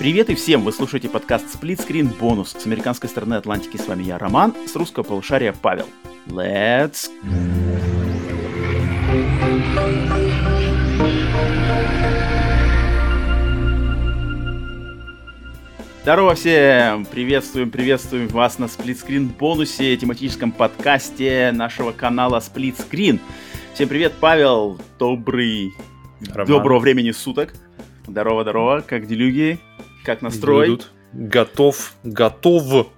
Привет и всем! Вы слушаете подкаст Split Screen Bonus. С американской стороны Атлантики с вами я, Роман, с русского полушария Павел. Let's... Здорово всем! Приветствуем, приветствуем вас на Split Screen бонусе, тематическом подкасте нашего канала Split Screen. Всем привет, Павел! Добрый... Роман. Доброго времени суток. Здорово, здорово. Как делюги? Как настрой? Идут. Готов, готов.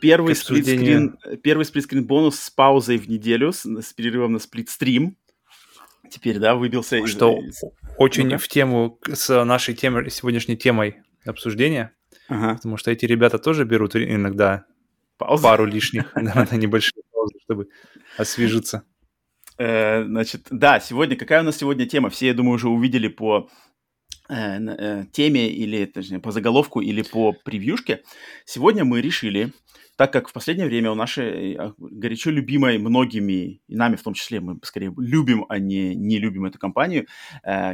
Первый сплитскрин, первый сплитскрин бонус с паузой в неделю, с, с перерывом на сплитстрим. Теперь, да, выбился Что из... очень ну в тему с нашей темой, сегодняшней темой обсуждения. Ага. Потому что эти ребята тоже берут иногда Паузы. пару лишних, на небольшие паузы, чтобы освежиться. Э, значит, да, сегодня, какая у нас сегодня тема? Все, я думаю, уже увидели по теме или, точнее, по заголовку или по превьюшке, сегодня мы решили, так как в последнее время у нашей э, горячо любимой многими, и нами в том числе, мы скорее любим, а не не любим эту компанию,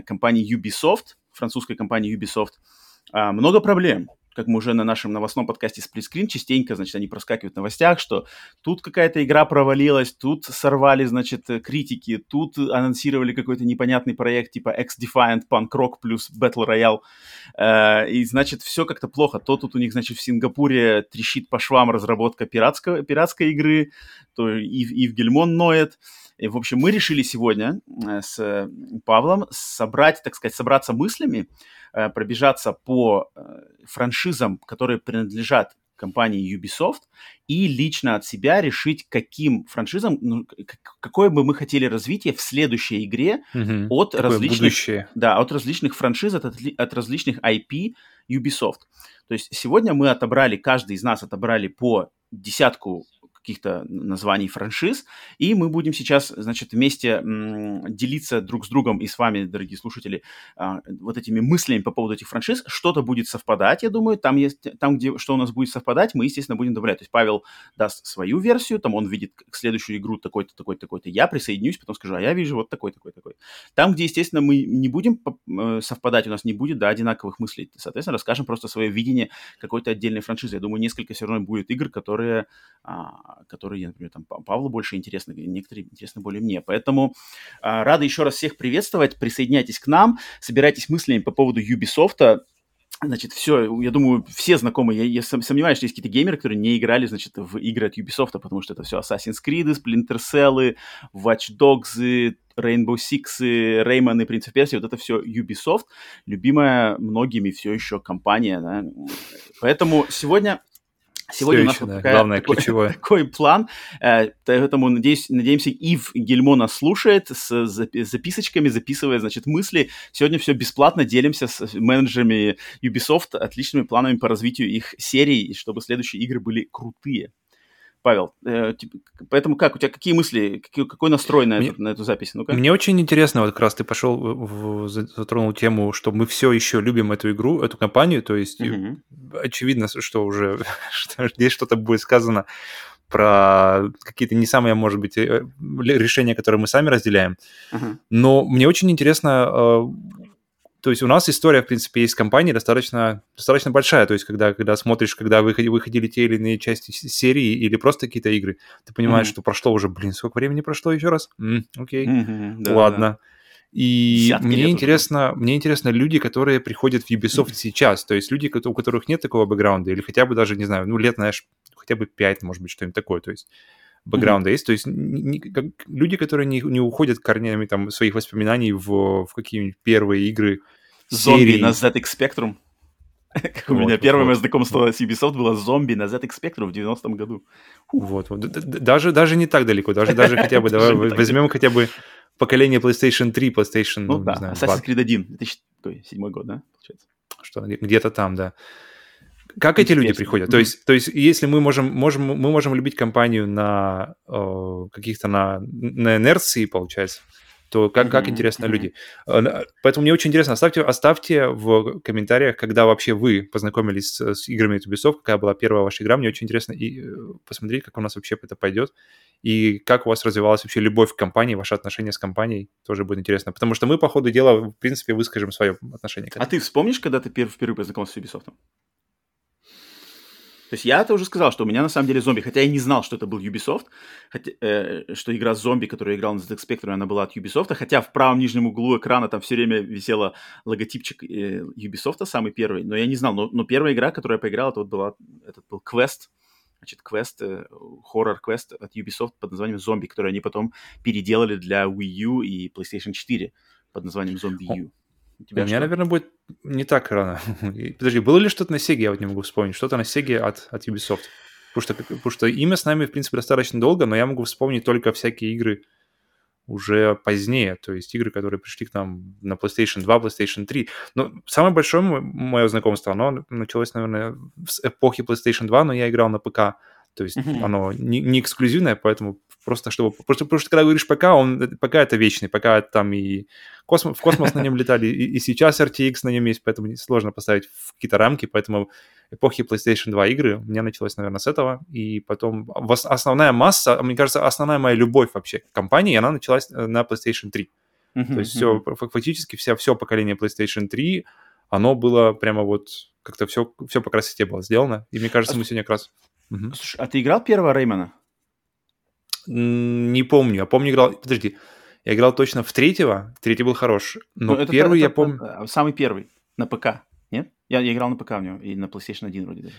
компании Ubisoft, французской компании Ubisoft, а, много проблем как мы уже на нашем новостном подкасте Сплитскрин частенько, значит, они проскакивают в новостях, что тут какая-то игра провалилась, тут сорвали, значит, критики, тут анонсировали какой-то непонятный проект типа X-Defiant, Punk Rock плюс Battle Royale, э, и, значит, все как-то плохо. То тут у них, значит, в Сингапуре трещит по швам разработка пиратского, пиратской игры, то Ив, Ив Гельмон ноет, и, в общем, мы решили сегодня э, с Павлом собрать, так сказать, собраться мыслями, э, пробежаться по э, франшизам, которые принадлежат компании Ubisoft, и лично от себя решить, каким франшизам, ну, какое бы мы хотели развитие в следующей игре угу. от различных, будущее. да, от различных франшиз, от, от различных IP Ubisoft. То есть сегодня мы отобрали, каждый из нас отобрали по десятку каких-то названий франшиз. И мы будем сейчас, значит, вместе делиться друг с другом и с вами, дорогие слушатели, а, вот этими мыслями по поводу этих франшиз. Что-то будет совпадать, я думаю. Там, есть, там где что у нас будет совпадать, мы, естественно, будем добавлять. То есть Павел даст свою версию, там он видит следующую игру такой-то, такой-то, такой-то. Я присоединюсь, потом скажу, а я вижу вот такой, такой, такой. Там, где, естественно, мы не будем э, совпадать, у нас не будет, да, одинаковых мыслей. Соответственно, расскажем просто свое видение какой-то отдельной франшизы. Я думаю, несколько все равно будет игр, которые а, которые, например, там Павлу больше интересны, некоторые интересны более мне. Поэтому а, рада еще раз всех приветствовать, присоединяйтесь к нам, собирайтесь мыслями по поводу Ubisoft, Значит, все, я думаю, все знакомые. Я, я сомневаюсь, что есть какие-то геймеры, которые не играли, значит, в игры от Ubisoft, потому что это все Assassin's Creed, Splinter Cell, Watch Dogs, Rainbow Six, Rayman и of Persia, вот это все Ubisoft, любимая многими все еще компания, да. Поэтому сегодня Сегодня Все у нас еще, вот да, такая, главное, такой, ключевое. такой план, э, поэтому надеюсь, надеемся, Ив Гельмо нас слушает с записочками, записывая, значит, мысли. Сегодня все бесплатно, делимся с менеджерами Ubisoft отличными планами по развитию их серий, чтобы следующие игры были крутые. Павел, э, поэтому как, у тебя какие мысли, какой, какой настрой на, мне, эту, на эту запись? ну -ка. Мне очень интересно, вот как раз ты пошел, в, затронул тему, что мы все еще любим эту игру, эту компанию, то есть угу. очевидно, что уже что здесь что-то будет сказано про какие-то не самые, может быть, э, решения, которые мы сами разделяем. Uh-huh. Но мне очень интересно э, то есть у нас история, в принципе, есть компании достаточно, достаточно большая. То есть когда, когда смотришь, когда выходили, выходили те или иные части серии или просто какие-то игры, ты понимаешь, mm-hmm. что прошло уже, блин, сколько времени прошло еще раз? М, окей, mm-hmm, да, ладно. Да. И Десятки мне интересно, уже. мне интересно люди, которые приходят в Ubisoft mm-hmm. сейчас, то есть люди, у которых нет такого бэкграунда, или хотя бы даже, не знаю, ну, лет, знаешь, хотя бы пять, может быть, что-нибудь такое, то есть бэкграунда mm-hmm. есть, то есть не, как, люди, которые не, не уходят корнями там своих воспоминаний в, в какие-нибудь первые игры, Зомби на ZX Spectrum. Как у меня первое мое знакомство с Ubisoft было зомби на ZX Spectrum в 90-м году. Вот, вот. Даже, даже не так далеко, даже, даже хотя бы, давай возьмем хотя бы поколение PlayStation 3, PlayStation, ну, да, знаю, Assassin's Creed 1, 2007 год, да, получается? Что, где-то там, да. Как эти люди приходят? То есть, то есть, если мы можем, можем, мы можем любить компанию на э, каких-то на, на инерции, получается, то как, как интересно люди. Э, поэтому мне очень интересно, оставьте, оставьте в комментариях, когда вообще вы познакомились с, с играми от Ubisoft, какая была первая ваша игра, мне очень интересно и э, посмотреть, как у нас вообще это пойдет, и как у вас развивалась вообще любовь к компании, ваши отношения с компанией, тоже будет интересно, потому что мы, по ходу дела, в принципе, выскажем свое отношение к этому. А ты вспомнишь, когда ты впервые познакомился с Ubisoft? То есть я-то уже сказал, что у меня на самом деле зомби, хотя я не знал, что это был Ubisoft, хотя, э, что игра зомби, которую я играл на ZX Spectrum, она была от Ubisoft, хотя в правом нижнем углу экрана там все время висела логотипчик э, Ubisoft, самый первый, но я не знал, но, но первая игра, которую я поиграл, это вот была, этот был Quest, значит, квест, э, хоррор-квест от Ubisoft под названием «Зомби», который они потом переделали для Wii U и PlayStation 4 под названием «Зомби U». У, тебя У меня, наверное, будет не так рано. Подожди, было ли что-то на Sega, я вот не могу вспомнить, что-то на Sega от, от Ubisoft? Потому что, потому что имя с нами, в принципе, достаточно долго, но я могу вспомнить только всякие игры уже позднее, то есть игры, которые пришли к нам на PlayStation 2, PlayStation 3. Но самое большое мое знакомство, оно началось, наверное, с эпохи PlayStation 2, но я играл на ПК, то есть mm-hmm. оно не, не эксклюзивное, поэтому просто чтобы... Просто потому что когда говоришь ПК, он, ПК это вечный, пока там и космос, в космос на нем летали, и, и сейчас RTX на нем есть, поэтому сложно поставить в какие-то рамки, поэтому эпохи PlayStation 2 игры у меня началось, наверное, с этого, и потом основная масса, мне кажется, основная моя любовь вообще к компании, она началась э, на PlayStation 3. Uh-huh, То есть все, фактически вся, все поколение PlayStation 3, оно было прямо вот как-то все, все по красоте было сделано, и мне кажется, а мы сегодня как раз... Угу. Слушай, а ты играл первого Реймона? Не помню. Я помню, играл... Подожди. Я играл точно в третьего. Третий был хорош. Но ну, это, первый это, я помню... А, самый первый. На ПК. Нет? Я, я играл на ПК в него. И на PlayStation 1 вроде даже.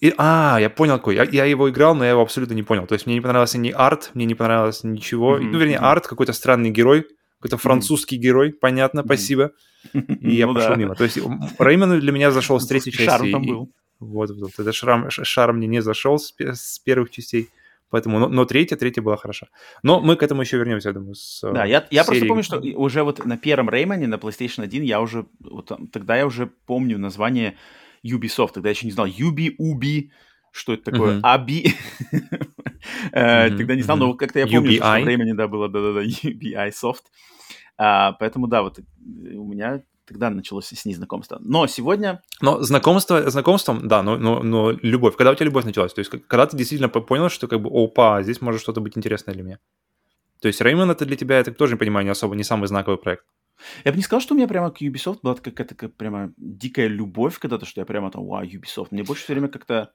И, а, я понял какой. Я, я его играл, но я его абсолютно не понял. То есть мне не понравился ни арт, мне не понравилось ничего. Mm-hmm. Ну, вернее, mm-hmm. арт, какой-то странный герой, какой-то французский mm-hmm. герой, понятно, mm-hmm. спасибо. И я ну, пошел да. мимо. То есть Реймон для меня зашел с третьей части. Шарм там был. Вот, вот, вот. Этот шрам, шар мне не зашел с, с первых частей. Поэтому, но, но третья, третья была хороша. Но мы к этому еще вернемся, я думаю, с Да, я, я просто помню, что уже вот на первом Реймоне, на PlayStation 1, я уже, вот, тогда я уже помню название Ubisoft, тогда я еще не знал, Ubi, Ubi, что это такое, Аби, э, тогда не знал, но как-то я помню, что в Реймоне, да, было, да-да-да, UBI Soft. А, поэтому, да, вот у меня тогда началось с ней знакомство. Но сегодня... Но знакомство, знакомством, да, но, но, но любовь. Когда у тебя любовь началась? То есть когда ты действительно понял, что как бы, опа, здесь может что-то быть интересное для меня? То есть Реймон это для тебя, я так тоже не понимаю, не особо, не самый знаковый проект. Я бы не сказал, что у меня прямо к Ubisoft была какая-то как, прямо дикая любовь когда-то, что я прямо там, вау, Ubisoft. Мне больше все время как-то...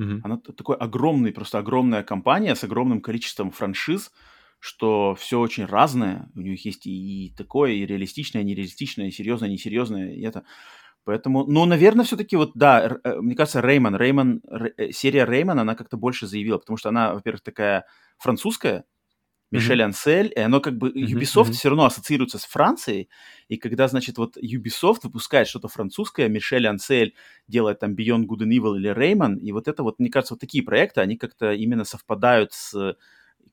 Mm-hmm. Она такой огромный, просто огромная компания с огромным количеством франшиз, что все очень разное. У них есть и такое, и реалистичное, и нереалистичное, и серьезное, и несерьезное, и это. Поэтому, ну, наверное, все-таки вот, да, э, мне кажется, Реймон, Реймон, э, серия Реймон, она как-то больше заявила, потому что она, во-первых, такая французская, Мишель mm-hmm. Ансель, и оно как бы, Ubisoft mm-hmm. все равно ассоциируется с Францией, и когда, значит, вот Ubisoft выпускает что-то французское, Мишель Ансель делает там Beyond Good and Evil или Реймон, и вот это вот, мне кажется, вот такие проекты, они как-то именно совпадают с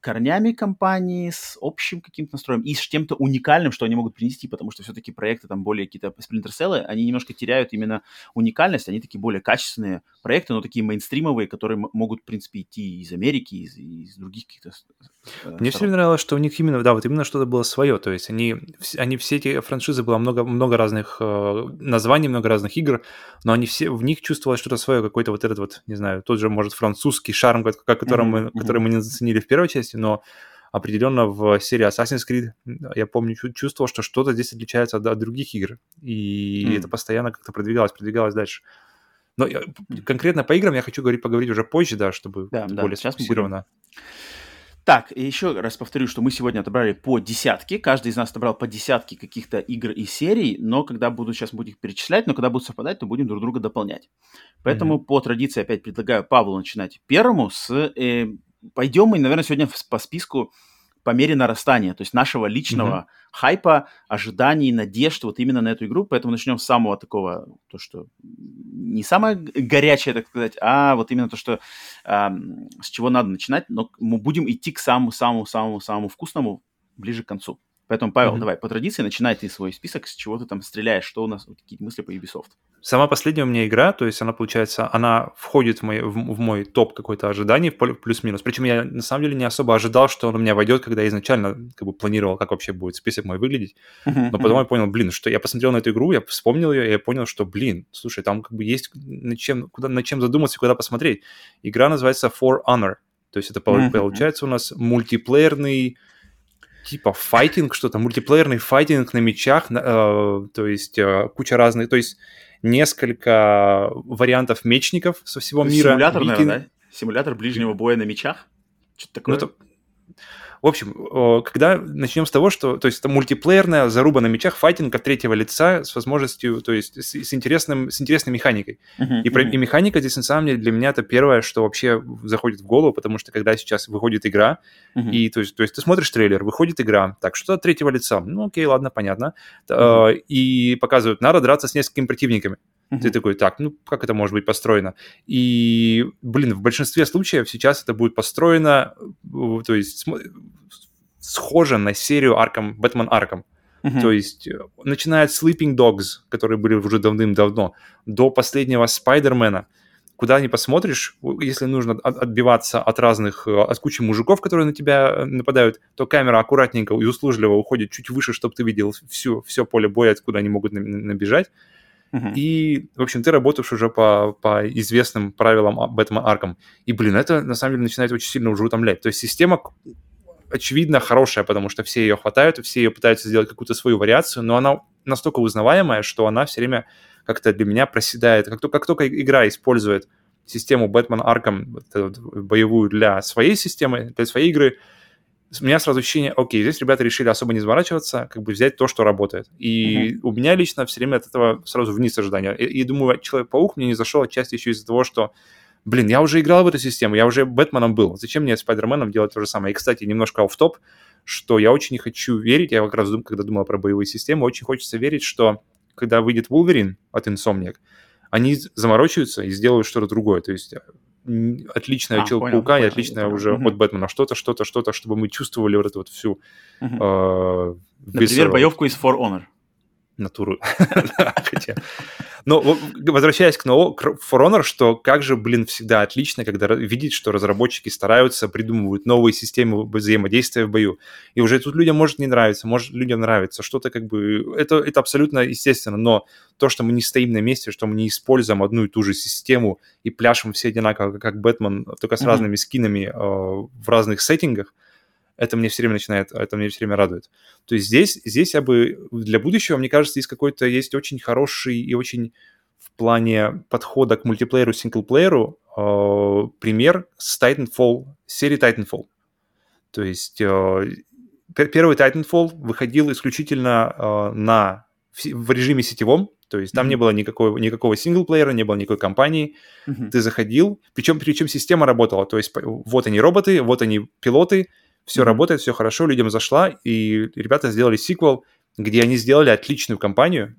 корнями компании, с общим каким-то настроем и с чем-то уникальным, что они могут принести, потому что все-таки проекты там более какие-то Cell, они немножко теряют именно уникальность, они такие более качественные проекты, но такие мейнстримовые, которые могут, в принципе, идти из Америки, из, из других каких-то э, Мне все время нравилось, что у них именно, да, вот именно что-то было свое, то есть они, они все эти франшизы, было много, много разных э, названий, много разных игр, но они все, в них чувствовалось что-то свое, какой-то вот этот вот, не знаю, тот же, может, французский шарм, который, mm-hmm. мы, который мы не заценили в первой части, но определенно в серии Assassin's Creed я помню, чувствовал, что что-то здесь отличается от, от других игр, и mm. это постоянно как-то продвигалось, продвигалось дальше. Но я, конкретно по играм я хочу говорить, поговорить уже позже, да, чтобы да, более да, сфокусированно. Так, и еще раз повторю, что мы сегодня отобрали по десятке. Каждый из нас отобрал по десятке каких-то игр и серий, но когда буду сейчас буду их перечислять, но когда будут совпадать, то будем друг друга дополнять. Поэтому mm-hmm. по традиции опять предлагаю Павлу начинать первому с э, пойдем мы, наверное, сегодня по списку по мере нарастания, то есть нашего личного mm-hmm. хайпа, ожиданий, надежд вот именно на эту игру. Поэтому начнем с самого такого, то, что не самое горячее, так сказать, а вот именно то, что э, с чего надо начинать, но мы будем идти к самому-самому-самому-самому вкусному ближе к концу. Поэтому, Павел, mm-hmm. давай, по традиции, начинай ты свой список, с чего ты там стреляешь, что у нас, какие мысли по Ubisoft. Сама последняя у меня игра, то есть она, получается, она входит в мой, в, в мой топ какой-то ожиданий, плюс-минус. Причем я, на самом деле, не особо ожидал, что он у меня войдет, когда я изначально как бы планировал, как вообще будет список мой выглядеть. Mm-hmm. Но потом я понял, блин, что я посмотрел на эту игру, я вспомнил ее, и я понял, что, блин, слушай, там как бы есть над чем, куда, над чем задуматься, куда посмотреть. Игра называется For Honor. То есть это mm-hmm. получается у нас мультиплеерный типа файтинг, что-то, мультиплеерный файтинг на мечах, э, то есть э, куча разных, то есть несколько вариантов мечников со всего мира. Симулятор, Викинг... наверное, да? Симулятор ближнего боя на мечах? Что-то такое? Ну, это в общем, когда начнем с того, что, то есть это мультиплеерная заруба на мечах, файтинг от третьего лица с возможностью, то есть с, с, интересным, с интересной механикой. Uh-huh, и, uh-huh. и механика здесь, на самом деле, для меня это первое, что вообще заходит в голову, потому что когда сейчас выходит игра, uh-huh. и то есть, то есть ты смотришь трейлер, выходит игра, так, что от третьего лица? Ну, окей, ладно, понятно. Uh-huh. И показывают, надо драться с несколькими противниками. Uh-huh. Ты такой, так, ну как это может быть построено? И, блин, в большинстве случаев сейчас это будет построено, то есть схоже на серию Арком, Бэтмен Арком. Uh-huh. То есть, э, начиная от Sleeping Dogs, которые были уже давным-давно, до последнего Спайдермена, куда ни посмотришь, если нужно отбиваться от разных, э, от кучи мужиков, которые на тебя э, нападают, то камера аккуратненько и услужливо уходит чуть выше, чтобы ты видел всю, все поле боя, откуда они могут набежать. Uh-huh. И, в общем, ты работаешь уже по, по известным правилам Бэтмена Арком. И, блин, это на самом деле начинает очень сильно уже утомлять. То есть система очевидно, хорошая, потому что все ее хватают, все ее пытаются сделать какую-то свою вариацию, но она настолько узнаваемая, что она все время как-то для меня проседает. Как, как только игра использует систему Batman Arkham боевую для своей системы, для своей игры, у меня сразу ощущение, окей, здесь ребята решили особо не заморачиваться, как бы взять то, что работает. И mm-hmm. у меня лично все время от этого сразу вниз ожидания. И, и думаю, Человек-паук мне не зашел отчасти еще из-за того, что блин, я уже играл в эту систему, я уже Бэтменом был, зачем мне Спайдерменом делать то же самое? И, кстати, немножко оф топ что я очень не хочу верить, я как раз, когда думал про боевые системы, очень хочется верить, что когда выйдет Wolverine от Insomniac, они заморочаются и сделают что-то другое, то есть отличная а, Человек-паука и отличная уже угу. от Бэтмена, что-то, что-то, что-то, чтобы мы чувствовали вот эту вот всю... Угу. Э, Например, боевку из For Honor натуру. Хотя... Но возвращаясь к For Honor, что как же, блин, всегда отлично, когда видеть, что разработчики стараются, придумывают новые системы взаимодействия в бою. И уже тут людям может не нравиться, может людям нравится, что-то как бы... Это, это абсолютно естественно, но то, что мы не стоим на месте, что мы не используем одну и ту же систему и пляшем все одинаково, как Бэтмен, только с mm-hmm. разными скинами э, в разных сеттингах, это мне все время начинает, это мне все время радует. То есть здесь, здесь я бы для будущего, мне кажется, здесь какой-то есть очень хороший и очень в плане подхода к мультиплееру, синглплееру э, пример с Titanfall, серии Titanfall. То есть э, первый Titanfall выходил исключительно э, на, в, в режиме сетевом, то есть там mm-hmm. не было никакого, никакого синглплеера, не было никакой компании. Mm-hmm. Ты заходил, причем, причем система работала. То есть вот они роботы, вот они пилоты, все работает, все хорошо, людям зашла, и ребята сделали сиквел, где они сделали отличную компанию,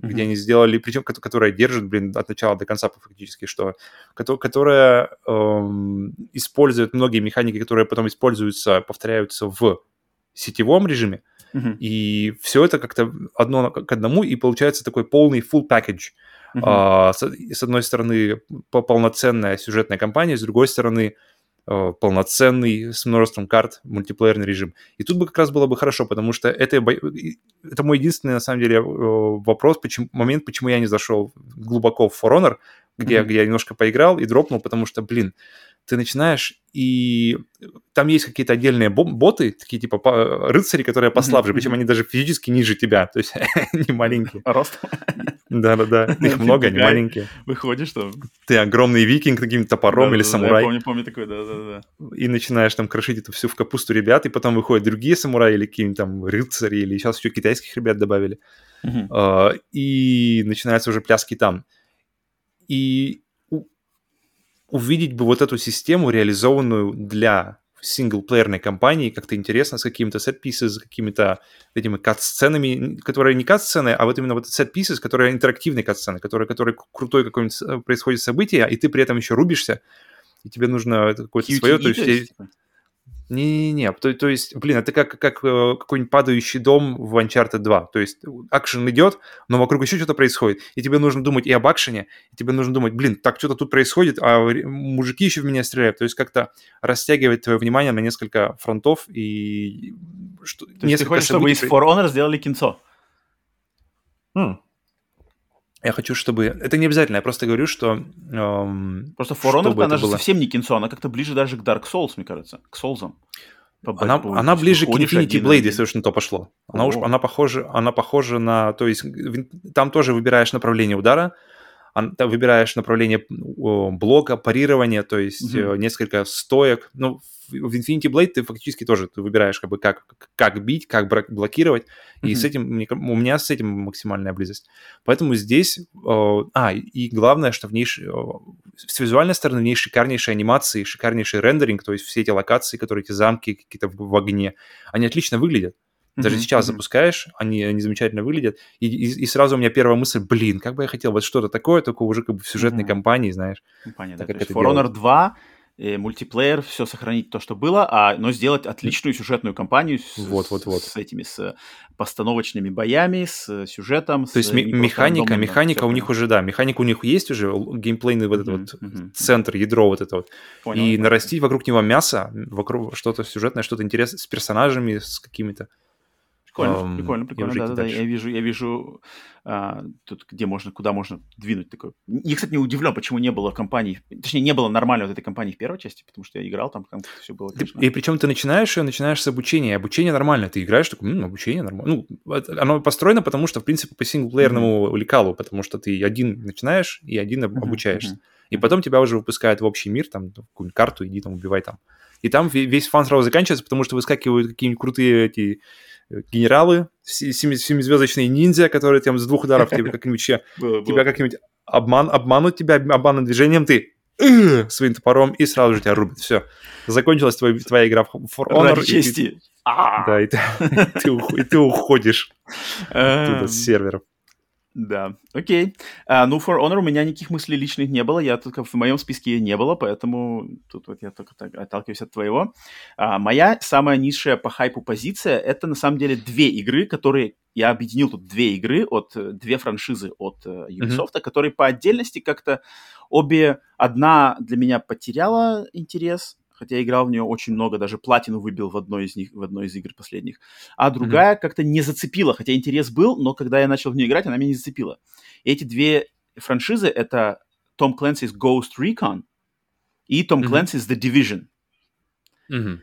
mm-hmm. где они сделали, причем которая держит, блин, от начала до конца фактически, что которая эм, использует многие механики, которые потом используются, повторяются в сетевом режиме, mm-hmm. и все это как-то одно к одному, и получается такой полный full package. А, с, с одной стороны, полноценная сюжетная кампания, с другой стороны, полноценный, с множеством карт, мультиплеерный режим. И тут бы как раз было бы хорошо, потому что это, это мой единственный, на самом деле, э, вопрос, почему, момент, почему я не зашел глубоко в For Honor, где, mm-hmm. где я немножко поиграл и дропнул, потому что, блин, ты начинаешь, и там есть какие-то отдельные боты, такие типа рыцари, которые послабже, mm-hmm. причем они даже физически ниже тебя, то есть не маленькие. Рост? Да-да-да, их много, они маленькие. Выходишь там. Ты огромный викинг таким топором или самурай. помню, помню такой, да-да-да. И начинаешь там крошить это все в капусту ребят, и потом выходят другие самураи или какие-нибудь там рыцари, или сейчас еще китайских ребят добавили. А, и начинаются уже пляски там. И увидеть бы вот эту систему, реализованную для синглплеерной кампании, как-то интересно, с какими-то сет-писы, с какими-то этими кат-сценами, которые не кат-сцены, а вот именно вот сет-писы, которые интерактивные кат-сцены, которые, которые крутой какое-нибудь э, происходит событие, и ты при этом еще рубишься, и тебе нужно какое-то свое... То есть, Не-не-не, то, то есть, блин, это как, как э, какой-нибудь падающий дом в Uncharted 2. То есть акшен идет, но вокруг еще что-то происходит. И тебе нужно думать и об акшене, и тебе нужно думать, блин, так что-то тут происходит, а мужики еще в меня стреляют. То есть как-то растягивать твое внимание на несколько фронтов и... Что, то есть ты хочешь, чтобы из For Honor сделали кинцо? Хм. Я хочу, чтобы... Это не обязательно, я просто говорю, что... Эм, просто For Honor, она же было... совсем не кинцо, она как-то ближе даже к Dark Souls, мне кажется, к Souls'ам. Она, она ближе к Infinity Blade, если уж на то пошло. Она, уж, она, похожа, она похожа на... То есть там тоже выбираешь направление удара, ты выбираешь направление блока, парирования, то есть mm-hmm. несколько стоек. Ну, в Infinity Blade ты фактически тоже ты выбираешь, как бы, как, как бить, как блокировать, mm-hmm. и с этим, у меня с этим максимальная близость. Поэтому здесь, а, и главное, что в ней, с визуальной стороны в ней шикарнейшие анимации, шикарнейший рендеринг, то есть все эти локации, которые эти замки какие-то в огне, они отлично выглядят. Даже mm-hmm. сейчас запускаешь, они, они замечательно выглядят. И, и, и сразу у меня первая мысль, блин, как бы я хотел вот что-то такое, только уже как бы в сюжетной mm-hmm. кампании, знаешь. Понятно. Так, как For Honor 2 э, мультиплеер, все сохранить то, что было, а, но сделать отличную сюжетную кампанию с, вот, вот, вот. с этими, с постановочными боями, с сюжетом. То есть механика, механика у них уже, да, механика у них есть уже, геймплейный вот этот mm-hmm, вот mm-hmm. центр, ядро вот это вот. Понял, и понял. нарастить вокруг него мясо, вокруг что-то сюжетное, что-то интересное с персонажами, с какими-то Прикольно, um, прикольно, прикольно, да, да, да. Я вижу, я вижу а, тут, где можно, куда можно двинуть такое. Я, кстати, не удивлен, почему не было компании, точнее, не было нормальной вот этой компании в первой части, потому что я играл там, там все было. Конечно. И, и причем ты начинаешь ее, начинаешь с обучения. Обучение нормально, ты играешь, такой, ну, обучение нормально. Ну, оно построено, потому что, в принципе, по синглплеерному mm-hmm. лекалу, потому что ты один начинаешь и один mm-hmm. обучаешься. Mm-hmm. И потом тебя уже выпускают в общий мир, там, какую-нибудь карту, иди там, убивай там. И там весь фан сразу заканчивается, потому что выскакивают какие-нибудь крутые эти генералы, семизвездочные ниндзя, которые там с двух ударов тебе как-нибудь тебя как-нибудь обман, обманут тебя обманным движением, ты своим топором и сразу же тебя рубят. Все. Закончилась твоя, твоя игра в For Honor. Ради чести. Да, и ты, ты уходишь оттуда с серверов. Да, окей. А, ну, For Honor у меня никаких мыслей личных не было, я только в моем списке не было, поэтому тут вот я только так отталкиваюсь от твоего. А, моя самая низшая по хайпу позиция — это на самом деле две игры, которые... Я объединил тут две игры, от две франшизы от uh, Ubisoft, mm-hmm. которые по отдельности как-то обе... Одна для меня потеряла интерес, хотя я играл в нее очень много, даже платину выбил в одной из них, в одной из игр последних. А другая mm-hmm. как-то не зацепила, хотя интерес был, но когда я начал в нее играть, она меня не зацепила. И эти две франшизы — это Том Clancy's Ghost Recon и Том mm-hmm. Clancy's The Division. Mm-hmm.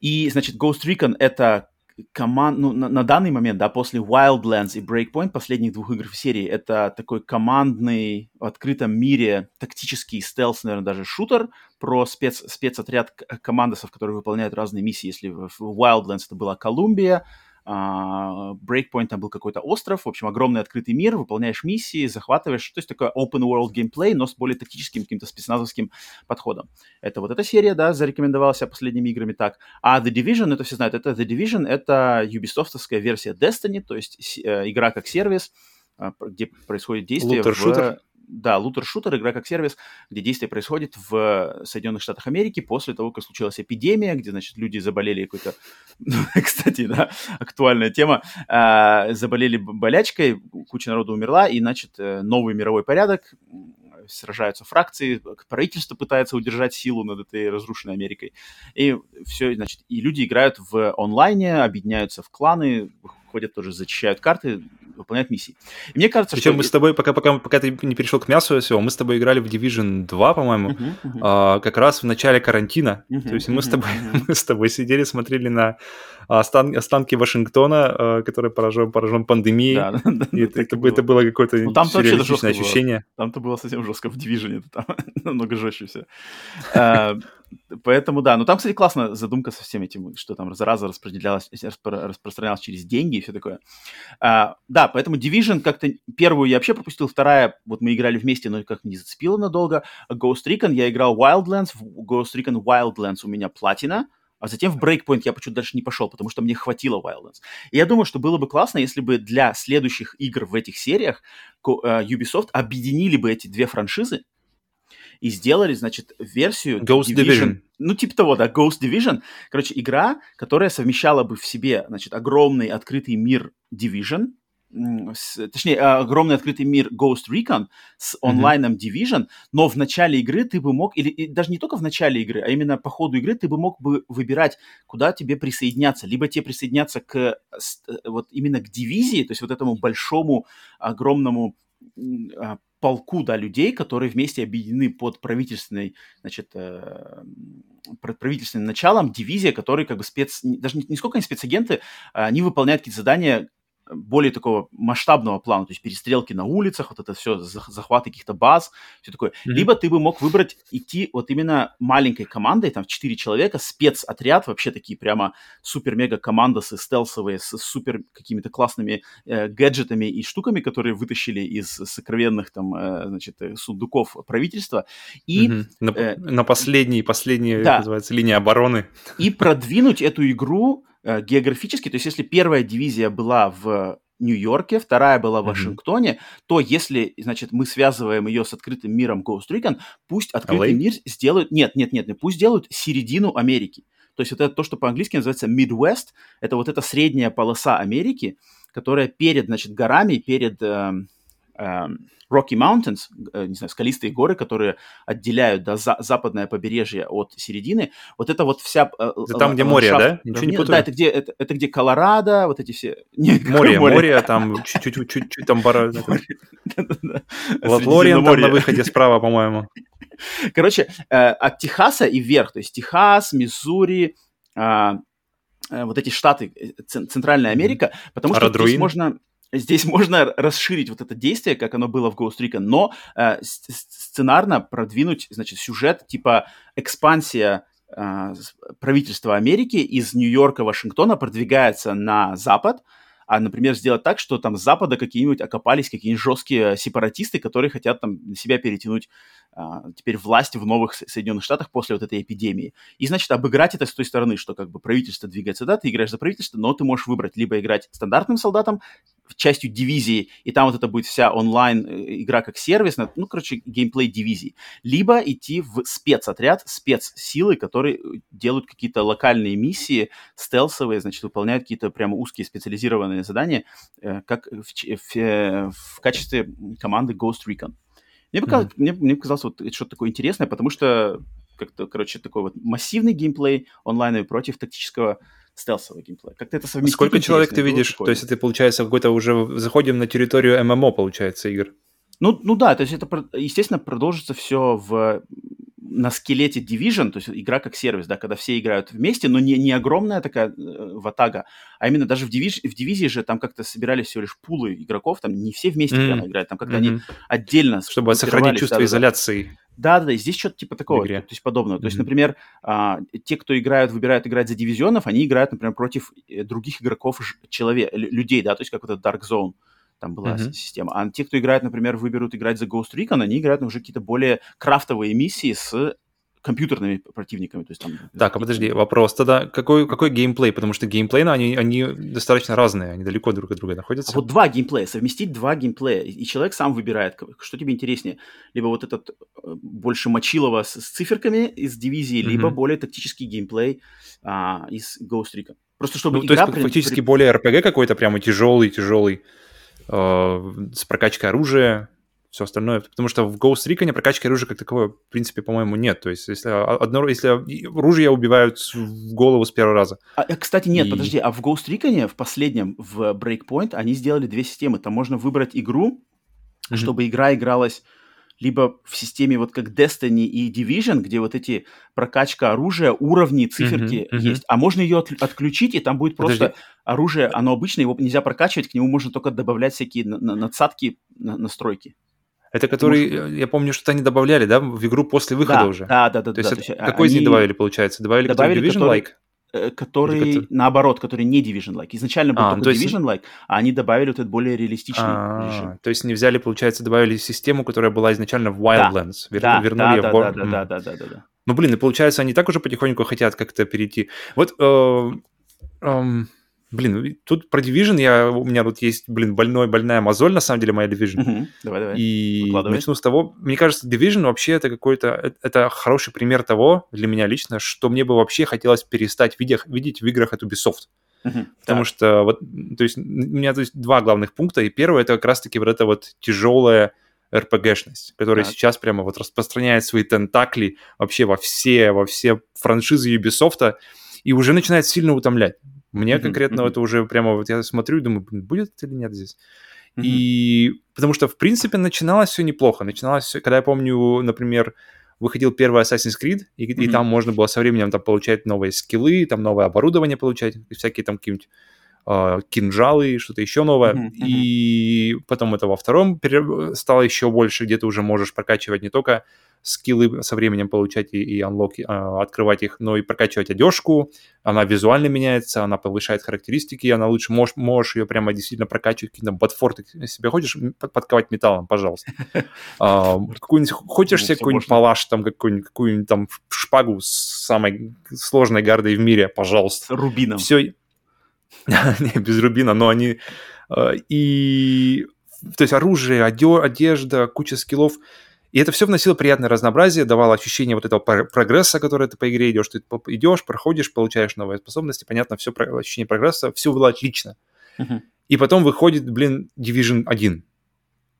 И, значит, Ghost Recon — это команд, ну, на, на данный момент, да, после Wildlands и Breakpoint, последних двух игр в серии, это такой командный в открытом мире тактический стелс, наверное, даже шутер про спец, спецотряд командосов, которые выполняют разные миссии. Если в Wildlands это была Колумбия, Breakpoint там был какой-то остров, в общем, огромный открытый мир, выполняешь миссии, захватываешь, то есть такой open world геймплей, но с более тактическим каким-то спецназовским подходом. Это вот эта серия, да, зарекомендовала себя последними играми так. А The Division, это все знают, это The Division, это Ubisoftовская версия Destiny, то есть э, игра как сервис, э, где происходит действие в да, лутер-шутер, игра как сервис, где действие происходит в Соединенных Штатах Америки после того, как случилась эпидемия, где, значит, люди заболели какой-то, кстати, да, актуальная тема, а, заболели болячкой, куча народу умерла, и, значит, э, новый мировой порядок, сражаются фракции, правительство пытается удержать силу над этой разрушенной Америкой. И все, значит, и люди играют в онлайне, объединяются в кланы, ходят тоже, зачищают карты, выполняют миссии. И мне кажется, Причем что... мы с тобой, пока, пока, пока ты не перешел к мясу всего, мы с тобой играли в Division 2, по-моему, uh-huh, uh-huh. А, как раз в начале карантина. Uh-huh, То есть мы, uh-huh, с тобой, uh-huh. мы с тобой сидели, смотрели на остан- останки Вашингтона, а, который поражен, поражен пандемией. Да, да, и это, это, это было какое-то ну, там сюрреалистичное ощущение. Было. Там-то было совсем жестко в Division, там намного жестче все. А, Поэтому да, но там, кстати, классно задумка со всем этим, что там зараза распределялась, распространялась через деньги и все такое. А, да, поэтому Division как-то первую я вообще пропустил, вторая, вот мы играли вместе, но как не зацепила надолго. Ghost Recon я играл Wildlands, в Ghost Recon Wildlands у меня платина, а затем в Breakpoint я почему-то дальше не пошел, потому что мне хватило Wildlands. И я думаю, что было бы классно, если бы для следующих игр в этих сериях э, Ubisoft объединили бы эти две франшизы, и сделали, значит, версию Ghost Division. Division. Ну, типа того, да, Ghost Division. Короче, игра, которая совмещала бы в себе, значит, огромный открытый мир Division, точнее, огромный открытый мир Ghost Recon с онлайном Division, но в начале игры ты бы мог, или и даже не только в начале игры, а именно по ходу игры ты бы мог бы выбирать, куда тебе присоединяться. Либо тебе присоединяться к э, вот именно к дивизии, то есть вот этому большому, огромному а, полку, да, людей, которые вместе объединены под правительственной, значит, э, правительственным началом, дивизия, которые как бы спец, даже не, не сколько они спецагенты, а они выполняют какие-то задания, более такого масштабного плана, то есть перестрелки на улицах, вот это все, захваты каких-то баз, все такое. Mm-hmm. Либо ты бы мог выбрать идти вот именно маленькой командой, там, в 4 человека, спецотряд, вообще такие прямо супер-мега командосы стелсовые с супер какими-то классными э, гаджетами и штуками, которые вытащили из сокровенных там, э, значит, э, сундуков правительства. И, mm-hmm. на, э, на последней, последней, да. называется, линии обороны. И продвинуть эту игру Э, географически, то есть если первая дивизия была в Нью-Йорке, вторая была в Вашингтоне, mm-hmm. то если, значит, мы связываем ее с открытым миром Ghost Recon, пусть открытый LA? мир сделают... Нет, нет, нет, пусть сделают середину Америки. То есть вот это то, что по-английски называется Midwest, это вот эта средняя полоса Америки, которая перед, значит, горами, перед... Э, Rocky Mountains, э, не знаю, скалистые горы, которые отделяют да, за, западное побережье от середины, вот это вот вся... Э, это там, где море, да? Ничего не путаю? Да, это где, это, это где Колорадо, вот эти все... Нет, море, море, море, там чуть-чуть там... бара. Лориан там на выходе справа, по-моему. Короче, э, от Техаса и вверх, то есть Техас, Миссури, а, вот эти штаты, Центральная Америка, потому что здесь можно здесь можно расширить вот это действие, как оно было в Ghost Recon, но э, сценарно продвинуть, значит, сюжет типа экспансия э, правительства Америки из Нью-Йорка, Вашингтона продвигается на запад, а, например, сделать так, что там с запада какие-нибудь окопались какие-нибудь жесткие сепаратисты, которые хотят там на себя перетянуть а, теперь власть в новых Соединенных Штатах после вот этой эпидемии. И, значит, обыграть это с той стороны, что как бы правительство двигается, да, ты играешь за правительство, но ты можешь выбрать либо играть стандартным солдатом, частью дивизии, и там вот это будет вся онлайн э, игра как сервис, ну, короче, геймплей дивизии. Либо идти в спецотряд, спецсилы, которые э, делают какие-то локальные миссии, стелсовые, значит, выполняют какие-то прямо узкие специализированные задания, э, как в, в, в качестве команды Ghost Recon. Мне, показалось, mm-hmm. мне, мне показалось вот что-то такое интересное, потому что как-то, короче, такой вот массивный геймплей онлайновый против тактического стелсового геймплея. Как-то это совместить. Сколько человек ты видишь? То есть это, получается, какой-то уже заходим на территорию ММО, получается, игр? Ну, ну да, то есть это, естественно, продолжится все в на скелете Division, то есть игра как сервис, да, когда все играют вместе, но не, не огромная такая э, ватага, а именно даже в, дивиж, в дивизии же там как-то собирались всего лишь пулы игроков, там не все вместе mm-hmm. прямо играют, там как-то mm-hmm. они отдельно... Чтобы сохранить чувство да, изоляции. Да-да-да, здесь что-то типа такого, то есть подобного. Mm-hmm. То есть, например, а, те, кто играют, выбирают играть за дивизионов, они играют, например, против э, других игроков, человек, людей, да, то есть как вот этот Dark Zone там была mm-hmm. система. А те, кто играет, например, выберут играть за Ghost Recon, они играют уже какие-то более крафтовые миссии с компьютерными противниками. То есть, там, так, а подожди, вопрос тогда, какой, какой геймплей? Потому что геймплей, ну, они, они достаточно разные, они далеко друг от друга находятся. А вот два геймплея, совместить два геймплея, и человек сам выбирает, что тебе интереснее. Либо вот этот э, больше мочилово с, с циферками из дивизии, mm-hmm. либо более тактический геймплей а, из Ghost Recon. Просто чтобы ну, игра... То есть фактически при... более RPG какой-то, прямо тяжелый-тяжелый с прокачкой оружия, все остальное. Потому что в Ghost Recon прокачки оружия как таковой, в принципе, по-моему, нет. То есть, если, одно, если оружие убивают в голову с первого раза. А, э, кстати, нет, и... подожди, а в Ghost Recon в последнем, в Breakpoint, они сделали две системы. Там можно выбрать игру, mm-hmm. чтобы игра игралась либо в системе вот как Destiny и Division, где вот эти прокачка оружия, уровни, циферки uh-huh, uh-huh. есть, а можно ее от, отключить, и там будет просто Подожди. оружие, оно обычное, его нельзя прокачивать, к нему можно только добавлять всякие на, на, надсадки, на, настройки. Это который, Может... я помню, что они добавляли, да, в игру после выхода да, уже? Да, да, да. То да, есть, это, какой они... из них добавили, получается? Добавили, добавили Division-like? Э, который, который, наоборот, который не Division-like. Изначально был а, только есть... Division-like, а они добавили вот этот более реалистичный а, режим. То есть не взяли, получается, добавили систему, которая была изначально в Wildlands, да, Вер... да, вернули да, в да, да, да, да, да, да, да. Ну, блин, и получается, они так уже потихоньку хотят как-то перейти. Вот, э, э, блин, тут про Division я, у меня тут есть, блин, больной, больная мозоль, на самом деле, моя Division. Угу. Давай, давай. И начну с того, мне кажется, Division вообще это какой-то, э, это хороший пример того, для меня лично, что мне бы вообще хотелось перестать видеть, видеть в играх от Ubisoft. Uh-huh. Потому так. что вот, то есть у меня то есть два главных пункта, и первый это как раз-таки вот эта вот тяжелая RPG-шность, которая так. сейчас прямо вот распространяет свои тентакли вообще во все, во все франшизы Ubisoft, и уже начинает сильно утомлять. Мне mm-hmm, конкретно mm-hmm. это уже прямо вот я смотрю и думаю, будет это или нет здесь. Mm-hmm. И потому что, в принципе, начиналось все неплохо. Начиналось все, когда я помню, например, выходил первый Assassin's Creed, и, mm-hmm. и там можно было со временем там получать новые скиллы, там новое оборудование получать, всякие там какие-нибудь кинжалы, что-то еще новое. Mm-hmm. И потом это во втором стало еще больше, где ты уже можешь прокачивать не только скиллы со временем получать и, и unlock, э, открывать их, но и прокачивать одежку. Она визуально меняется, она повышает характеристики, она лучше, можешь, можешь ее прямо действительно прокачивать, какие-то ботфорты себе хочешь подковать металлом, пожалуйста. А, какую-нибудь, хочешь себе какой-нибудь палаш, там, какую-нибудь, какую-нибудь там шпагу с самой сложной гардой в мире, пожалуйста. Рубином. Все, не, без рубина, но они... Э, и... То есть оружие, одежда, куча скиллов — и это все вносило приятное разнообразие, давало ощущение вот этого прогресса, который ты по игре идешь. Ты идешь, проходишь, получаешь новые способности, понятно, все ощущение прогресса, все было отлично. Uh-huh. И потом выходит, блин, Division 1.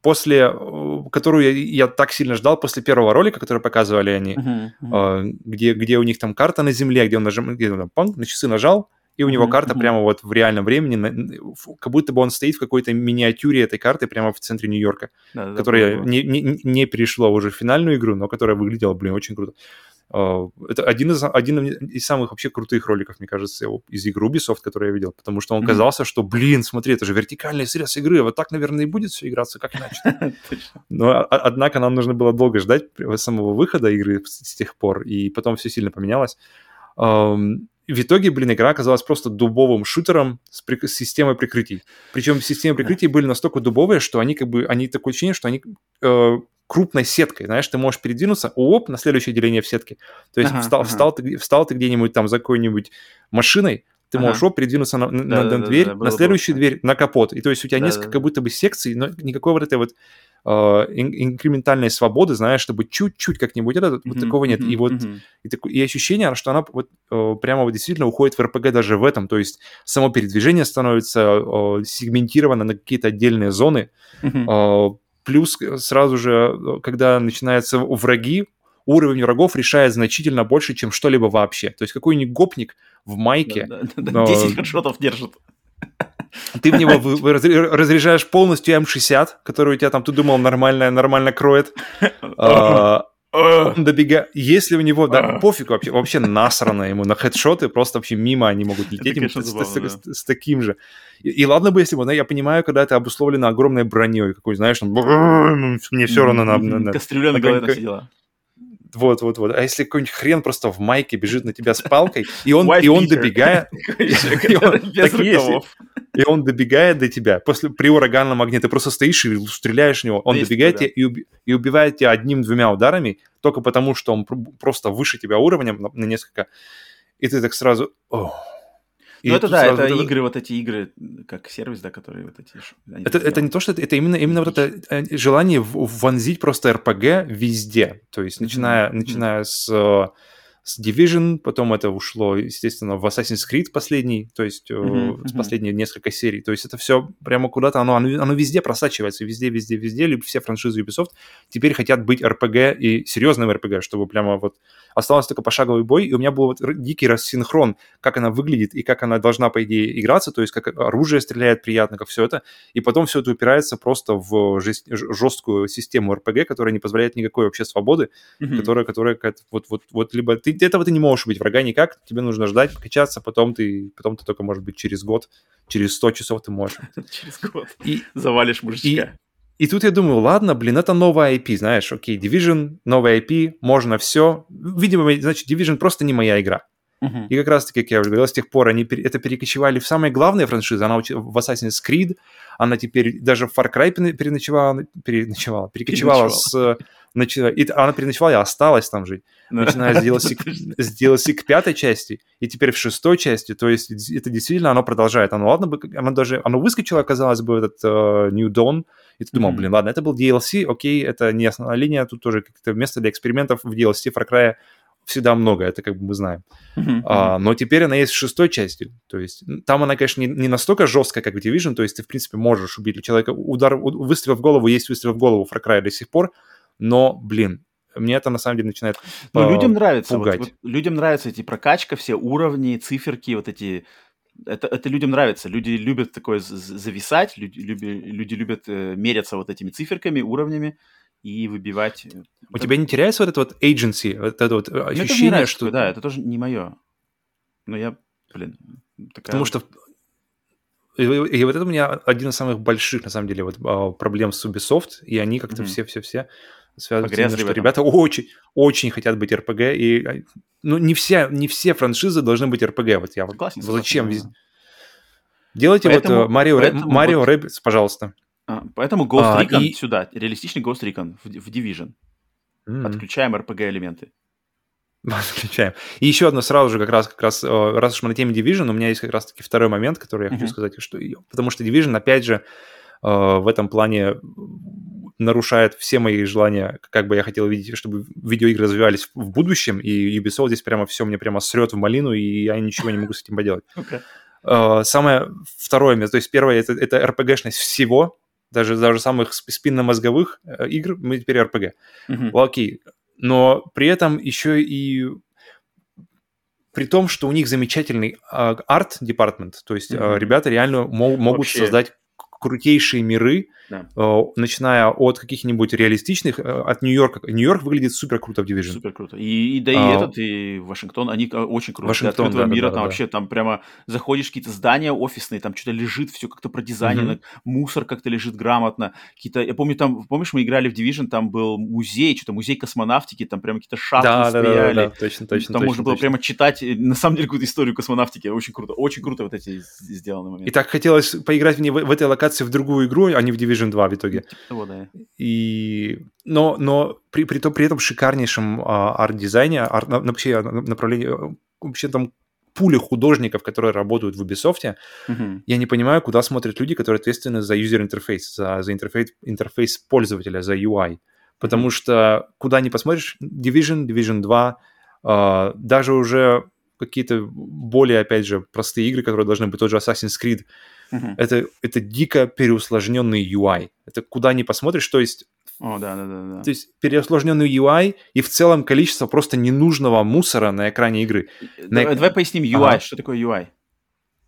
После, э, которую я, я так сильно ждал, после первого ролика, который показывали они, uh-huh, uh-huh. где, где у них там карта на земле, где он нажимает, где он там, панк, на часы нажал, и у него mm-hmm. карта прямо вот в реальном времени, как будто бы он стоит в какой-то миниатюре этой карты прямо в центре Нью-Йорка, да, которая да, не, не, не перешла уже в финальную игру, но которая выглядела, блин, очень круто. А, это один из, один из самых вообще крутых роликов, мне кажется, из игры Ubisoft, который я видел, потому что он mm-hmm. казался, что, блин, смотри, это же вертикальный срез игры, вот так, наверное, и будет все играться, как иначе. Но, а, однако, нам нужно было долго ждать самого выхода игры с тех пор, и потом все сильно поменялось в итоге, блин, игра оказалась просто дубовым шутером с, при... с системой прикрытий. Причем системы прикрытий были настолько дубовые, что они как бы, они такое ощущение, что они э, крупной сеткой, знаешь, ты можешь передвинуться, оп, на следующее деление в сетке. То есть ага, встал, ага. Встал, ты, встал ты где-нибудь там за какой-нибудь машиной, ты ага. можешь оп, передвинуться на, на, да, на да, дверь, да, да, на следующую было. дверь, на капот. И то есть у тебя да, несколько да. как будто бы секций, но никакой вот этой вот э, инкрементальной свободы, знаешь, чтобы чуть-чуть как-нибудь, это, mm-hmm, вот такого нет. Mm-hmm, и вот mm-hmm. и, и ощущение, что она вот э, прямо вот действительно уходит в РПГ даже в этом, то есть само передвижение становится э, сегментировано на какие-то отдельные зоны, mm-hmm. э, плюс сразу же, когда начинаются враги, уровень врагов решает значительно больше, чем что-либо вообще. То есть какой-нибудь гопник в майке... Да, да, да, 10 хедшотов держит. Ты в него разряжаешь полностью М60, который у тебя там, ты думал, нормально, нормально кроет. А, он добегает, если у него, да, пофиг вообще, вообще насрано ему на хедшоты, просто вообще мимо они могут лететь ему с, таким же. И, ладно бы, если бы, я понимаю, когда это обусловлено огромной броней, какой, знаешь, мне все равно на Кастрюля на голове сидела. Вот, вот, вот. А если какой-нибудь хрен просто в майке бежит на тебя с палкой, и он, и он добегает... И он добегает до тебя. После, при ураганном огне ты просто стоишь и стреляешь в него. Он добегает тебя и, убивает тебя одним-двумя ударами, только потому, что он просто выше тебя уровнем на, несколько. И ты так сразу... Ну, это да, это вот игры, вот эти игры, как сервис, да, которые вот эти... Это, это не то, что это, это именно, именно вот это э, желание вонзить просто RPG везде. То есть, начиная, mm-hmm. начиная с э, с Division, потом это ушло, естественно, в Assassin's Creed последний, то есть mm-hmm, с последние несколько серий. То есть это все прямо куда-то, оно, оно, оно везде просачивается, везде, везде, везде. Либо все франшизы Ubisoft теперь хотят быть RPG и серьезным RPG, чтобы прямо вот осталось только пошаговый бой, и у меня был вот дикий рассинхрон, как она выглядит и как она должна, по идее, играться, то есть как оружие стреляет приятно, как все это, и потом все это упирается просто в жест, жесткую систему RPG, которая не позволяет никакой вообще свободы, mm-hmm. которая, которая вот, вот, вот либо ты этого ты не можешь убить врага никак, тебе нужно ждать, покачаться, потом ты, потом ты только, может быть, через год, через 100 часов ты можешь. Через год и, завалишь мужичка. И, и тут я думаю, ладно, блин, это новая IP, знаешь, окей, Division, новая IP, можно все. Видимо, значит, Division просто не моя игра. Uh-huh. И как раз-таки, как я уже говорил, с тех пор они это перекочевали в самые главные франшизы. Она в Assassin's Creed, она теперь даже в Far Cry переночевала, переночевала, перекочевала с... И она переночевала и осталась там жить. Начиная с DLC, с DLC к пятой части, и теперь в шестой части. То есть это действительно оно продолжает. Оно, ладно бы, оно даже... Оно выскочило, казалось бы, этот uh, New Dawn, и ты думал, блин, ладно, это был DLC, окей, это не основная линия, тут тоже как-то место для экспериментов в DLC Far Cry всегда много, это как бы мы знаем. Uh-huh, А, но теперь она есть в шестой части. То есть там она, конечно, не, не настолько жесткая, как в Division, то есть ты, в принципе, можешь убить человека. Удар, выстрел в голову есть выстрел в голову Far Cry до сих пор, но, блин, мне это на самом деле начинает Ну, по- людям нравится. Вот, вот, людям нравятся эти прокачка, все уровни, циферки, вот эти... Это, это людям нравится. Люди любят такое зависать, люди, люди, люди любят э, меряться вот этими циферками, уровнями и выбивать. Э, У тебя не теряется вот это вот agency, вот это вот не ощущение, нравится что... да, это тоже не мое. Но я, блин, такая Потому что и, и вот это у меня один из самых больших, на самом деле, вот а, проблем с Ubisoft, и они как-то Мгм. все-все-все Погрязли именно, в что ребята очень, очень хотят быть RPG, и а, ну не все, не все франшизы должны быть RPG. Вот я вот Согласен, вот зачем везде? Делайте Поэтому- вот э, Марио, Ре- поэтому Марио вот- Rabbids, пожалуйста. А, поэтому Ghost А, Recon и- сюда, реалистичный Ghost Recon в, в Division. М. Отключаем RPG-элементы. Отключаем. И еще одно сразу же, как раз, как раз, э, раз уж мы на теме Division, у меня есть как раз-таки второй момент, который я хочу Мгм. сказать, что потому что Division, опять же, э, в этом плане нарушает все мои желания, как бы я хотел видеть, чтобы видеоигры развивались в будущем, и Ubisoft здесь прямо все мне прямо срет в малину, и я ничего не могу с этим поделать. Окей. Э, Самое второе место, то есть первое, это, это RPG-шность всего, даже, даже самых сп- спинномозговых игр, мы теперь RPG. Ну, Окей. Но при этом еще и при том, что у них замечательный а, арт-департмент, то есть Мгм. ребята реально мо- могут Вообще. создать крутейшие миры, Да. э, начиная от каких-нибудь реалистичных, э, от Нью-Йорка. Нью-Йорк выглядит супер круто в Division. Супер круто. И, и да и А, этот, и Вашингтон, они э, очень круто. Для Вашингтон, открытого да, мира да, там да. вообще там прямо заходишь какие-то здания офисные, там что-то лежит, все как-то продизайнено, мусор как-то лежит грамотно. Какие-то, я помню, там, помнишь, мы играли в Division, там был музей, что-то музей космонавтики, там прямо какие-то шахты Да, да, да, да, стояли. да, точно, точно. там точно, можно было точно. прямо читать, на самом деле, какую-то историю космонавтики. Очень круто. Очень круто вот эти с- сделаны моменты. И так хотелось поиграть в, в этой локации в другую игру, а не в Division 2 в итоге. Того, да. И, но, но при, при, при этом шикарнейшем а, арт-дизайне, арт, на- вообще на- направлении, э, вообще там пули художников, которые работают в Ubisoft, Мгм. я не понимаю, куда смотрят люди, которые ответственны за юзер-интерфейс, за, за интерфейс, интерфейс пользователя, за UI. Потому что куда ни посмотришь, Division, Division 2, а, даже уже какие-то более, опять же, простые игры, которые должны быть, тот же Assassin's Creed, Мгм. это, это дико переусложненный UI. Это куда ни посмотришь, то есть О, да, да, да, да. то есть переусложненный UI и в целом количество просто ненужного мусора на экране игры. Давай, на- давай поясним UI. Ага. Что такое UI?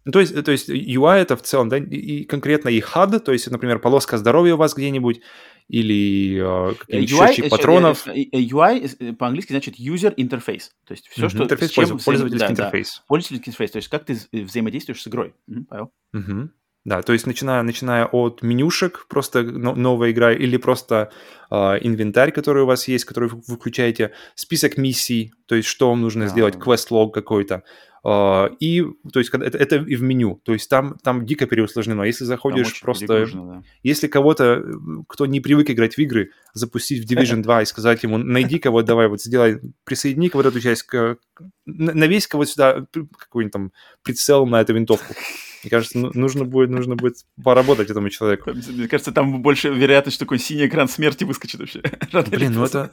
Ну, то есть, то есть UI это в целом, да, и конкретно и HUD, то есть, например, полоска здоровья у вас где-нибудь, или э, какие-нибудь счетчик э, патронов. э, э, UI э, по-английски значит user interface. То есть все, Мгм, что интерфейс чем пользов- взаим- пользовательский да, да. интерфейс. Пользовательский интерфейс. То есть как ты вза- взаимодействуешь с игрой. Мгм, Павел? Мгм. Да, то есть начиная, начиная от менюшек, просто но- новая игра, или просто э, инвентарь, который у вас есть, который вы включаете, список миссий, то есть что вам нужно Да. сделать, квест-лог какой-то. Э, и, то есть, это, это и в меню. То есть там, там дико переусложнено. Если заходишь просто... да. Если кого-то, кто не привык играть в игры, запустить в Division 2 и сказать ему, найди-ка вот давай вот сделай, присоедини-ка вот эту часть, к, на- навесь-ка вот сюда какой-нибудь там прицел на эту винтовку. Мне кажется, ну- нужно будет, нужно будет поработать этому человеку. Мне кажется, там больше вероятность, что такой синий экран смерти выскочит вообще. Блин, ну это...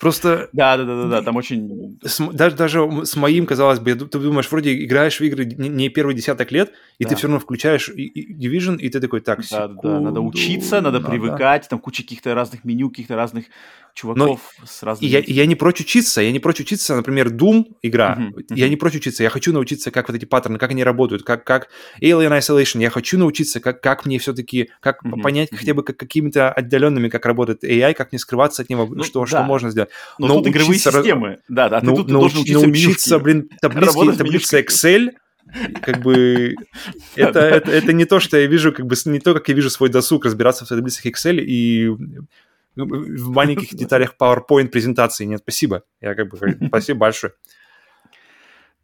Просто Да, да, да, да, да, там очень... с даже, даже с моим, казалось бы, я ты думаешь, вроде играешь в игры не, первый десяток лет, и Да. ты все равно включаешь Division, и ты такой, так, Да, да, да, надо секунду, учиться, надо надо». привыкать, там куча каких-то разных меню, каких-то разных чуваков с И разными... я, я не прочь учиться, я не прочь учиться, например, Doom игра, Мгм, я мгм. не прочь учиться, я хочу научиться, как вот эти паттерны, как они работают, как, как Alien Isolation, я хочу научиться, как, как мне все-таки, как Мгм, понять мгм. хотя бы как, какими-то отдаленными, как работает AI, как не скрываться от него, Ну, что, да. что можно сделать. Но, но тут игровые учиться раз- системы. Да, да, ты Ну, тут науч- должен учиться научиться, блин, с таблица. Excel, как бы это, это, это не то, что я вижу, как бы не то, как я вижу свой досуг разбираться в таблицах Excel и в маленьких деталях PowerPoint презентации. Нет, спасибо. Я как бы спасибо большое.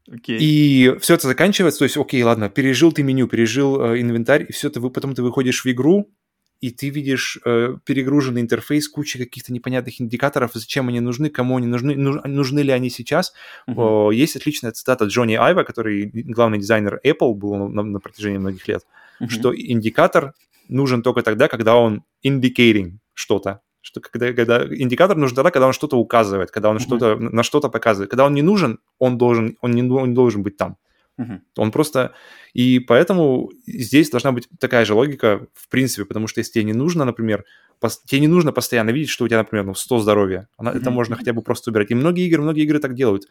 Okay. И все это заканчивается, то есть, окей, ладно, пережил ты меню, пережил э, инвентарь, и все это, вы, потом ты выходишь в игру, и ты видишь э, перегруженный интерфейс, куча каких-то непонятных индикаторов, зачем они нужны, кому они нужны, нуж, нужны ли они сейчас. Uh-huh. Есть отличная цитата Джонни Айва, который главный дизайнер Apple был на, на протяжении многих лет, uh-huh. что индикатор нужен только тогда, когда он indicating что-то. Что когда, когда индикатор нужен тогда, когда он что-то указывает, когда он uh-huh. что-то на что-то показывает. Когда он не нужен, он должен, он не, он не должен быть там. Uh-huh. Он просто... И поэтому здесь должна быть такая же логика, в принципе, потому что если тебе не нужно, например, пос... тебе не нужно постоянно видеть, что у тебя, например, ну, 100 здоровья. Она... Uh-huh. Это можно хотя бы просто убирать. И многие игры, многие игры так делают.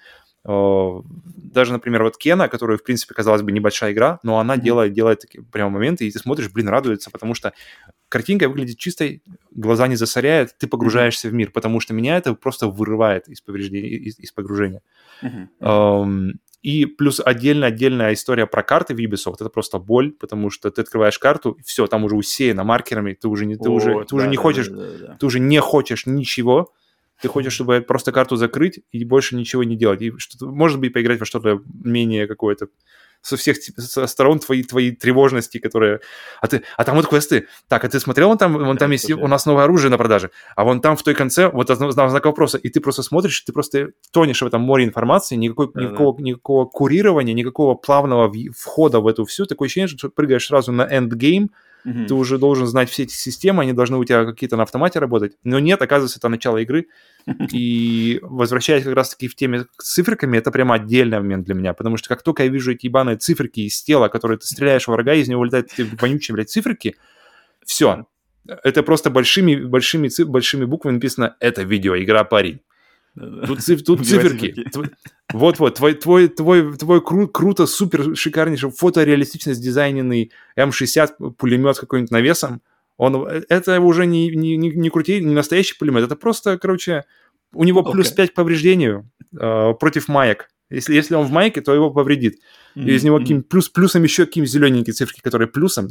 Даже, например, вот Кена, которая, в принципе, казалось бы, небольшая игра, но она mm-hmm. делает, делает такие прямо моменты, и ты смотришь, блин, радуется, потому что картинка выглядит чистой, глаза не засоряет, ты погружаешься mm-hmm. в мир, потому что меня это просто вырывает из повреждения, из, из погружения. Mm-hmm. Um, и плюс отдельно-отдельная история про карты в Ubisoft. Это просто боль, потому что ты открываешь карту, и все, там уже усеяно маркерами, ты уже не, ты О, уже, ты да, уже не да, хочешь, да, да, да. ты уже не хочешь ничего. Ты хочешь, чтобы просто карту закрыть и больше ничего не делать. И что может быть, поиграть во что-то менее какое-то со всех со сторон твои, твои тревожности, которые... А, ты, а там вот квесты. Так, а ты смотрел, вон там, вон там есть у нас новое оружие на продаже, а вон там в той конце вот знак вопроса, и ты просто смотришь, ты просто тонешь в этом море информации, никакой, да, никакого, да. никакого курирования, никакого плавного входа в эту всю. Такое ощущение, что ты прыгаешь сразу на endgame, Mm-hmm. Ты уже должен знать все эти системы, они должны у тебя какие-то на автомате работать. Но нет, оказывается, это начало игры. И возвращаясь как раз-таки в теме с циферками, это прямо отдельный момент для меня, потому что как только я вижу эти ебаные циферки из тела, которые ты стреляешь в врага, из него вылетают эти вонючие, блядь, циферки, все. Это просто большими, большими, большими буквами написано «Это видеоигра, парень». Тут, циф, тут циферки. Вот-вот, твой, твой, твой, твой кру, круто, супер шикарнейший фотореалистично сдизайненный М60 пулемет какой-нибудь навесом, он, это уже не, не, не, не крутей, не настоящий пулемет, это просто, короче, у него okay. плюс 5 к повреждению э, против маек. Если, если он в майке, то его повредит. Mm-hmm. И из него каким плюс, плюсом еще какие зелененькие цифры, которые плюсом.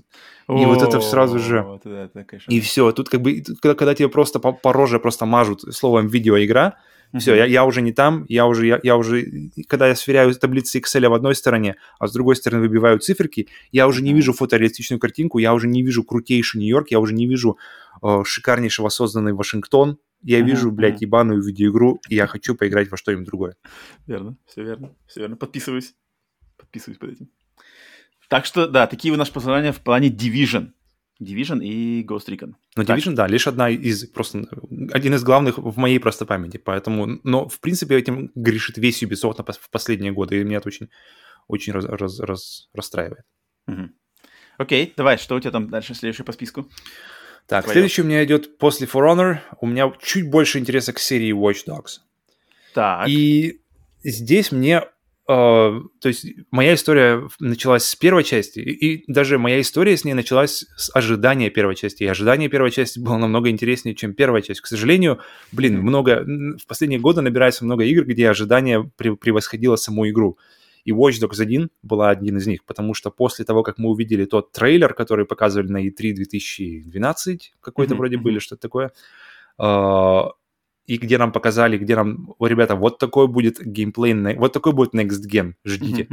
Oh, и вот это сразу же. Вот это, конечно. И все. Тут как бы, когда, когда тебе просто по, по роже просто мажут словом видеоигра, все, я, я уже не там, я уже, я, я уже, когда я сверяю таблицы Excel в одной стороне, а с другой стороны выбиваю циферки, я уже не вижу фотореалистичную картинку, я уже не вижу крутейший Нью-Йорк, я уже не вижу э, шикарнейшего созданный Вашингтон, я вижу, блядь, ебаную видеоигру, и я хочу поиграть во что-нибудь другое. Верно, все верно, все верно. Подписываюсь. Подписываюсь под этим. Так что, да, такие у нас пожелания в плане Division. Division и Ghost Recon. Но Division, да, лишь одна из, просто один из главных в моей просто памяти, поэтому, но в принципе этим грешит весь Ubisoft в последние годы, и меня это очень, очень раз, раз, раз, расстраивает. Угу. Окей, давай, что у тебя там дальше, следующий по списку? Так, Твоё. следующий у меня идет после For Honor, у меня чуть больше интереса к серии Watch Dogs. Так. И здесь мне то есть моя история началась с первой части, и, даже моя история с ней началась с ожидания первой части. И ожидание первой части было намного интереснее, чем первая часть. К сожалению, блин, много в последние годы набирается много игр, где ожидание превосходило саму игру. И Watch Dogs 1 была один из них, потому что после того, как мы увидели тот трейлер, который показывали на E3 2012, какой-то mm-hmm. вроде были, что-то такое, uh, и где нам показали, где нам, о, ребята, вот такой будет геймплей, вот такой будет Next Gen, ждите.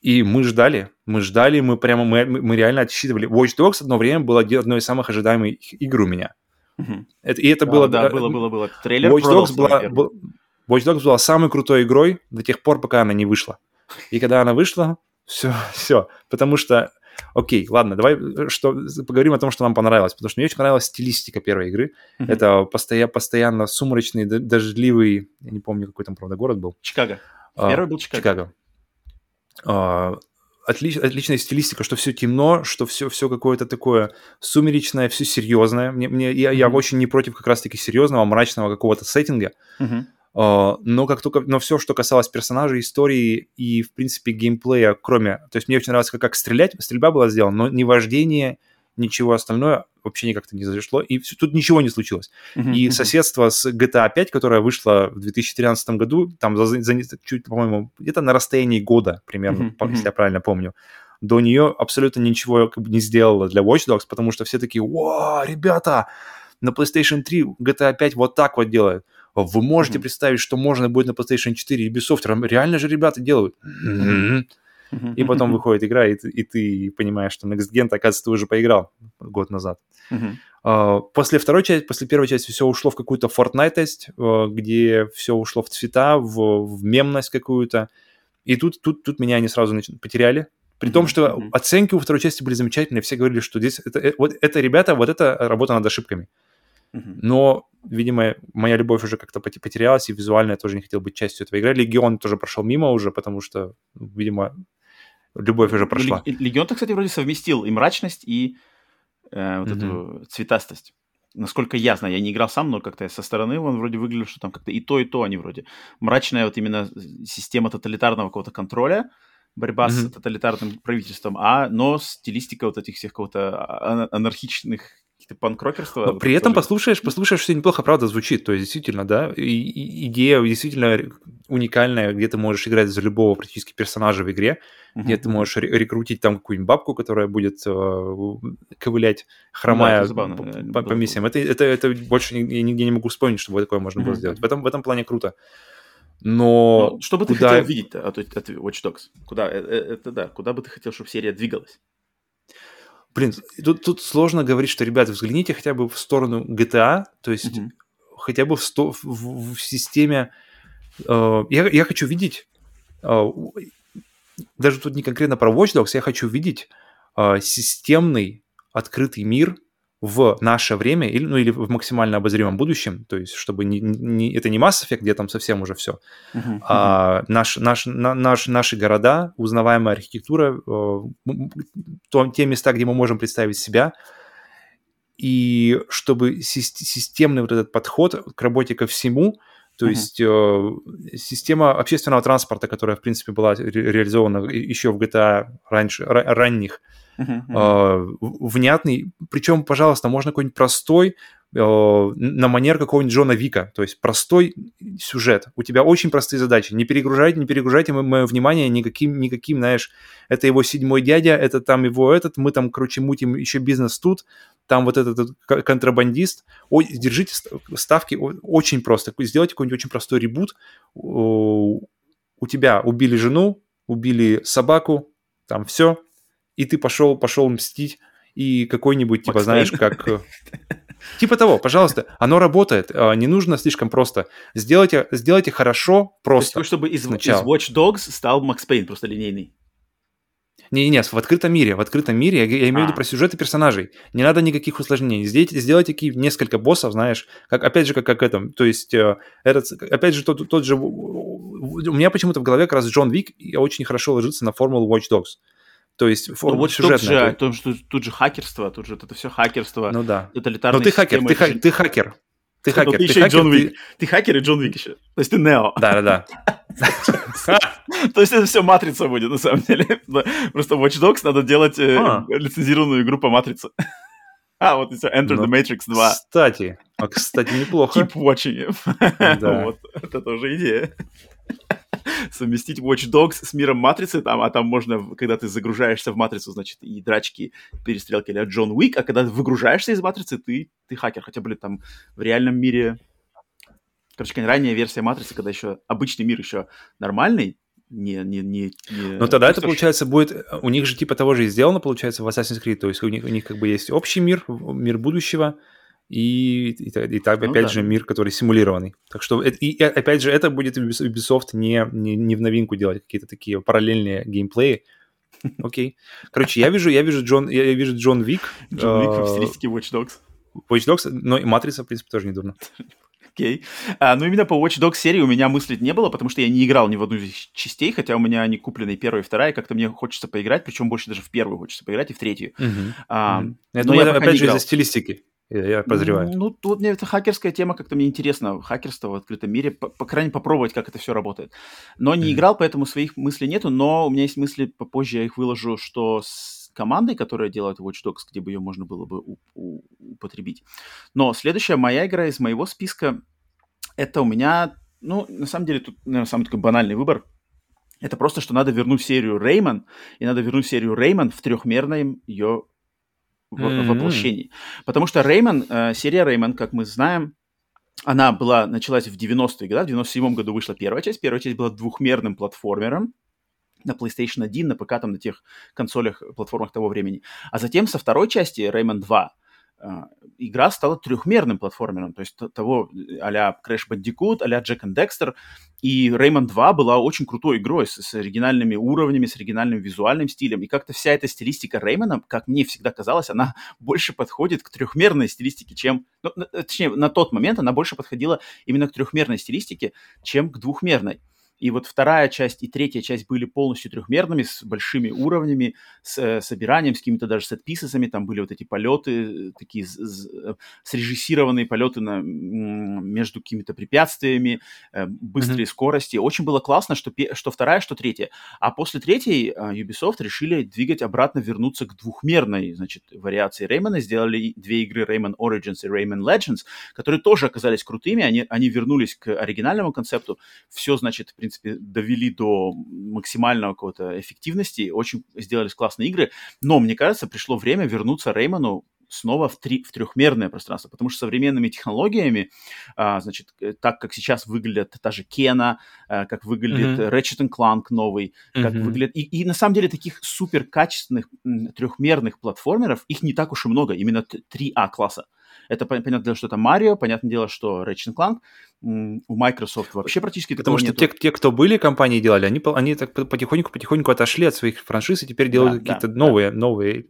И мы ждали, мы ждали, мы прямо, мы, мы реально отсчитывали. Watch Dogs одно время было одной из самых ожидаемых игр у меня. Это, и это да, было... Да, было, было, было. Трейлер Watch Dogs, была, был, Watch Dogs была самой крутой игрой до тех пор, пока она не вышла. И когда она вышла, все, все. Потому что Окей, ладно, давай э, что, поговорим о том, что нам понравилось, потому что мне очень понравилась стилистика первой игры. Mm-hmm. Это постоя- постоянно сумрачный, дождливый, я не помню, какой там, правда, город был. Чикаго. А, Первый был Чикаго. Чикаго. А, отли- отличная стилистика, что все темно, что все, все какое-то такое сумеречное, все серьезное. Мне, мне, я, mm-hmm. я очень не против как раз-таки серьезного, мрачного какого-то сеттинга. Mm-hmm. А, но как только, но все, что касалось персонажей, истории и, в принципе, геймплея, кроме... То есть мне очень нравилось, как, как стрелять, стрельба была сделана, но не вождение, ничего остальное вообще никак-то не зашло, и все, тут ничего не случилось. Uh-huh, и соседство с GTA 5, которая вышла в 2013 году, там за, за чуть, по-моему, где-то на расстоянии года примерно, uh-huh, если я правильно помню, до нее абсолютно ничего как бы не сделала для Watch Dogs, потому что все такие, «О, ребята, на PlayStation 3 GTA 5 вот так вот делает Вы можете mm-hmm. представить, что можно будет на PlayStation 4 и Ubisoft? Реально же ребята делают. Mm-hmm. И потом выходит игра, и ты, и ты понимаешь, что Next Gen, оказывается, ты уже поиграл год назад. Uh, после второй части, после первой части все ушло в какую-то Fortnite-тесть, uh, где все ушло в цвета, в, в мемность какую-то. И тут, тут, тут меня они сразу нач... потеряли. При том, что mm-hmm. оценки у второй части были замечательные, все говорили, что здесь это, э, вот это ребята, вот это работа над ошибками. Mm-hmm. Но, видимо, моя любовь уже как-то потерялась, и визуально я тоже не хотел быть частью этого игры. Легион тоже прошел мимо уже, потому что, видимо, любовь уже ну, прошла. Легион-то, кстати, вроде совместил и мрачность, и э, вот mm-hmm. эту цветастость. Насколько я знаю, я не играл сам, но как-то со стороны он вроде выглядел, что там как-то и то, и то они вроде. Мрачная вот именно система тоталитарного какого-то контроля, борьба mm-hmm. с тоталитарным правительством, а но стилистика вот этих всех какого-то а, анархичных какие-то панкрокерства. Но при этом послушаешь, послушаешь, все неплохо, правда, звучит. То есть, действительно, да, и, и, идея действительно уникальная, где ты можешь играть за любого практически персонажа в игре, uh-huh. где ты можешь рекрутить там какую-нибудь бабку, которая будет э, ковылять, хромая да, по, по, по миссиям. Это, это, это больше я нигде не могу вспомнить, чтобы такое можно uh-huh. было сделать. В этом, в этом плане круто. Но... Но что бы куда... ты хотел видеть от, от Watch Dogs? Куда, это, э, это да, куда бы ты хотел, чтобы серия двигалась? Блин, тут, тут сложно говорить, что, ребята, взгляните хотя бы в сторону GTA, то есть mm-hmm. хотя бы в, сто, в, в, системе... Э, я, я хочу видеть... Э, даже тут не конкретно про Watch Dogs, я хочу видеть э, системный открытый мир, в наше время, или, ну, или в максимально обозримом будущем, то есть чтобы не, не, это не Mass Effect, где там совсем уже все, uh-huh, а наш, наш, на, наш, наши города, узнаваемая архитектура, э, то, те места, где мы можем представить себя, и чтобы системный вот этот подход к работе ко всему, то uh-huh. есть э, система общественного транспорта, которая, в принципе, была ре- реализована еще в GTA раньше, ранних, uh-huh, внятный. Причем, пожалуйста, можно какой-нибудь простой э, на манер какого-нибудь Джона Вика, то есть простой сюжет. У тебя очень простые задачи. Не перегружайте, не перегружайте мое внимание никаким, никаким, знаешь, это его седьмой дядя, это там его этот, мы там, короче, мутим еще бизнес тут, там вот этот, этот контрабандист. Ой, держите ставки очень просто. Сделайте какой-нибудь очень простой ребут. У тебя убили жену, убили собаку, там все, и ты пошел, пошел мстить, и какой-нибудь, типа, знаешь, как... Э, типа того, пожалуйста, оно работает, а, не нужно слишком просто. Сделайте, сделайте хорошо, просто. То есть, чтобы из, из Watch Dogs стал Макс Пейн просто линейный. Не-не-не, в открытом мире, в открытом мире, я, я имею в виду а. про сюжеты персонажей. Не надо никаких усложнений. Сделайте, сделайте такие несколько боссов, знаешь, как, опять же, как, как этом. То есть, э, этот, опять же, тот, тот же... У меня почему-то в голове как раз Джон Вик очень хорошо ложится на формулу Watch Dogs. То есть ну, вот сюжетная. Тут же, тут, тут же хакерство, тут же это все хакерство. Ну да. Но ты хакер, ты, ха- ты хакер. Ты хакер, ты, еще хакер, Джон Вик. Ты... ты хакер и Джон Вик еще. То есть ты Нео. Да-да-да. То есть это все матрица будет, на самом деле. Просто Watch Dogs надо делать э, а. лицензированную игру по матрице. А, вот и все, Enter the ну, Matrix 2. Кстати, а, кстати, неплохо. Keep watching. Да. Вот, это тоже идея. Совместить Watch Dogs с миром Матрицы, там, а там можно, когда ты загружаешься в Матрицу, значит, и драчки, перестрелки или Джон Уик, а когда ты выгружаешься из Матрицы, ты, ты хакер, хотя, блин, там в реальном мире... Короче, ранняя версия Матрицы, когда еще обычный мир еще нормальный, не, не, не, не... Но тогда это, получается, будет... У них же типа того же и сделано, получается, в Assassin's Creed. То есть у них, у них как бы есть общий мир, мир будущего, и, и, и так, ну, опять да. же, мир, который симулированный. Так что, и, и опять же, это будет Ubisoft не, не, не в новинку делать какие-то такие параллельные геймплеи. Окей. Короче, я вижу, я вижу Джон, я вижу Джон Вик. Джон Вик в стилистике Watch Dogs. Watch Dogs, но и Матрица, в принципе, тоже не дурно. Окей. Okay. А, ну, именно по Watch Dogs серии у меня мыслей не было, потому что я не играл ни в одну из частей, хотя у меня они куплены первая и вторая, как-то мне хочется поиграть, причем больше даже в первую хочется поиграть и в третью. Uh-huh. А, uh-huh. Я думаю, я опять же, из-за стилистики. Я подозреваю. Ну, тут мне эта хакерская тема как-то мне интересно. Хакерство в открытом мире, по, по крайней мере, попробовать, как это все работает. Но не mm-hmm. играл, поэтому своих мыслей нету, но у меня есть мысли, попозже я их выложу, что с командой, которая делает Watch Dogs, где бы ее можно было бы у- у- употребить. Но следующая моя игра из моего списка, это у меня, ну, на самом деле, тут, наверное, самый такой банальный выбор. Это просто, что надо вернуть серию Реймон, и надо вернуть серию Реймон в трехмерном ее в, mm-hmm. воплощении. Потому что Реймон, э, серия Реймон, как мы знаем, она была, началась в 90-е годы, в 97-м году вышла первая часть. Первая часть была двухмерным платформером, на PlayStation 1, на ПК, там, на тех консолях, платформах того времени. А затем со второй части Rayman 2 а, игра стала трехмерным платформером, то есть того а-ля Crash Bandicoot, а-ля Jack and Dexter, и Rayman 2 была очень крутой игрой с, с оригинальными уровнями, с оригинальным визуальным стилем, и как-то вся эта стилистика Реймана, как мне всегда казалось, она больше подходит к трехмерной стилистике, чем, ну, точнее, на тот момент она больше подходила именно к трехмерной стилистике, чем к двухмерной. И вот вторая часть и третья часть были полностью трехмерными, с большими уровнями, с э, собиранием, с какими-то даже сет-писами. Там были вот эти полеты, э, такие э, срежиссированные полеты на, между какими-то препятствиями, э, быстрые mm-hmm. скорости. Очень было классно, что, что вторая, что третья. А после третьей э, Ubisoft решили двигать обратно, вернуться к двухмерной, значит, вариации Реймана. Сделали две игры Rayman Origins и Rayman Legends, которые тоже оказались крутыми. Они, они вернулись к оригинальному концепту. Все, значит, в принципе, принципе, довели до максимального какого-то эффективности, очень сделали классные игры, но, мне кажется, пришло время вернуться Рейману снова в, три, в трехмерное пространство, потому что современными технологиями, а, значит, э, так как сейчас выглядят та же Кена, а, как выглядит mm-hmm. Ratchet Clank новый, mm-hmm. как выглядит... И, и на самом деле таких супер качественных трехмерных платформеров, их не так уж и много, именно 3А класса. Это, понятное дело, что это Марио, понятное дело, что Ratchet Clank. У Microsoft вообще практически Потому что те, те, кто были компании делали, они, они так потихоньку-потихоньку отошли от своих франшиз и теперь делают да, какие-то да, новые, да. новые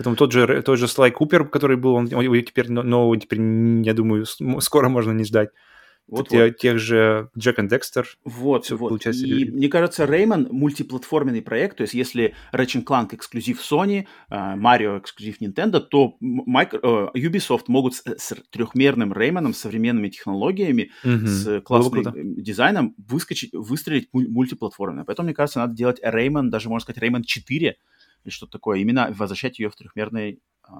Потом тот же, тот же Слай Купер, который был, он, он теперь, но теперь, я думаю, скоро можно не ждать. Вот, те, вот. Тех же Джек и Декстер. Вот, все вот. Получается. И мне кажется, Реймон мультиплатформенный проект, то есть если Ratchet Clank эксклюзив Sony, Марио uh, эксклюзив Nintendo, то Micro, uh, Ubisoft могут с, с трехмерным Реймоном, современными технологиями, mm-hmm. с классным дизайном выскочить, выстрелить мультиплатформенно. Поэтому, мне кажется, надо делать Реймон, даже можно сказать Реймон 4 или что-то такое, именно возвращать ее в трехмерный uh,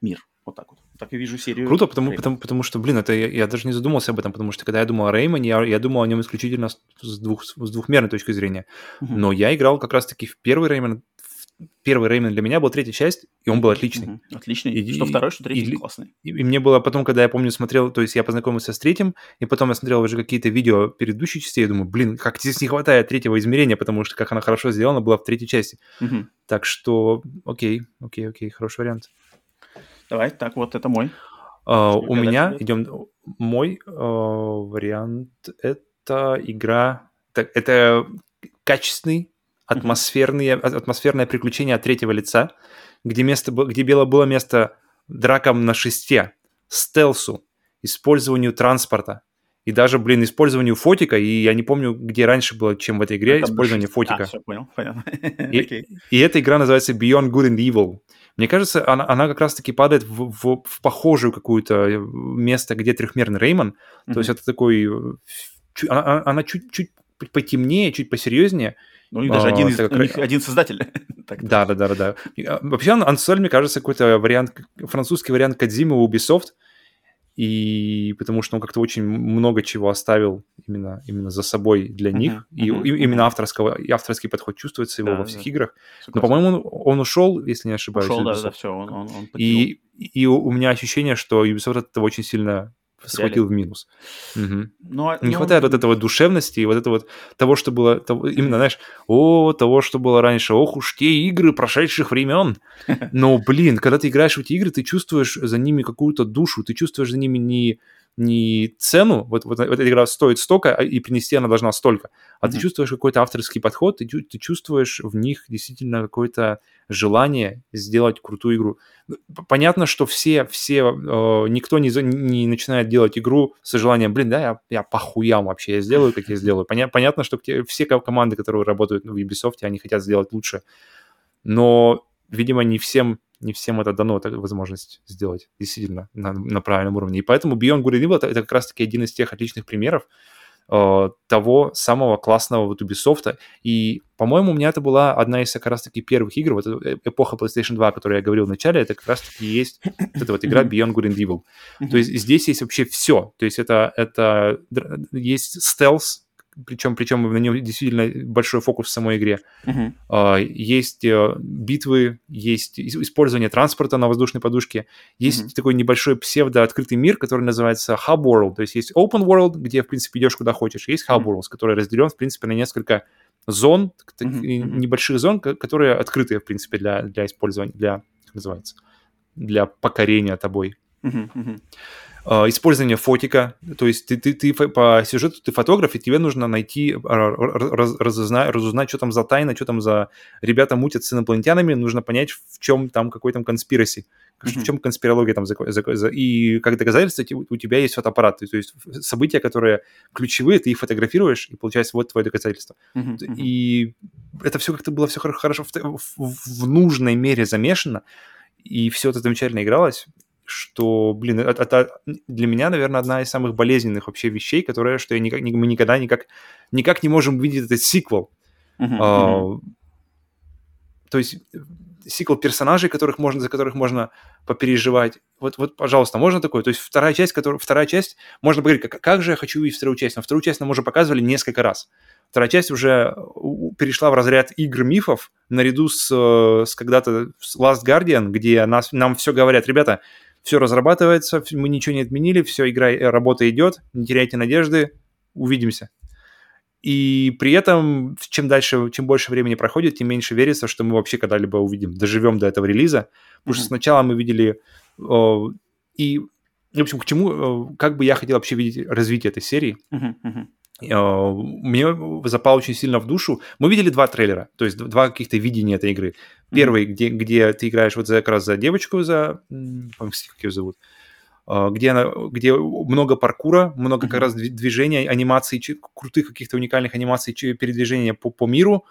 мир. Вот так вот. Так и вижу серию. Круто, потому, потому, потому что, блин, это я, я даже не задумался об этом, потому что когда я думал о Реймоне, я, я думал о нем исключительно с, с, двух, с двухмерной точки зрения. Uh-huh. Но я играл как раз-таки в первый Реймон. Первый Реймон для меня был третья часть, и он был отличный. Uh-huh. Отличный. И, что второй, что третий и, классный. И, и мне было потом, когда я помню, смотрел, то есть я познакомился с третьим, и потом я смотрел уже какие-то видео предыдущей части, я думаю, блин, как здесь не хватает третьего измерения, потому что как она хорошо сделана была в третьей части. Uh-huh. Так что, окей, окей, окей, хороший вариант. Давай, так вот, это мой. Uh, у меня идем мой uh, вариант. Это игра. Так, это качественный, атмосферный, атмосферное приключение от третьего лица, где, место, где было, было место дракам на шесте, стелсу, использованию транспорта и даже, блин, использованию фотика. И я не помню, где раньше было, чем в этой игре, это использование фотика. А, все, понял, понятно. И, okay. и эта игра называется Beyond Good and Evil. Мне кажется, она, она как раз-таки падает в, в, в похожую какую-то э, место, где трехмерный Реймон. Mm-hmm. То есть это такой... Э, она, она чуть-чуть потемнее, чуть посерьезнее. Ну, и даже а, один, из, как... них один создатель. да, да, да, да, да. Вообще, Ансоль, мне кажется, какой-то вариант, французский вариант Кадзимы у Ubisoft – и потому что он как-то очень много чего оставил именно, именно за собой для них, uh-huh, и, uh-huh, и именно авторского, и авторский подход чувствуется его да, во всех да. играх. Согласен. Но, по-моему, он, он ушел, если не ошибаюсь. Ушел, да, да, все, он, он, он и, и у меня ощущение, что Ubisoft это очень сильно схватил в минус. Угу. Ну, но, не но... хватает вот этого душевности и вот этого вот того, что было, того, именно, знаешь, о, того, что было раньше, ох уж те игры прошедших времен. Но, блин, когда ты играешь в эти игры, ты чувствуешь за ними какую-то душу, ты чувствуешь за ними не не цену, вот, вот, вот эта игра стоит столько, а, и принести она должна столько, а mm-hmm. ты чувствуешь какой-то авторский подход, ты, ты чувствуешь в них действительно какое-то желание сделать крутую игру. Понятно, что все, все, э, никто не, не начинает делать игру со желанием, блин, да, я, я похуям вообще, я сделаю, как я сделаю. Поня- понятно, что все команды, которые работают в Ubisoft, они хотят сделать лучше, но, видимо, не всем не всем это дано, это возможность сделать действительно на, на правильном уровне. И поэтому Beyond Good and Evil это, это как раз-таки один из тех отличных примеров э, того самого классного вот Ubisoft. И, по-моему, у меня это была одна из как раз-таки первых игр, вот э, эпоха PlayStation 2, о которой я говорил в начале, это как раз-таки есть вот эта вот игра Beyond Good and Evil. То есть здесь есть вообще все. То есть это, это есть стелс, причем, причем на него действительно большой фокус в самой игре. Uh-huh. Есть э, битвы, есть использование транспорта на воздушной подушке, есть uh-huh. такой небольшой псевдо-открытый мир, который называется Hub World, то есть есть Open World, где, в принципе, идешь куда хочешь, есть Hub World, uh-huh. который разделен, в принципе, на несколько зон, uh-huh. небольших зон, которые открытые, в принципе, для, для использования, для, как называется, для покорения тобой. Uh-huh. Uh-huh. А, использование фотика, то есть ты, ты, ты по сюжету ты фотограф, и тебе нужно найти, а, раз, разузнать, разузнать, что там за тайна, что там за ребята мутят с инопланетянами, нужно понять, в чем там какой там конспираси, mm-hmm. в чем конспирология там, за, за, за, и как доказательство у тебя есть фотоаппарат, то есть события, которые ключевые, ты их фотографируешь, и получается вот твое доказательство. Mm-hmm. И это все как-то было все хорошо в, в, в нужной мере замешано, и все это замечательно игралось что, блин, это, это для меня, наверное, одна из самых болезненных вообще вещей, которая, что я никак, мы никогда никак, никак не можем увидеть этот сиквел. Uh-huh, uh-huh. То есть сиквел персонажей, которых можно, за которых можно попереживать. Вот, вот, пожалуйста, можно такое? То есть вторая часть, которая, вторая часть, можно поговорить, как, как же я хочу увидеть вторую часть, но вторую часть нам уже показывали несколько раз. Вторая часть уже перешла в разряд игр мифов, наряду с, с когда-то Last Guardian, где нас, нам все говорят, ребята, все разрабатывается, мы ничего не отменили, все, игра, э, работа идет, не теряйте надежды, увидимся. И при этом, чем дальше, чем больше времени проходит, тем меньше верится, что мы вообще когда-либо увидим, доживем до этого релиза. Потому mm-hmm. что сначала мы видели... О, и, в общем, к чему, как бы я хотел вообще видеть развитие этой серии. Mm-hmm. Э, мне запал очень сильно в душу. Мы видели два трейлера, то есть два каких-то видения этой игры. Первый, mm-hmm. где, где ты играешь вот за, как раз за девочку, за... Как ее зовут? Э, где, она, где много паркура, много mm-hmm. как раз движения, анимаций, крутых каких-то уникальных анимаций передвижения по, по миру.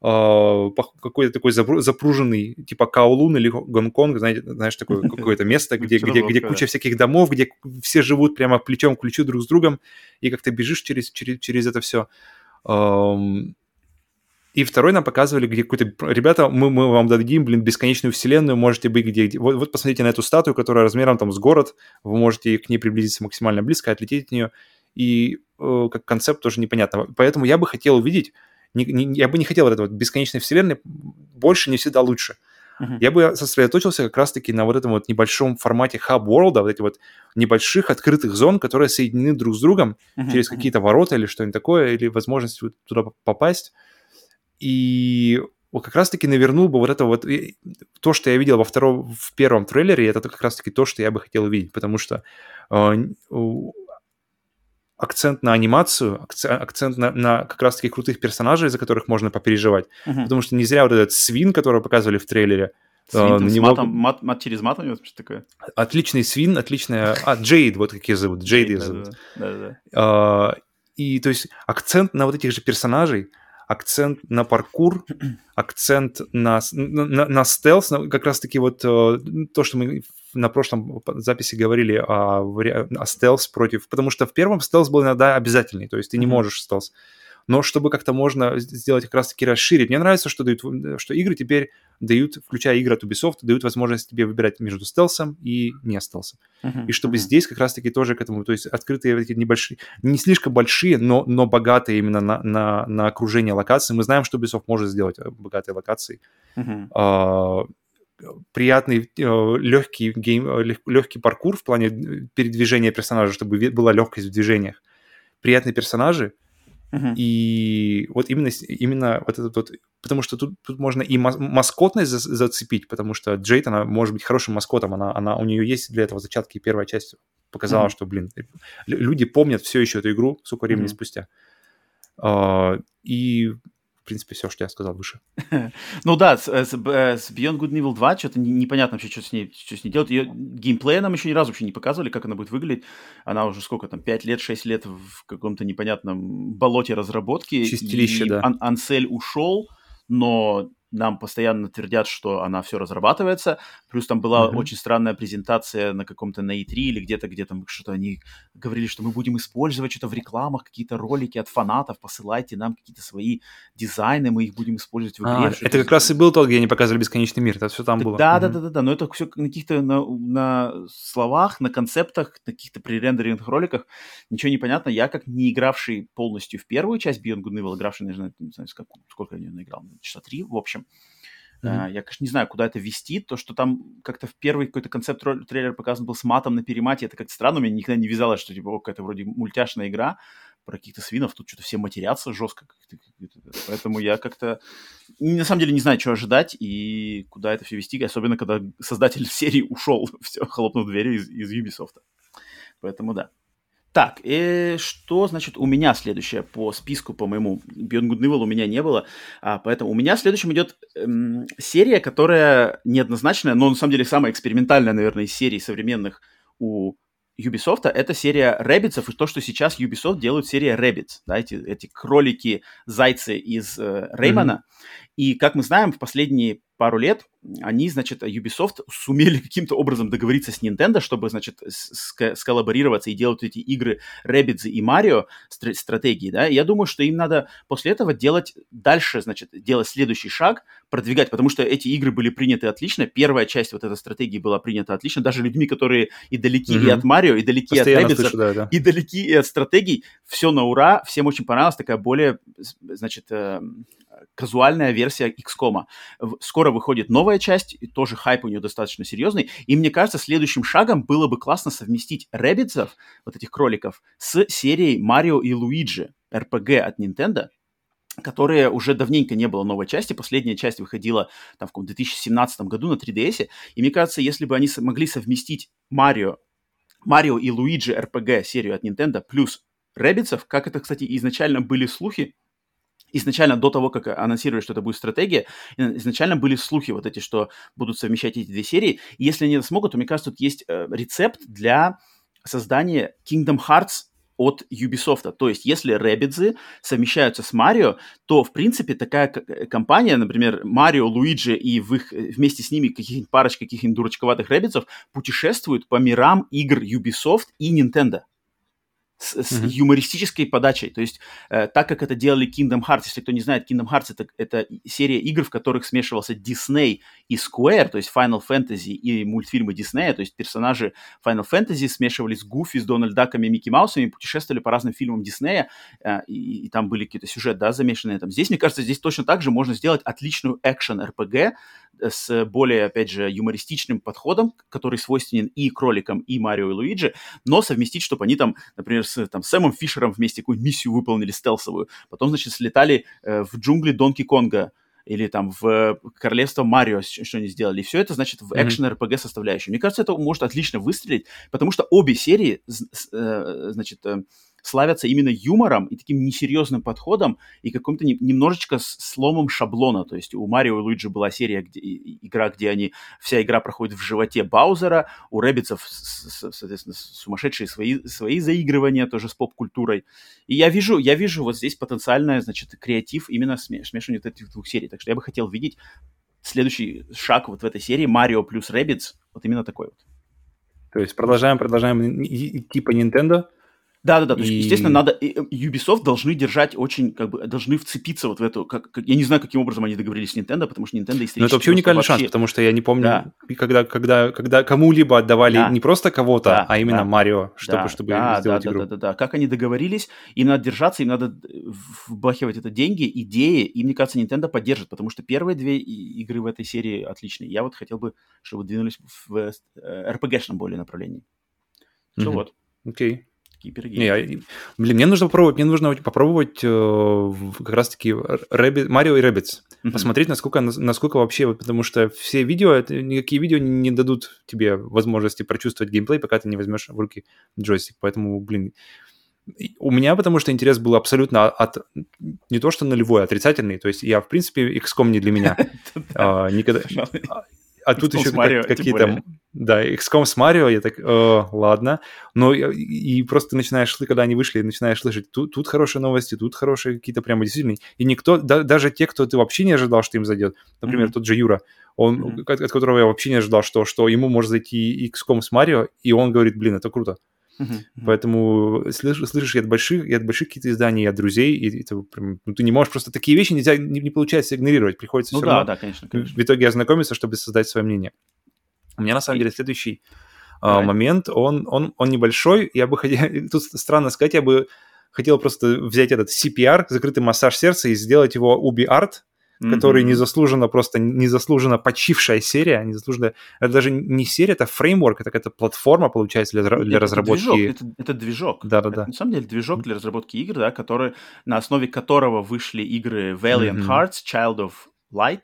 Какой-то такой запруженный, типа Каолун или Гонконг, знаете, знаешь, такое какое-то место, где, где, где куча всяких домов, где все живут прямо плечом к плечу друг с другом, и как ты бежишь через, через, через это все. И второй нам показывали, где какой-то... Ребята, мы, мы вам дадим, блин, бесконечную вселенную, можете быть где... где... Вот, вот посмотрите на эту статую, которая размером там с город, вы можете к ней приблизиться максимально близко, отлететь от нее, и э, как концепт тоже непонятно. Поэтому я бы хотел увидеть не, не, я бы не хотел вот этой вот бесконечной вселенной, больше не всегда лучше. Uh-huh. Я бы сосредоточился как раз-таки на вот этом вот небольшом формате хаб world, вот эти вот небольших открытых зон, которые соединены друг с другом uh-huh. через какие-то ворота или что-нибудь такое, или возможность туда попасть. И вот как раз-таки навернул бы вот это вот то, что я видел во втором, в первом трейлере, это как раз-таки то, что я бы хотел увидеть, потому что э, акцент на анимацию, акцент на, на как раз-таки крутых персонажей, за которых можно попереживать. Uh-huh. Потому что не зря вот этот свин, которого показывали в трейлере, Свин uh, с него... матом, мат, мат через мат у него что такое? Отличный свин, отличная... А, Джейд, вот как ее зовут, Джейд ее зовут. Да, да, да. Uh, и то есть акцент на вот этих же персонажей, акцент на паркур, акцент на, на, на стелс, как раз-таки вот э, то, что мы на прошлом записи говорили о, о стелс против... Потому что в первом стелс был иногда обязательный, то есть ты не можешь стелс но чтобы как-то можно сделать как раз-таки расширить. Мне нравится, что, дают, что игры теперь дают, включая игры от Ubisoft, дают возможность тебе выбирать между стелсом и не стелсом. Uh-huh, и чтобы uh-huh. здесь как раз-таки тоже к этому, то есть открытые эти небольшие, не слишком большие, но, но богатые именно на, на, на окружение локаций. Мы знаем, что Ubisoft может сделать э, богатые локации. Uh-huh. А, приятный э, легкий гейм, э, легкий паркур в плане передвижения персонажа, чтобы была легкость в движениях. Приятные персонажи, Uh-huh. И вот именно, именно вот этот вот, потому что тут, тут можно и маскотность за, зацепить, потому что Джейд, она может быть хорошим маскотом, она, она, у нее есть для этого зачатки, и первая часть показала, uh-huh. что, блин, люди помнят все еще эту игру, сколько времени uh-huh. спустя. Uh, и принципе, все, что я сказал выше. ну да, с, с, э, с Beyond Good and Evil 2 что-то непонятно вообще, что с ней, что с ней делать. Ее геймплея нам еще ни разу вообще не показывали, как она будет выглядеть. Она уже сколько там, 5 лет, 6 лет в каком-то непонятном болоте разработки. Чистилище, и да. Ан- Ансель ушел, но нам постоянно твердят, что она все разрабатывается. Плюс там была mm-hmm. очень странная презентация на каком-то на E3 или где-то, где там что-то они говорили, что мы будем использовать что-то в рекламах, какие-то ролики от фанатов, посылайте нам какие-то свои дизайны, мы их будем использовать в игре. А, это как раз и был тот, где они показывали бесконечный мир, это все там было. Да, да, да, да, да, но это все на каких-то на, на словах, на концептах, на каких-то пререндеренных роликах, ничего не понятно. Я как не игравший полностью в первую часть Beyond Good Evil, игравший, наверное, не знаю, сколько, сколько я наиграл, часа три, в общем, Mm-hmm. Я, конечно, не знаю, куда это вести. То, что там как-то в первый какой-то концепт трейлер показан был с матом на перемате, это как-то странно. У меня никогда не вязалось, что типа какая-то вроде мультяшная игра про каких-то свинов. Тут что-то все матерятся жестко. Поэтому я как-то на самом деле не знаю, что ожидать и куда это все вести. Особенно, когда создатель серии ушел, все, хлопнув дверью из, из Ubisoft. Поэтому да. Так, и что значит у меня следующее по списку, по моему Beyond Good Evil у меня не было, а, поэтому у меня следующим идет эм, серия, которая неоднозначная, но на самом деле самая экспериментальная, наверное, из серий современных у Ubisoft, это серия Rabbids, и то, что сейчас Ubisoft делают серия Rabbids, да, эти, эти кролики-зайцы из э, Реймана. Mm-hmm. И, как мы знаем, в последние пару лет они, значит, Ubisoft сумели каким-то образом договориться с Nintendo, чтобы, значит, сколлаборироваться и делать эти игры Rabbids и Mario стратегии, да, я думаю, что им надо после этого делать дальше, значит, делать следующий шаг, продвигать, потому что эти игры были приняты отлично, первая часть вот этой стратегии была принята отлично, даже людьми, которые и далеки mm-hmm. и от Марио, и далеки Постоянно от Rabbids, да, да. и далеки и от стратегий, все на ура, всем очень понравилось, такая более, значит, э, казуальная версия XCOM. Скоро выходит новая часть, и тоже хайп у нее достаточно серьезный. И мне кажется, следующим шагом было бы классно совместить Rabbids ов, вот этих кроликов, с серией Марио и Луиджи, RPG от Nintendo, которые уже давненько не было новой части. Последняя часть выходила там, в 2017 году на 3DS. И мне кажется, если бы они могли совместить Марио, Марио и Луиджи RPG серию от Nintendo плюс Рэббитсов, как это, кстати, изначально были слухи, изначально до того, как анонсировали, что это будет стратегия, изначально были слухи вот эти, что будут совмещать эти две серии. И если они это смогут, то, мне кажется, тут есть э, рецепт для создания Kingdom Hearts от Ubisoft. То есть, если Rabbids совмещаются с Марио, то, в принципе, такая э, компания, например, Марио, Луиджи и в их, э, вместе с ними каких-нибудь парочка каких-нибудь дурачковатых Rabbidsов путешествуют по мирам игр Ubisoft и Nintendo с, mm-hmm. юмористической подачей. То есть, э, так как это делали Kingdom Hearts, если кто не знает, Kingdom Hearts это, это серия игр, в которых смешивался Disney и Square, то есть Final Fantasy и мультфильмы Disney, то есть персонажи Final Fantasy смешивались с Гуфи, с Дональд Даками, Микки Маусами, путешествовали по разным фильмам Disney, э, и, и там были какие-то сюжеты, да, замешанные там. Здесь, мне кажется, здесь точно так же можно сделать отличную экшен-РПГ, с более, опять же, юмористичным подходом, который свойственен и кроликам, и Марио и Луиджи, но совместить, чтобы они там, например, с там, Сэмом Фишером вместе какую-нибудь миссию выполнили стелсовую, потом, значит, слетали э, в джунгли Донки Конга, или там в Королевство Марио что они сделали. И все это, значит, в экшен-РПГ составляющую. Мне кажется, это может отлично выстрелить, потому что обе серии, э, значит, э, славятся именно юмором и таким несерьезным подходом и каким-то не, немножечко сломом шаблона. То есть у Марио и Луиджи была серия, где, игра, где они, вся игра проходит в животе Баузера, у Rabbids ов, соответственно, сумасшедшие свои, свои заигрывания тоже с поп-культурой. И я вижу, я вижу вот здесь потенциальное, значит, креатив именно смешивания вот этих двух серий. Так что я бы хотел видеть следующий шаг вот в этой серии Марио плюс Rabbids, вот именно такой вот. То есть продолжаем, продолжаем типа Nintendo, да, да, да. То есть, естественно, надо э, Ubisoft должны держать очень, как бы, должны вцепиться вот в эту. Как, как, я не знаю, каким образом они договорились с Nintendo, потому что Nintendo исторически. Ну, это вообще уникальный вообще... шанс, потому что я не помню, да. когда, когда, когда кому-либо отдавали да. не просто кого-то, да, а именно да. Марио, чтобы, да, чтобы да, сделать да, игру. Да, да, да, да. Как они договорились, им надо держаться, им надо вбахивать это деньги, идеи, и мне кажется, Nintendo поддержит, потому что первые две игры в этой серии отличные. Я вот хотел бы, чтобы двинулись в RPG-шном э, более направлении. Mm-hmm. вот. Окей. Okay такие пироги. Не, я, блин, мне нужно попробовать, мне нужно попробовать э, как раз-таки Марио и Rabbids. Mm-hmm. Посмотреть, насколько, насколько вообще, потому что все видео, это, никакие видео не, не дадут тебе возможности прочувствовать геймплей, пока ты не возьмешь в руки джойстик. Поэтому, блин, у меня потому что интерес был абсолютно от не то что нулевой, а отрицательный. То есть я, в принципе, XCOM не для меня. А, никогда... А, тут еще какие-то Да, XCOM с Марио, я так, э, ладно. Но и, и просто начинаешь, когда они вышли, начинаешь слышать, тут, тут хорошие новости, тут хорошие какие-то прямо действительно. И никто, да, даже те, кто ты вообще не ожидал, что им зайдет, например, mm-hmm. тот же Юра, он, mm-hmm. от, от которого я вообще не ожидал, что, что ему может зайти XCOM с Марио, и он говорит, блин, это круто. Uh-huh, Поэтому слышишь, слышишь и от больших, и от больших каких-то изданий, и от друзей, и, это прям, ну, ты не можешь просто такие вещи нельзя, не, не получается игнорировать, приходится ну, все да, равно да, конечно, конечно. в итоге ознакомиться, чтобы создать свое мнение. У меня на самом деле следующий uh, момент, он, он, он небольшой, я бы хотел, тут странно сказать, я бы хотел просто взять этот CPR, закрытый массаж сердца, и сделать его Ubi Art, mm-hmm. который незаслуженно просто незаслуженно почившая серия, незаслуженно это даже не серия, это фреймворк, это какая-то платформа получается для, для это разработки. Движок, это, это движок. Да, да, да. На самом деле движок для разработки игр, да, который на основе которого вышли игры Valiant mm-hmm. Hearts, Child of Light.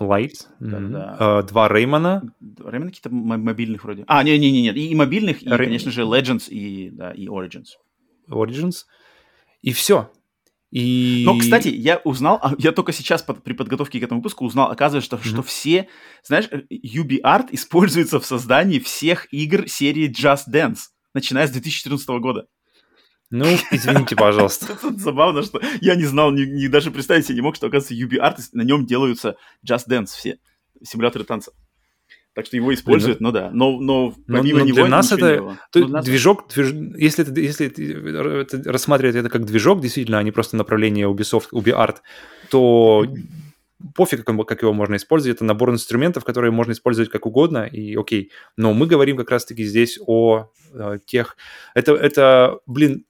Light, да, mm-hmm. да. Uh, два Реймона. Реймона какие-то мобильных вроде. А, не, не, не, нет, и мобильных, и, Рей... конечно же, Legends и, да, и Origins. Origins. И все. И... Но, кстати, я узнал, а, я только сейчас под, при подготовке к этому выпуску узнал, оказывается, что, mm-hmm. что все, знаешь, UbiArt используется в создании всех игр серии Just Dance, начиная с 2014 года. Ну, извините, пожалуйста. Тут забавно, что я не знал, ни, ни, даже представить себе не мог, что, оказывается, UbiArt, на нем делаются Just Dance все, симуляторы танца. Так что его используют, ну, ну да. Но, но помимо но, но него для нас это то, нас... движок, движ... если, это, если это, рассматривать это как движок, действительно, а не просто направление Ubisoft, UbiArt, то пофиг, как, как его можно использовать. Это набор инструментов, которые можно использовать как угодно, и окей. Но мы говорим как раз-таки здесь о э, тех... Это, это, блин,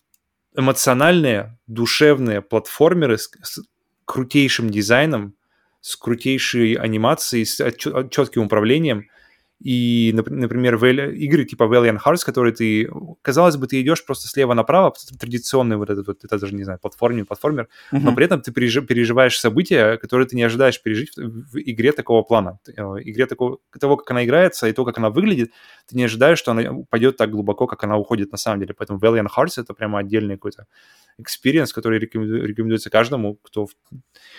эмоциональные, душевные платформеры с, с крутейшим дизайном, с крутейшей анимацией, с четким управлением, и, например, игры типа Valiant Hearts, которые ты, казалось бы, ты идешь просто слева направо, традиционный вот этот вот, это даже, не знаю, платформер, платформер, uh-huh. но при этом ты переживаешь события, которые ты не ожидаешь пережить в, в игре такого плана. Э, игре такого, того, как она играется и то, как она выглядит, ты не ожидаешь, что она пойдет так глубоко, как она уходит на самом деле. Поэтому Valiant Hearts — это прямо отдельный какой-то experience, который рекомендуется каждому, кто,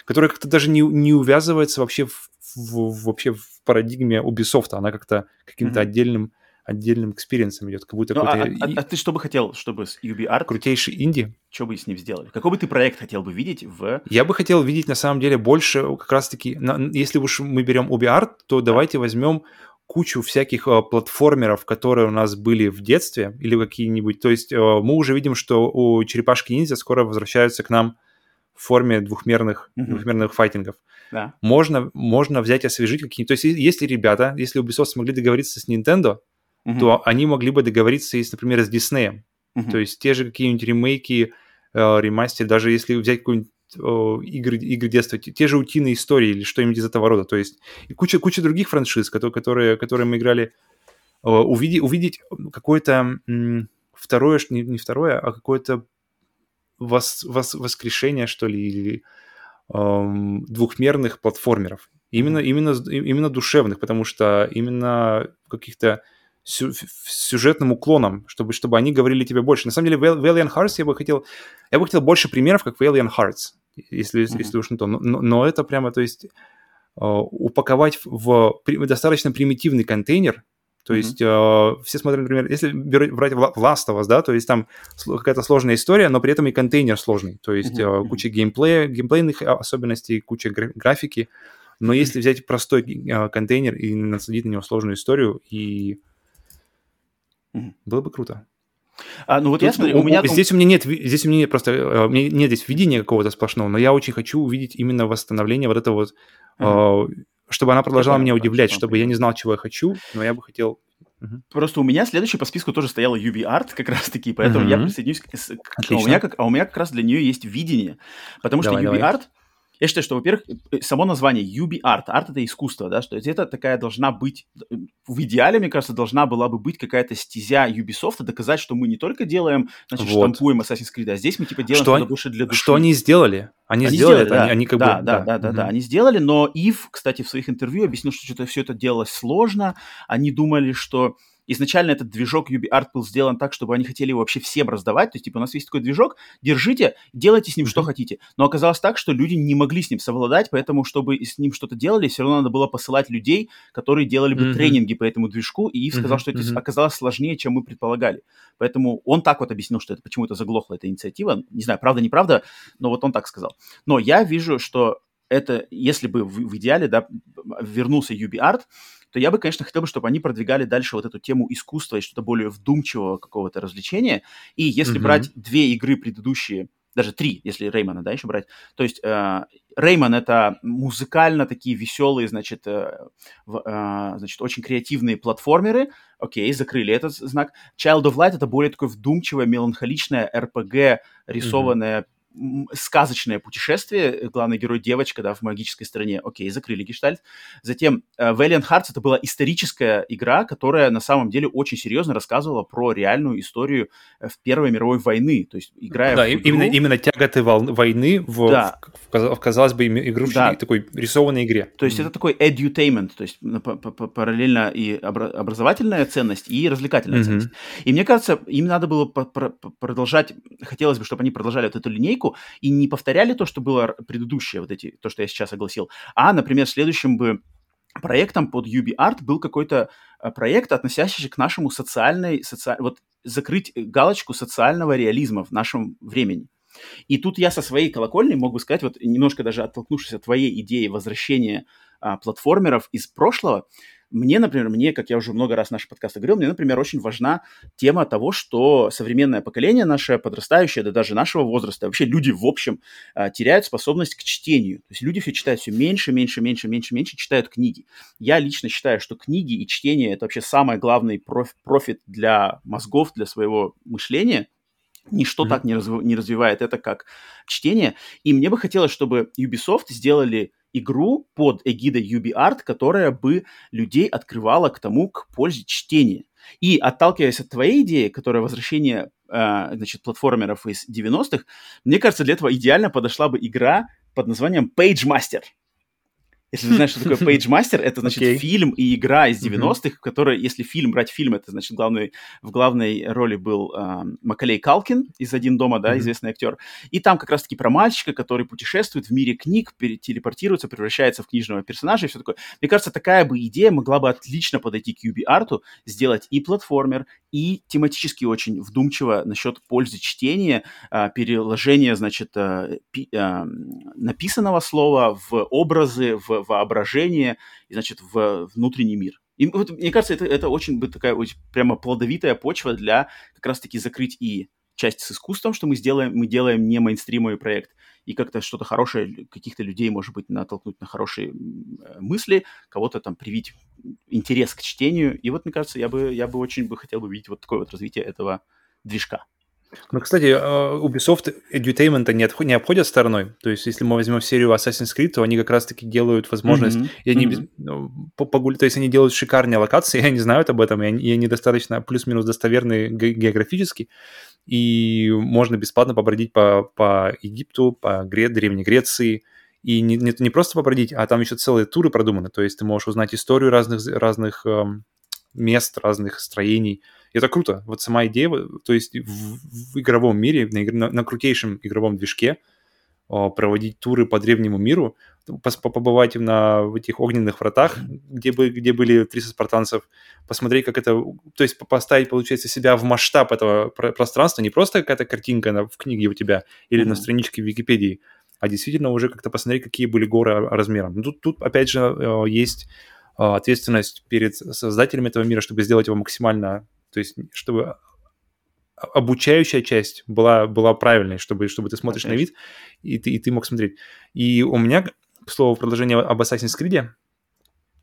который как-то даже не, не увязывается вообще в, в, вообще в парадигме Ubisoft, она как-то каким-то mm-hmm. отдельным отдельным experience ом идет, как будто ну, какой-то... А, а, а ты что бы хотел, чтобы с UbiArt... Крутейший инди? Что бы с ним сделали? Какой бы ты проект хотел бы видеть в... Я бы хотел видеть, на самом деле, больше как раз-таки... Если уж мы берем UbiArt, то давайте возьмем кучу всяких э, платформеров, которые у нас были в детстве, или какие-нибудь... То есть э, мы уже видим, что у черепашки ниндзя скоро возвращаются к нам в форме двухмерных, mm-hmm. двухмерных файтингов. Да. Можно, можно взять и освежить какие-нибудь... То есть если ребята, если Ubisoft смогли договориться с Nintendo, mm-hmm. то они могли бы договориться, если, например, с Disney. Mm-hmm. То есть те же какие-нибудь ремейки, э, ремастер, даже если взять какую-нибудь игры, игры детства, те же утиные истории или что-нибудь из этого рода. То есть и куча, куча других франшиз, которые, которые, мы играли, увидеть, увидеть какое-то второе, не, не второе, а какое-то вос, вос, воскрешение, что ли, или двухмерных платформеров. Именно, именно, именно душевных, потому что именно каких-то сю сюжетным уклоном, чтобы, чтобы они говорили тебе больше. На самом деле, Valiant Hearts я бы хотел... Я бы хотел больше примеров, как Valiant Hearts, если, mm-hmm. если уж не то. Но, но, это прямо, то есть, uh, упаковать в достаточно примитивный контейнер, то mm-hmm. есть э, все смотрят, например, если брать Last of Us, да, то есть там какая-то сложная история, но при этом и контейнер сложный. То есть mm-hmm. э, куча геймплея, геймплейных особенностей, куча гра- графики. Но mm-hmm. если взять простой э, контейнер и насадить на него сложную историю, и mm-hmm. было бы круто. А, ну вот Тут, я смотрю, у меня... Здесь у меня нет, здесь у меня нет просто, э, у меня нет здесь видения какого-то сплошного, но я очень хочу увидеть именно восстановление вот этого вот uh-huh чтобы она продолжала меня удивлять, чтобы я не знал, чего я хочу, но я бы хотел... Просто у меня следующий по списку тоже стояла UbiArt как раз-таки, поэтому uh-huh. я присоединюсь к... А у, меня как... а у меня как раз для нее есть видение, потому давай, что UbiArt... Давай я считаю, что, во-первых, э, само название UB Art, арт это искусство, да, что это такая должна быть, э, в идеале, мне кажется, должна была бы быть какая-то стезя Ubisoft, доказать, что мы не только делаем, значит, вот. штампуем Assassin's Creed, а здесь мы типа делаем что больше для души. Что они сделали? Они, они сделали, сделали да. они, как да, бы... Да, да, да, да, угу. да, они сделали, но Ив, кстати, в своих интервью объяснил, что что-то все это делалось сложно, они думали, что изначально этот движок UbiArt был сделан так, чтобы они хотели его вообще всем раздавать, то есть, типа, у нас есть такой движок, держите, делайте с ним mm-hmm. что хотите. Но оказалось так, что люди не могли с ним совладать, поэтому, чтобы с ним что-то делали, все равно надо было посылать людей, которые делали бы mm-hmm. тренинги по этому движку, и Ив сказал, mm-hmm. что это mm-hmm. оказалось сложнее, чем мы предполагали. Поэтому он так вот объяснил, что это почему это заглохла эта инициатива. Не знаю, правда, неправда, но вот он так сказал. Но я вижу, что это, если бы в, в идеале, да, вернулся UbiArt, то я бы, конечно, хотел бы, чтобы они продвигали дальше вот эту тему искусства и что-то более вдумчивого какого-то развлечения. И если mm-hmm. брать две игры предыдущие, даже три, если Реймана, да, еще брать. То есть э, Рейман это музыкально такие веселые, значит, э, в, э, значит, очень креативные платформеры. Окей, закрыли этот знак. Child of Light это более такое вдумчивое, меланхоличное RPG, рисованное mm-hmm сказочное путешествие, э, главный герой девочка, да, в магической стране, окей, закрыли гештальт. Затем uh, Valiant Hearts это была историческая игра, которая на самом деле очень серьезно рассказывала про реальную историю э, в Первой мировой войны, то есть играя да, в игру... именно, именно тяготы войны в, да. в, в, казалось бы, игру да. такой рисованной игре. То есть mm-hmm. это такой edutainment, то есть параллельно и образовательная ценность, и развлекательная mm-hmm. ценность. И мне кажется, им надо было продолжать, хотелось бы, чтобы они продолжали вот эту линейку, линейку и не повторяли то, что было предыдущее, вот эти, то, что я сейчас огласил, а, например, следующим бы проектом под UbiArt был какой-то э, проект, относящийся к нашему социальной, соци... вот закрыть галочку социального реализма в нашем времени. И тут я со своей колокольни мог бы сказать, вот немножко даже оттолкнувшись от твоей идеи возвращения а, платформеров из прошлого, мне, например, мне, как я уже много раз в наших подкастах говорил, мне, например, очень важна тема того, что современное поколение наше, подрастающее, да даже нашего возраста, вообще люди в общем а, теряют способность к чтению. То есть люди все читают все меньше, меньше, меньше, меньше, меньше, читают книги. Я лично считаю, что книги и чтение – это вообще самый главный проф- профит для мозгов, для своего мышления – Ничто mm-hmm. так не, разв... не развивает это, как чтение. И мне бы хотелось, чтобы Ubisoft сделали игру под эгидой UbiArt, которая бы людей открывала к тому, к пользе чтения. И отталкиваясь от твоей идеи, которая возвращение э, значит, платформеров из 90-х, мне кажется, для этого идеально подошла бы игра под названием Page Master. Если ты знаешь, что такое Page Master, это, значит, okay. фильм и игра из 90-х, в которой, если фильм, брать фильм, это, значит, главный, в главной роли был э, Макалей Калкин из «Один дома», да, mm-hmm. известный актер. И там как раз-таки про мальчика, который путешествует в мире книг, телепортируется, превращается в книжного персонажа и все такое. Мне кажется, такая бы идея могла бы отлично подойти к UB-арту, сделать и платформер, и тематически очень вдумчиво насчет пользы чтения, э, переложения, значит, э, пи, э, написанного слова в образы, в воображение и, значит, в внутренний мир. И вот, мне кажется, это, это очень бы такая очень прямо плодовитая почва для как раз-таки закрыть и часть с искусством, что мы сделаем, мы делаем не мейнстримовый проект, и как-то что-то хорошее, каких-то людей, может быть, натолкнуть на хорошие мысли, кого-то там привить интерес к чтению. И вот, мне кажется, я бы, я бы очень бы хотел бы видеть вот такое вот развитие этого движка. Ну, кстати, а, Ubisoft Edutainment не, отход, не обходят стороной. То есть, если мы возьмем серию Assassin's Creed, то они как раз-таки делают возможность... Mm-hmm. И они, mm-hmm. погуль... То есть, они делают шикарные локации, и они знают об этом, и они, и они достаточно плюс-минус достоверные географически. И можно бесплатно побродить по, по Египту, по Гре... Древней Греции, и не, не, не просто побродить, а там еще целые туры продуманы. То есть ты можешь узнать историю разных, разных эм, мест, разных строений. И это круто. Вот сама идея, то есть в, в игровом мире, на, на, на крутейшем игровом движке о, проводить туры по древнему миру, побывать на в этих огненных вратах, где, бы, где были 300 спартанцев, посмотреть, как это... То есть поставить, получается, себя в масштаб этого пространства, не просто какая-то картинка в книге у тебя или mm-hmm. на страничке в Википедии, а действительно уже как-то посмотреть, какие были горы размером. Тут, тут опять же, есть ответственность перед создателями этого мира, чтобы сделать его максимально то есть, чтобы обучающая часть была, была правильной, чтобы, чтобы ты смотришь Конечно. на вид, и ты, и ты мог смотреть. И у меня, к слову, продолжение об Assassin's Creed,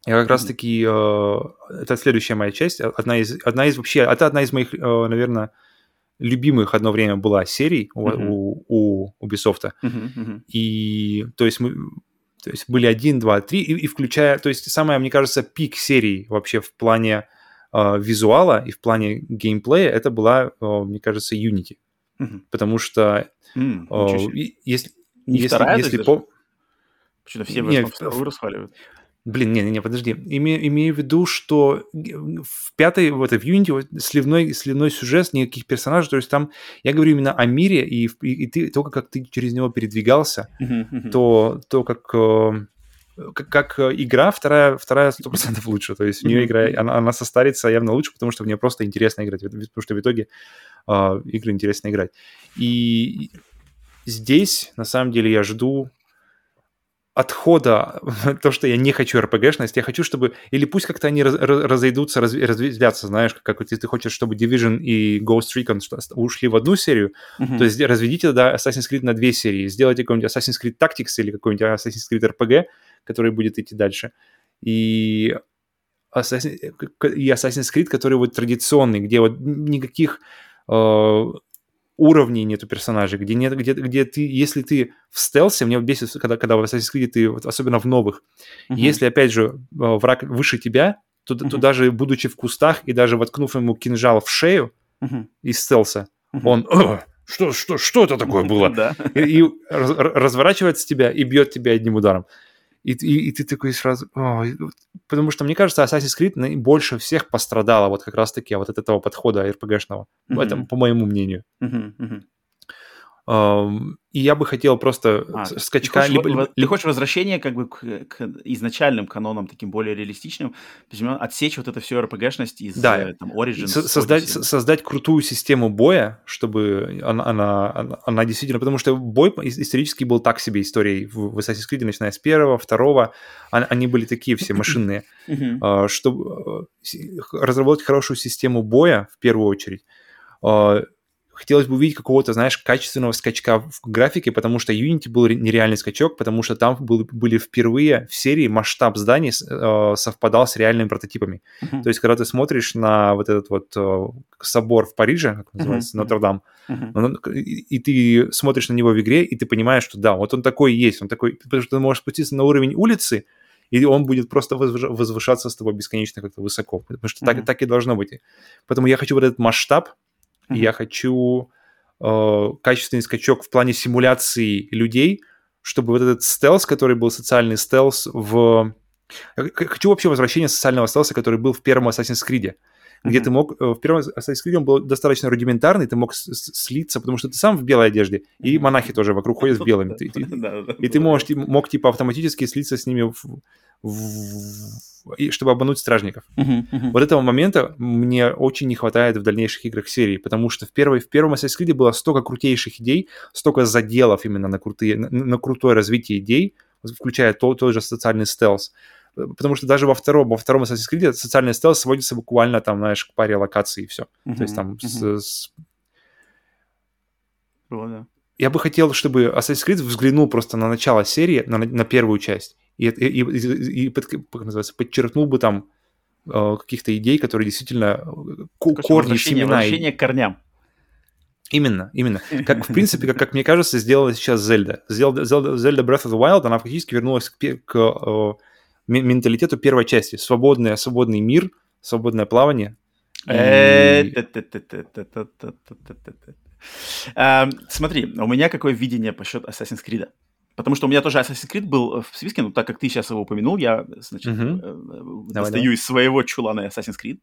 я как раз-таки, э, это следующая моя часть, одна из, одна из вообще, это одна из моих, э, наверное, любимых одно время была серий mm-hmm. у, у, у Ubisoft. Mm-hmm, mm-hmm. И, то есть, мы, то есть были один, два, три, и, и включая, то есть, самая, мне кажется, пик серии вообще в плане э, визуала и в плане геймплея это была, э, мне кажется, Unity. Mm-hmm. Потому что mm, э, если, Не если, вторая, если по... Почему-то все Нет, вторую расхваливают. Блин, не-не-не, подожди. Име, имею в виду, что в пятой, вот в Unity сливной, сливной сюжет, никаких персонажей, то есть там, я говорю именно о мире, и, и, и ты, только как ты через него передвигался, uh-huh, uh-huh. то, то как, э, как, как игра, вторая, вторая 100% лучше, то есть в нее uh-huh. игра, она, она состарится явно лучше, потому что в нее просто интересно играть, потому что в итоге э, игры интересно играть. И здесь, на самом деле, я жду отхода, то, что я не хочу RPG-шность, я хочу, чтобы... Или пусть как-то они раз, разойдутся, раз, разветвятся, знаешь, как если ты хочешь, чтобы Division и Ghost Recon ушли в одну серию, mm-hmm. то есть разведите тогда Assassin's Creed на две серии, сделайте какой-нибудь Assassin's Creed Tactics или какой-нибудь Assassin's Creed RPG, который будет идти дальше. И Assassin's, и Assassin's Creed, который вот традиционный, где вот никаких э, уровней нету персонажей, где нет, где, где ты, если ты в стелсе, мне бесит, когда, когда в Assassin's Creed ты, вот, особенно в новых, uh-huh. если, опять же, э, враг выше тебя, то, uh-huh. то даже будучи в кустах и даже воткнув ему кинжал в шею uh-huh. из стелса, uh-huh. он что, что, что это такое было? И, и разворачивается тебя и бьет тебя одним ударом. И, и, и ты такой сразу... О, потому что, мне кажется, Assassin's Creed больше всех пострадала вот как раз-таки вот от этого подхода RPG-шного. Mm-hmm. Это по моему мнению. Mm-hmm. Mm-hmm. И я бы хотел просто а, скачка... Ты хочешь, либо, ты хочешь возвращение как бы к, к изначальным канонам, таким более реалистичным, отсечь вот это все RPG-шность из да. Э, там, Origins. Создать, создать крутую систему боя, чтобы она, она, она, действительно... Потому что бой исторически был так себе историей в, Assassin's Creed, начиная с первого, второго. Они были такие все машинные. А, чтобы э, разработать хорошую систему боя, в первую очередь, а, хотелось бы увидеть какого-то, знаешь, качественного скачка в графике, потому что Unity был нереальный скачок, потому что там был, были впервые в серии масштаб зданий э, совпадал с реальными прототипами. Uh-huh. То есть, когда ты смотришь на вот этот вот э, собор в Париже, как называется, uh-huh. Нотр-Дам, uh-huh. и, и ты смотришь на него в игре, и ты понимаешь, что да, вот он такой есть, он такой, потому что ты можешь спуститься на уровень улицы, и он будет просто возвышаться с тобой бесконечно как-то высоко, потому что uh-huh. так, так и должно быть. Поэтому я хочу вот этот масштаб, Mm-hmm. Я хочу э, качественный скачок в плане симуляции людей, чтобы вот этот стелс, который был социальный стелс в... Хочу вообще возвращение социального стелса, который был в первом Assassin's Creed, где ты мог... Э, в первом Assassin's Creed он был достаточно рудиментарный, ты мог слиться, потому что ты сам в белой одежде, и монахи тоже вокруг ходят в белом. И ты можешь, мог типа автоматически слиться с ними и чтобы обмануть стражников. Uh-huh, uh-huh. Вот этого момента мне очень не хватает в дальнейших играх серии, потому что в, первой, в первом Assassin's Creed было столько крутейших идей, столько заделов именно на, крутые, на, на крутое развитие идей, включая тот, тот же социальный стелс. Потому что даже во втором, во втором Assassin's Creed социальный стелс сводится буквально там, знаешь, к паре локаций и все. Uh-huh, То есть там uh-huh. с, с... Да. Я бы хотел, чтобы Assassin's Creed взглянул просто на начало серии, на, на первую часть, и, и, и, и под, как называется, подчеркнул бы там э, каких-то идей, которые действительно э, корни, семена. Возвращение к корням. Именно, именно. Как, в принципе, как, как мне кажется, сделала сейчас Зельда. Zelda, Zelda Breath of the Wild, она фактически вернулась к, к э, менталитету первой части. Свободный, свободный мир, свободное плавание. Смотри, у меня какое видение по счету Assassin's Creed. Потому что у меня тоже Assassin's Creed был э, в списке, но так как ты сейчас его упомянул, я, значит, uh-huh. достаю давай. из своего чулана Assassin's Creed.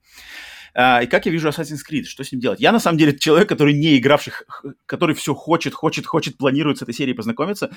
А, и как я вижу Assassin's Creed, что с ним делать? Я, на самом деле, человек, который не игравший, который все хочет, хочет, хочет, планирует с этой серией познакомиться.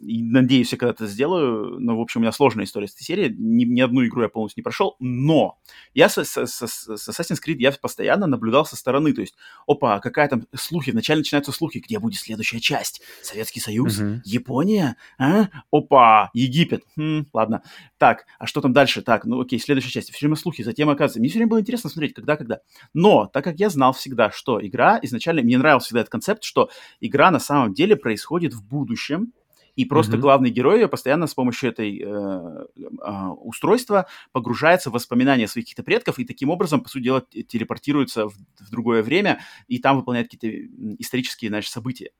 И надеюсь, я когда-то сделаю. Но, в общем, у меня сложная история с этой серией. Ни, ни одну игру я полностью не прошел. Но я с, с, с, с Assassin's Creed я постоянно наблюдал со стороны. То есть, опа, какая там слухи. Вначале начинаются слухи, где будет следующая часть. Советский Союз, uh-huh. Япония, а? опа, Египет. Хм, ладно. Так, а что там дальше? Так, ну окей, следующая часть. Все время слухи. Затем, оказывается, мне все время было интересно смотреть, когда когда. Но, так как я знал всегда, что игра изначально, мне нравился всегда этот концепт, что игра на самом деле происходит в будущем, и просто mm-hmm. главный герой ее постоянно с помощью этой э, э, устройства погружается в воспоминания своих каких-то предков и таким образом, по сути дела, телепортируется в, в другое время и там выполняет какие-то исторические, знаешь, события.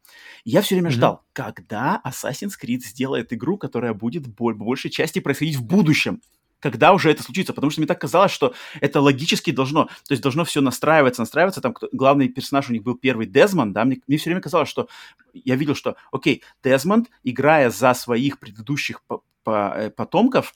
И я все время mm-hmm. ждал, когда Assassin's Creed сделает игру, которая будет в большей части происходить в будущем когда уже это случится, потому что мне так казалось, что это логически должно, то есть должно все настраиваться, настраиваться, там главный персонаж у них был первый Дезмонд, да, мне, мне все время казалось, что я видел, что, окей, Дезмонд, играя за своих предыдущих по, по, э, потомков,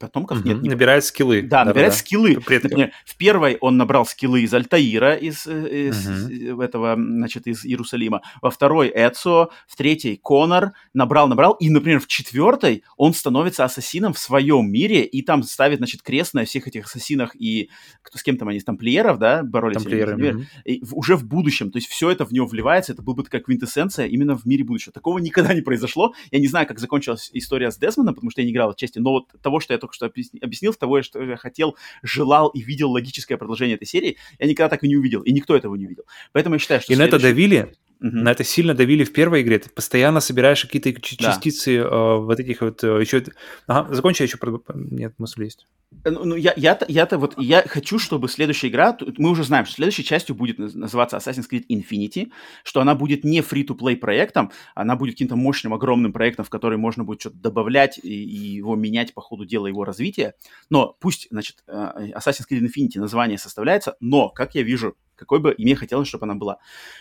потомков угу. нет. Набирает скиллы. Да, да набирает да, скиллы. Например, в первой он набрал скиллы из Альтаира, из, из угу. этого, значит, из Иерусалима. Во второй Эцо, в третьей Конор набрал, набрал. И, например, в четвертой он становится ассасином в своем мире и там ставит, значит, крест на всех этих ассасинах и кто с кем там они, тамплиеров, да, боролись. Тамплиеры. Угу. И уже в будущем. То есть все это в него вливается. Это был бы такая квинтэссенция именно в мире будущего. Такого никогда не произошло. Я не знаю, как закончилась история с Десмондом, потому что я не играл в части, но вот того, что я только что объяснил, того, что я хотел, желал и видел логическое продолжение этой серии, я никогда так и не увидел, и никто этого не увидел. Поэтому я считаю, что... И следующий... на это давили, Угу. На это сильно давили в первой игре. Ты постоянно собираешь какие-то частицы да. э, вот этих вот э, еще. Ага, закончи, я еще нет мысли есть. Э, ну, ну, я, я-то, я-то вот, я хочу, чтобы следующая игра, мы уже знаем, что следующей частью будет называться Assassin's Creed Infinity, что она будет не free-to-play проектом, она будет каким-то мощным, огромным проектом, в который можно будет что-то добавлять и, и его менять по ходу дела его развития. Но пусть, значит, э, Assassin's Creed Infinity название составляется, но, как я вижу, какой бы и мне хотелось, чтобы она была,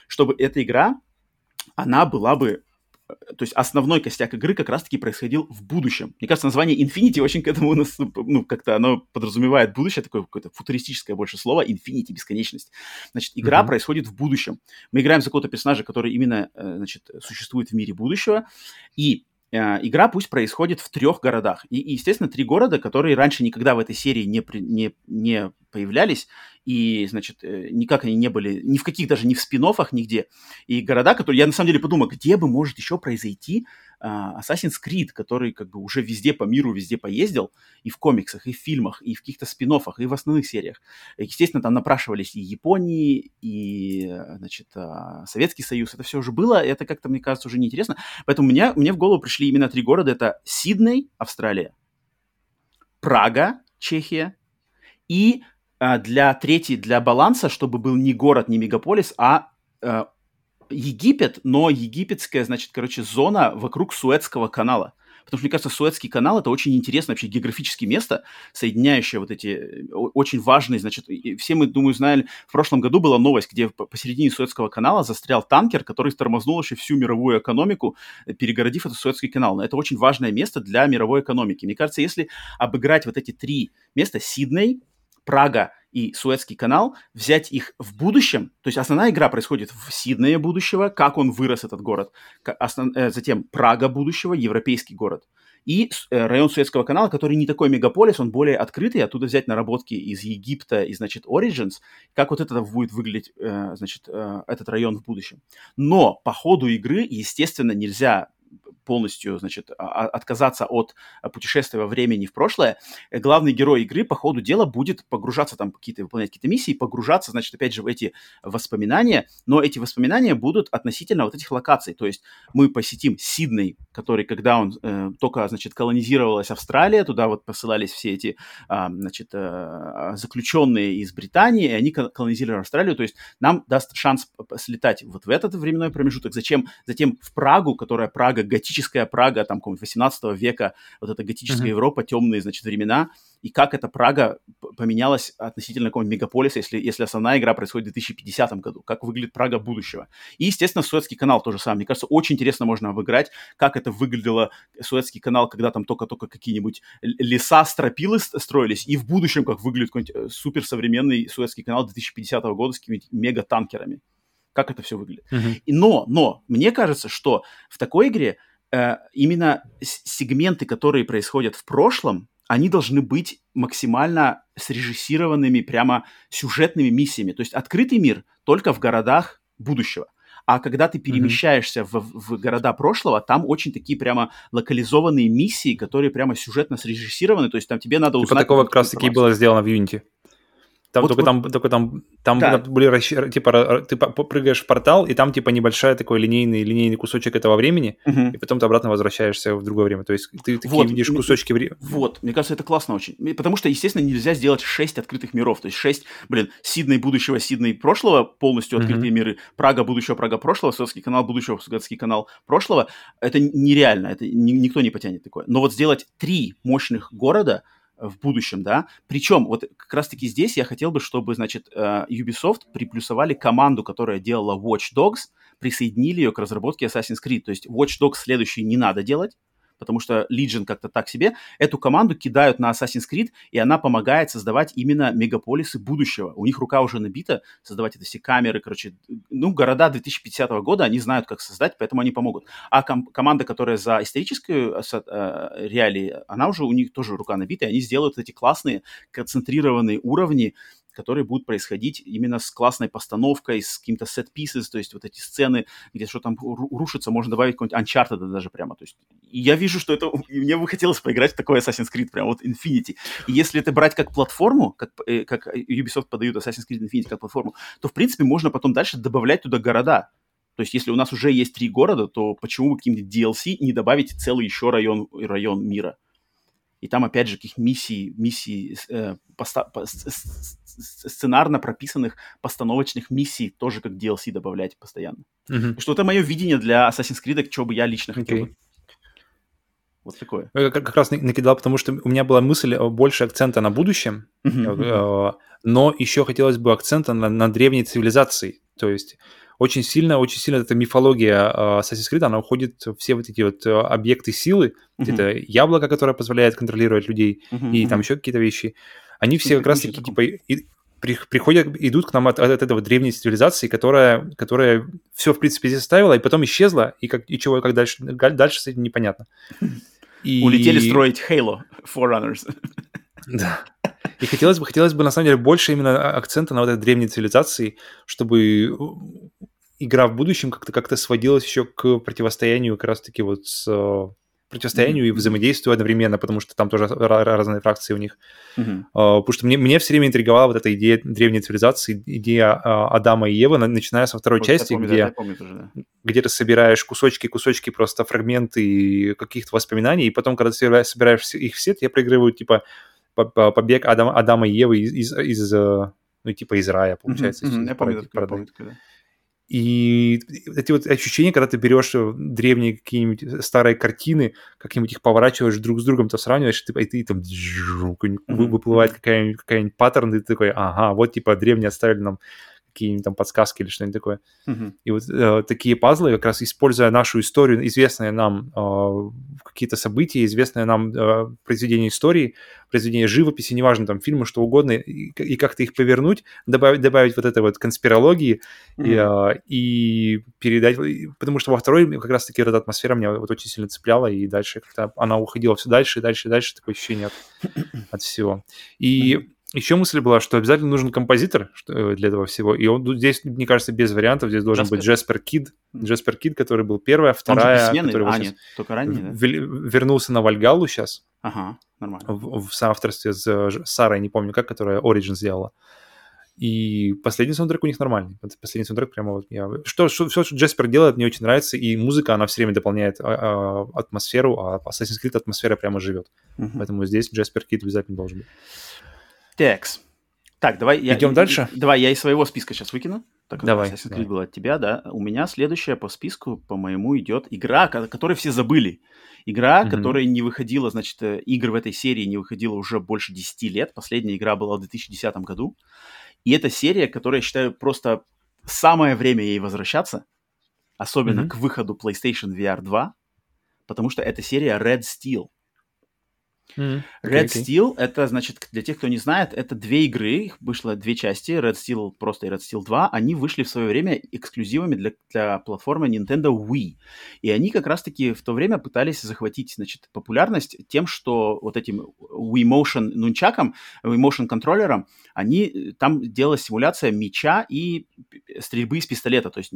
чтобы эта игра, она была бы то есть основной костяк игры как раз-таки происходил в будущем. Мне кажется, название Infinity очень к этому, ну, как-то оно подразумевает будущее, такое какое-то футуристическое больше слово, Infinity, бесконечность. Значит, игра mm-hmm. происходит в будущем. Мы играем за какого-то персонажа, который именно, э, значит, существует в мире будущего, и э, игра пусть происходит в трех городах. И, и, естественно, три города, которые раньше никогда в этой серии не, не, не появлялись, и, значит, э, никак они не были, ни в каких даже, ни в спин нигде. И города, которые, я на самом деле подумал, где бы может еще произойти Assassin's Creed, который как бы уже везде по миру, везде поездил, и в комиксах, и в фильмах, и в каких-то спин и в основных сериях. Естественно, там напрашивались и Японии, и, значит, uh, Советский Союз, это все уже было, и это как-то, мне кажется, уже неинтересно. Поэтому меня, мне в голову пришли именно три города, это Сидней, Австралия, Прага, Чехия, и а, для третьей, для баланса, чтобы был не город, не мегаполис, а э, Египет, но египетская, значит, короче, зона вокруг Суэцкого канала. Потому что, мне кажется, Суэцкий канал – это очень интересное вообще географическое место, соединяющее вот эти очень важные, значит, все мы, думаю, знали, в прошлом году была новость, где посередине Суэцкого канала застрял танкер, который тормознул вообще всю мировую экономику, э, перегородив этот Суэцкий канал. Но это очень важное место для мировой экономики. Мне кажется, если обыграть вот эти три места – Сидней, Прага и Суэцкий канал, взять их в будущем, то есть основная игра происходит в Сиднее будущего, как он вырос, этот город, основ, э, затем Прага будущего, европейский город, и э, район Суэцкого канала, который не такой мегаполис, он более открытый, оттуда взять наработки из Египта и, значит, Origins, как вот это будет выглядеть, э, значит, этот район в будущем. Но по ходу игры, естественно, нельзя полностью, значит, а, отказаться от путешествия во времени в прошлое, э, главный герой игры по ходу дела будет погружаться там какие-то, выполнять какие-то миссии, погружаться, значит, опять же, в эти воспоминания, но эти воспоминания будут относительно вот этих локаций, то есть мы посетим Сидней, который, когда он э, только, значит, колонизировалась Австралия, туда вот посылались все эти, э, значит, э, заключенные из Британии, и они колонизировали Австралию, то есть нам даст шанс слетать вот в этот временной промежуток, зачем, затем в Прагу, которая Прага готическая, готическая Прага, там, какого-нибудь 18 века, вот эта готическая mm-hmm. Европа, темные, значит, времена, и как эта Прага поменялась относительно какого-нибудь мегаполиса, если, если основная игра происходит в 2050 году, как выглядит Прага будущего. И, естественно, Суэцкий канал тоже самое. Мне кажется, очень интересно можно обыграть, как это выглядело, Суэцкий канал, когда там только-только какие-нибудь леса, стропилы строились, и в будущем, как выглядит какой-нибудь э, суперсовременный Суэцкий канал 2050 года с какими-нибудь мегатанкерами как это все выглядит. Uh-huh. но, но, мне кажется, что в такой игре э, именно сегменты, которые происходят в прошлом, они должны быть максимально срежиссированными прямо сюжетными миссиями. То есть открытый мир только в городах будущего. А когда ты перемещаешься mm-hmm. в, в города прошлого, там очень такие прямо локализованные миссии, которые прямо сюжетно срежиссированы. То есть там тебе надо узнать... Типа такого как раз-таки было сделано в Unity. Там вот, только, вот, там, только там, там да. были, типа, ты прыгаешь в портал, и там, типа, небольшой такой линейный, линейный кусочек этого времени, угу. и потом ты обратно возвращаешься в другое время. То есть ты такие вот, видишь кусочки времени. Вот, мне кажется, это классно очень. Потому что, естественно, нельзя сделать 6 открытых миров. То есть 6, блин, Сидней будущего, Сидней прошлого, полностью открытые угу. миры, Прага будущего, Прага прошлого, Советский канал будущего, Советский канал прошлого. Это нереально, это никто не потянет такое. Но вот сделать три мощных города – в будущем, да. Причем вот как раз-таки здесь я хотел бы, чтобы, значит, э, Ubisoft приплюсовали команду, которая делала Watch Dogs, присоединили ее к разработке Assassin's Creed. То есть Watch Dogs следующий не надо делать, потому что Legion как-то так себе, эту команду кидают на Assassin's Creed, и она помогает создавать именно мегаполисы будущего. У них рука уже набита, создавать это все камеры, короче, ну, города 2050 года, они знают, как создать, поэтому они помогут. А ком- команда, которая за историческую э, э, реалии, она уже, у них тоже рука набита, и они сделают эти классные концентрированные уровни, которые будут происходить именно с классной постановкой, с каким-то set pieces, то есть вот эти сцены, где что там рушится, можно добавить какой-нибудь Uncharted даже прямо. То есть я вижу, что это... Мне бы хотелось поиграть в такой Assassin's Creed, прям вот Infinity. И если это брать как платформу, как, э, как Ubisoft подают Assassin's Creed Infinity как платформу, то, в принципе, можно потом дальше добавлять туда города. То есть, если у нас уже есть три города, то почему бы каким-нибудь DLC не добавить целый еще район, район мира? И там, опять же, каких миссий, миссий э, поста- по- сценарно прописанных постановочных миссий тоже как DLC добавлять постоянно. Mm-hmm. Что это мое видение для Assassin's Creed, чего бы я лично хотел okay. Вот такое. Я как, как раз накидал, потому что у меня была мысль больше акцента на будущем, mm-hmm. но еще хотелось бы акцента на, на древней цивилизации. То есть очень сильно, очень сильно эта мифология uh, Assassin's Creed, она уходит все вот эти вот uh, объекты силы. Mm-hmm. Это яблоко, которое позволяет контролировать людей, mm-hmm. и там еще какие-то вещи. Они все как раз-таки типа и, при, приходят, идут к нам от, от этого древней цивилизации, которая, которая все, в принципе, здесь оставила, и потом исчезла, и, как, и чего, как дальше, дальше с этим непонятно. И... Улетели строить Halo Forerunners. Да. И хотелось бы, хотелось бы, на самом деле, больше именно акцента на вот этой древней цивилизации, чтобы игра в будущем как-то как сводилась еще к противостоянию как раз-таки вот с противостоянию mm-hmm. и взаимодействию одновременно, потому что там тоже разные фракции у них. Mm-hmm. Потому что мне, мне все время интриговала вот эта идея древней цивилизации, идея uh, Адама и Евы, начиная со второй вот части, помню, где, да, помню тоже, да. где ты собираешь кусочки-кусочки, просто фрагменты каких-то воспоминаний, и потом, когда ты собираешь их все, я проигрываю, типа, побег Адама, Адама и Евы из, из, из э, ну, типа из рая, получается. Mm-hmm. Я помню, такое, помню такое, да. И эти вот ощущения, когда ты берешь э, древние какие-нибудь старые картины, как-нибудь их поворачиваешь друг с другом, то сравниваешь, и ты, и ты там выплывает какая-нибудь какая паттерн, и ты такой, ага, вот типа древние оставили нам какие-нибудь там подсказки или что-нибудь такое. Uh-huh. И вот э, такие пазлы, как раз используя нашу историю, известные нам э, какие-то события, известные нам э, произведения истории, произведения живописи, неважно, там, фильмы, что угодно, и, и как-то их повернуть, добавить, добавить вот этой вот конспирологии uh-huh. и, э, и передать, потому что во второй как раз-таки эта атмосфера меня вот очень сильно цепляла, и дальше как-то она уходила все дальше и дальше и дальше, такое ощущение от, от всего. И uh-huh еще мысль была, что обязательно нужен композитор э, для этого всего. И он здесь, мне кажется, без вариантов. Здесь должен Джаспер. быть Джеспер Кид. Джеспер Кид, который был первая, вторая. Он же а, нет, только ранее, да? Вернулся на Вальгалу сейчас. Ага, нормально. В, в соавторстве с э, Сарой, не помню как, которая Origin сделала. И последний саундтрек у них нормальный. Последний саундтрек прямо вот я... Что, что, все, что Джеспер делает, мне очень нравится, и музыка, она все время дополняет а, а, атмосферу, а Assassin's Creed атмосфера прямо живет. Uh-huh. Поэтому здесь Джеспер Кид обязательно должен быть. Текс. Так, давай я... Идем дальше? Давай, я из своего списка сейчас выкину. Так, давай. Assassin's Creed был от тебя, да. У меня следующая по списку, по-моему, идет игра, которую все забыли. Игра, mm-hmm. которая не выходила, значит, э, игр в этой серии не выходила уже больше 10 лет. Последняя игра была в 2010 году. И это серия, которая, я считаю, просто самое время ей возвращаться. Особенно mm-hmm. к выходу PlayStation VR 2. Потому что это серия Red Steel. Mm-hmm. Red okay, Steel, это, значит, для тех, кто не знает, это две игры, их вышло две части, Red Steel просто и Red Steel 2, они вышли в свое время эксклюзивами для, для платформы Nintendo Wii. И они как раз-таки в то время пытались захватить, значит, популярность тем, что вот этим Wii Motion нунчаком, Wii Motion контроллером, они, там делалась симуляция меча и стрельбы из пистолета, то есть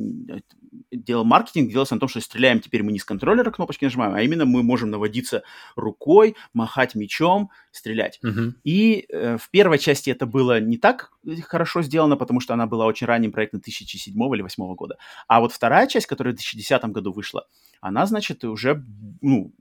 делал маркетинг, делался на том, что стреляем теперь мы не с контроллера кнопочки нажимаем, а именно мы можем наводиться рукой, махать мечом, стрелять. Uh-huh. И э, в первой части это было не так хорошо сделано, потому что она была очень ранним проектом 2007 или 2008 года. А вот вторая часть, которая в 2010 году вышла, она, значит, уже ну,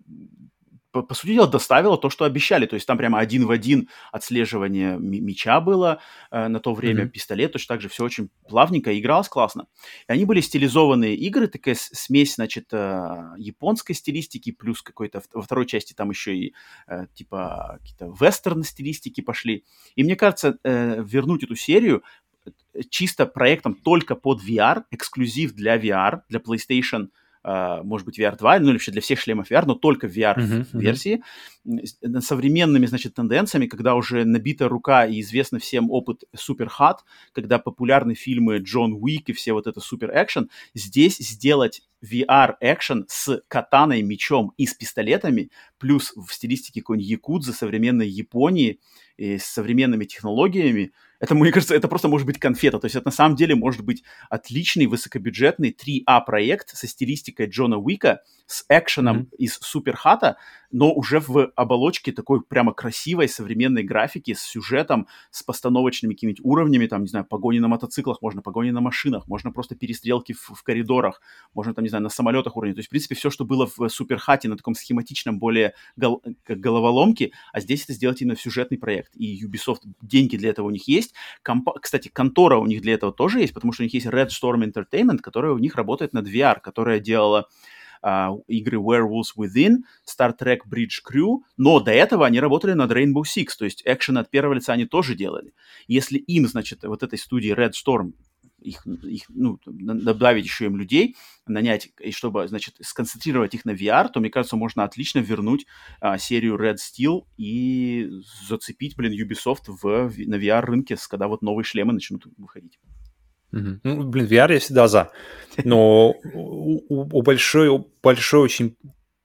по, по сути дела, доставило то, что обещали. То есть там прямо один в один отслеживание мяча было э, на то время, mm-hmm. пистолет, точно так же все очень плавненько, игралось классно. И они были стилизованные игры, такая смесь, значит, э, японской стилистики, плюс какой-то во второй части там еще и э, типа какие-то вестерн стилистики пошли. И мне кажется, э, вернуть эту серию э, чисто проектом только под VR, эксклюзив для VR, для PlayStation может быть, VR 2, ну или вообще для всех шлемов VR, но только в VR-версии, uh-huh, uh-huh. современными, значит, тенденциями, когда уже набита рука и известный всем опыт супер хат, когда популярны фильмы Джон Уик и все вот это супер экшен, здесь сделать VR экшен с катаной, мечом и с пистолетами, плюс в стилистике какой-нибудь якудзы современной Японии, и с современными технологиями, это, мне кажется, это просто может быть конфета. То есть это на самом деле может быть отличный высокобюджетный 3А проект со стилистикой Джона Уика, с экшеном mm-hmm. из Суперхата, но уже в оболочке такой прямо красивой современной графики с сюжетом, с постановочными какими-нибудь уровнями, там, не знаю, погони на мотоциклах, можно погони на машинах, можно просто перестрелки в, в коридорах, можно там, не знаю, на самолетах уровня. То есть, в принципе, все, что было в Суперхате на таком схематичном, более гол- головоломке, а здесь это сделать именно в сюжетный проект. И Ubisoft, деньги для этого у них есть, есть. Компа... Кстати, контора у них для этого тоже есть, потому что у них есть Red Storm Entertainment, которая у них работает над VR, которая делала Uh, игры Werewolves Within, Star Trek Bridge Crew, но до этого они работали над Rainbow Six, то есть экшен от первого лица они тоже делали. Если им, значит, вот этой студии Red Storm их, их ну, добавить еще им людей, нанять, и чтобы, значит, сконцентрировать их на VR, то, мне кажется, можно отлично вернуть а, серию Red Steel и зацепить, блин, Ubisoft в, на VR-рынке, когда вот новые шлемы начнут выходить. Mm-hmm. Ну, блин, VR я всегда за. Но у большой, большой очень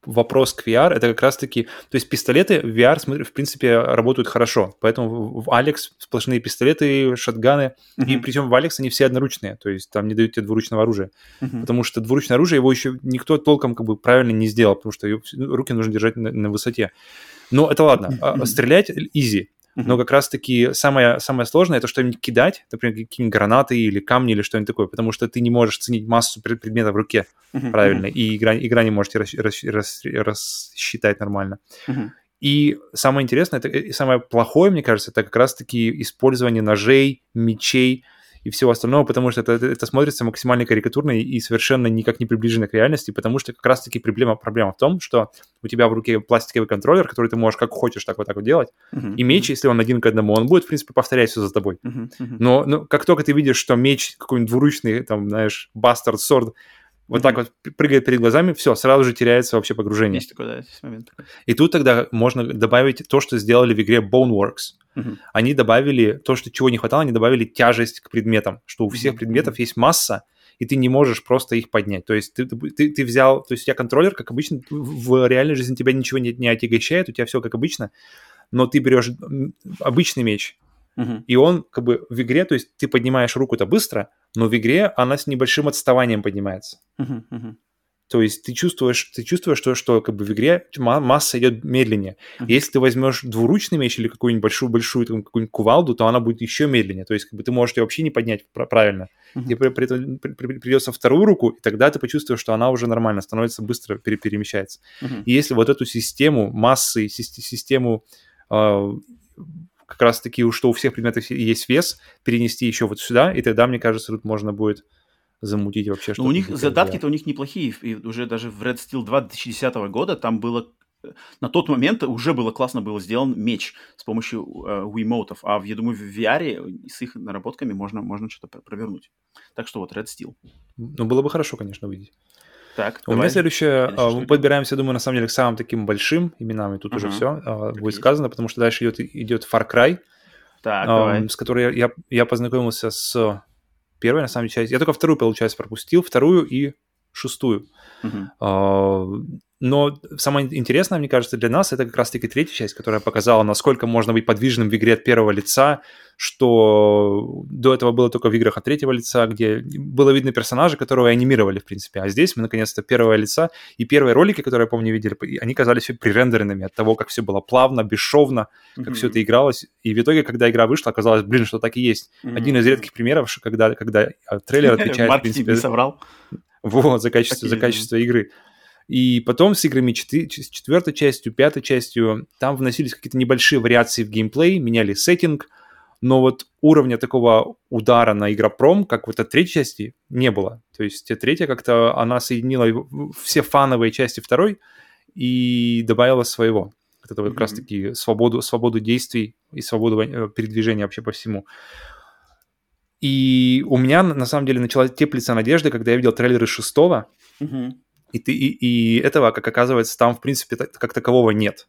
вопрос к VR это как раз-таки, то есть пистолеты в VR, в принципе, работают хорошо, поэтому в Alex сплошные пистолеты, шотганы, uh-huh. и причем в Alex они все одноручные, то есть там не дают тебе двуручного оружия, uh-huh. потому что двуручное оружие его еще никто толком как бы правильно не сделал, потому что руки нужно держать на, на высоте. Но это ладно, uh-huh. стрелять но как раз-таки самое, самое сложное это что-нибудь кидать, например, какие-нибудь гранаты или камни или что-нибудь такое, потому что ты не можешь ценить массу предметов в руке правильно, и игра, игра не можете рас, рас, рас, рассчитать нормально. И самое интересное, это, и самое плохое, мне кажется, это как раз-таки использование ножей, мечей, и всего остального, потому что это, это, смотрится максимально карикатурно и, совершенно никак не приближено к реальности, потому что как раз-таки проблема, проблема в том, что у тебя в руке пластиковый контроллер, который ты можешь как хочешь так вот так вот делать, uh-huh, и меч, если он один к одному, он будет, в принципе, повторять все за тобой. Uh-huh, uh-huh. Но, но как только ты видишь, что меч какой-нибудь двуручный, там, знаешь, бастард, сорд, вот mm-hmm. так вот прыгает перед глазами, все, сразу же теряется вообще погружение. Есть такой, да, есть момент такой. И тут тогда можно добавить то, что сделали в игре Boneworks. Mm-hmm. Они добавили то, что чего не хватало, они добавили тяжесть к предметам, что у всех mm-hmm. предметов есть масса, и ты не можешь просто их поднять. То есть ты, ты, ты взял, то есть у тебя контроллер, как обычно, в реальной жизни тебя ничего не, не отягощает, у тебя все как обычно, но ты берешь обычный меч, И он как бы в игре, то есть ты поднимаешь руку-то быстро, но в игре она с небольшим отставанием поднимается. То есть ты чувствуешь, ты чувствуешь, что, что как бы в игре масса идет медленнее. Uh-huh. Если ты возьмешь двуручный меч или какую-нибудь большую, большую там, какую-нибудь кувалду, то она будет еще медленнее. То есть как бы ты можешь ее вообще не поднять правильно. Uh-huh. Тебе при, при, при, при, придется вторую руку, и тогда ты почувствуешь, что она уже нормально становится, быстро пере, перемещается. Uh-huh. И если вот эту систему массы, систему э, как раз-таки, что у всех предметов есть вес, перенести еще вот сюда, и тогда, мне кажется, тут можно будет замутить вообще что-то. Ну, у них задатки-то у них неплохие. И уже даже в Red Steel 2 2010 года там было на тот момент уже было классно было сделан меч с помощью э, Wiimote, а я думаю в VR с их наработками можно, можно что-то провернуть. Так что вот Red Steel. Ну, было бы хорошо, конечно, увидеть. Так, У давай. меня следующее, а, мы подбираемся, думаю, на самом деле к самым таким большим именам, и тут uh-huh. уже все а, будет сказано, потому что дальше идет, идет Far Cry, так, а, с которой я, я познакомился с первой, на самом деле, частью. Я только вторую, получается, пропустил, вторую и шестую. Uh-huh. Но самое интересное, мне кажется, для нас это как раз-таки третья часть, которая показала, насколько можно быть подвижным в игре от первого лица, что до этого было только в играх от третьего лица, где было видно персонажа, которого анимировали, в принципе. А здесь мы, наконец-то, первого лица. И первые ролики, которые, я помню, видели, они казались все пререндеренными от того, как все было плавно, бесшовно, как mm-hmm. все это игралось. И в итоге, когда игра вышла, оказалось, блин, что так и есть. Mm-hmm. Один из редких примеров, когда, когда трейлер отвечает, в принципе... соврал. Вот, за качество, за качество игры. И потом с играми четвертой частью, пятой частью, там вносились какие-то небольшие вариации в геймплей, меняли сеттинг, но вот уровня такого удара на игропром, как в этой третьей части, не было. То есть третья как-то, она соединила все фановые части второй и добавила своего. Вот это mm-hmm. как раз-таки свободу, свободу действий и свободу э, передвижения вообще по всему. И у меня, на самом деле, начала теплиться надежда, когда я видел трейлеры шестого, mm-hmm. И, ты, и, и этого, как оказывается, там, в принципе, так, как такового нет.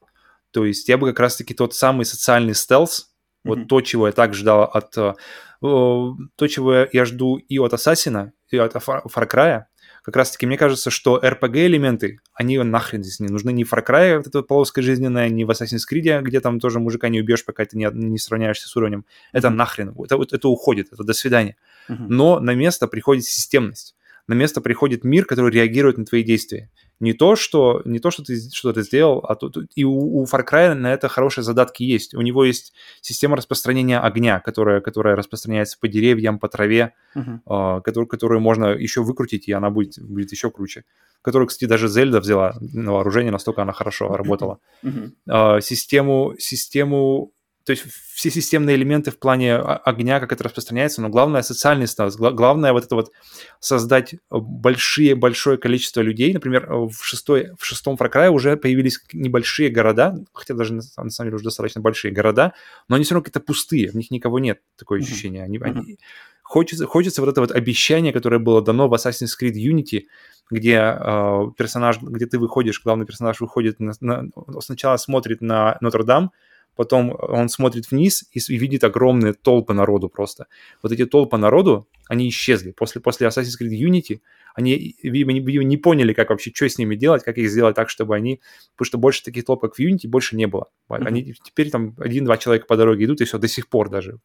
То есть я бы как раз-таки тот самый социальный стелс, mm-hmm. вот то, чего я так ждал от... Э, то, чего я жду и от Ассасина, и от Far Cry, как раз-таки мне кажется, что RPG-элементы, они нахрен здесь не нужны. Ни в Far Cry, вот эта полоска жизненная, ни в Assassin's Creed, где там тоже мужика не убьешь, пока ты не, не сравняешься с уровнем. Это нахрен. Это, это, уходит, это до свидания. Uh-huh. Но на место приходит системность на место приходит мир, который реагирует на твои действия. Не то, что, не то, что ты что-то сделал, а то, и у, у Far Cry на это хорошие задатки есть. У него есть система распространения огня, которая, которая распространяется по деревьям, по траве, uh-huh. uh, которую, которую можно еще выкрутить, и она будет, будет еще круче. Которую, кстати, даже Зельда взяла на вооружение, настолько она хорошо работала. Uh-huh. Uh, систему, систему то есть все системные элементы в плане огня, как это распространяется, но главное социальный статус, главное вот это вот создать большие, большое количество людей. Например, в, шестой, в шестом Far Cry уже появились небольшие города, хотя даже на самом деле уже достаточно большие города, но они все равно какие-то пустые, в них никого нет, такое ощущение. Они, они, хочется, хочется вот это вот обещание, которое было дано в Assassin's Creed Unity, где э, персонаж, где ты выходишь, главный персонаж выходит, на, на, сначала смотрит на Нотр-Дам, потом он смотрит вниз и, и видит огромные толпы народу просто. Вот эти толпы народу, они исчезли. После, после Assassin's Creed Unity они, видимо, не, не поняли, как вообще, что с ними делать, как их сделать так, чтобы они... Потому что больше таких толп, как в Unity, больше не было. Mm-hmm. Они теперь там один-два человека по дороге идут, и все, до сих пор даже.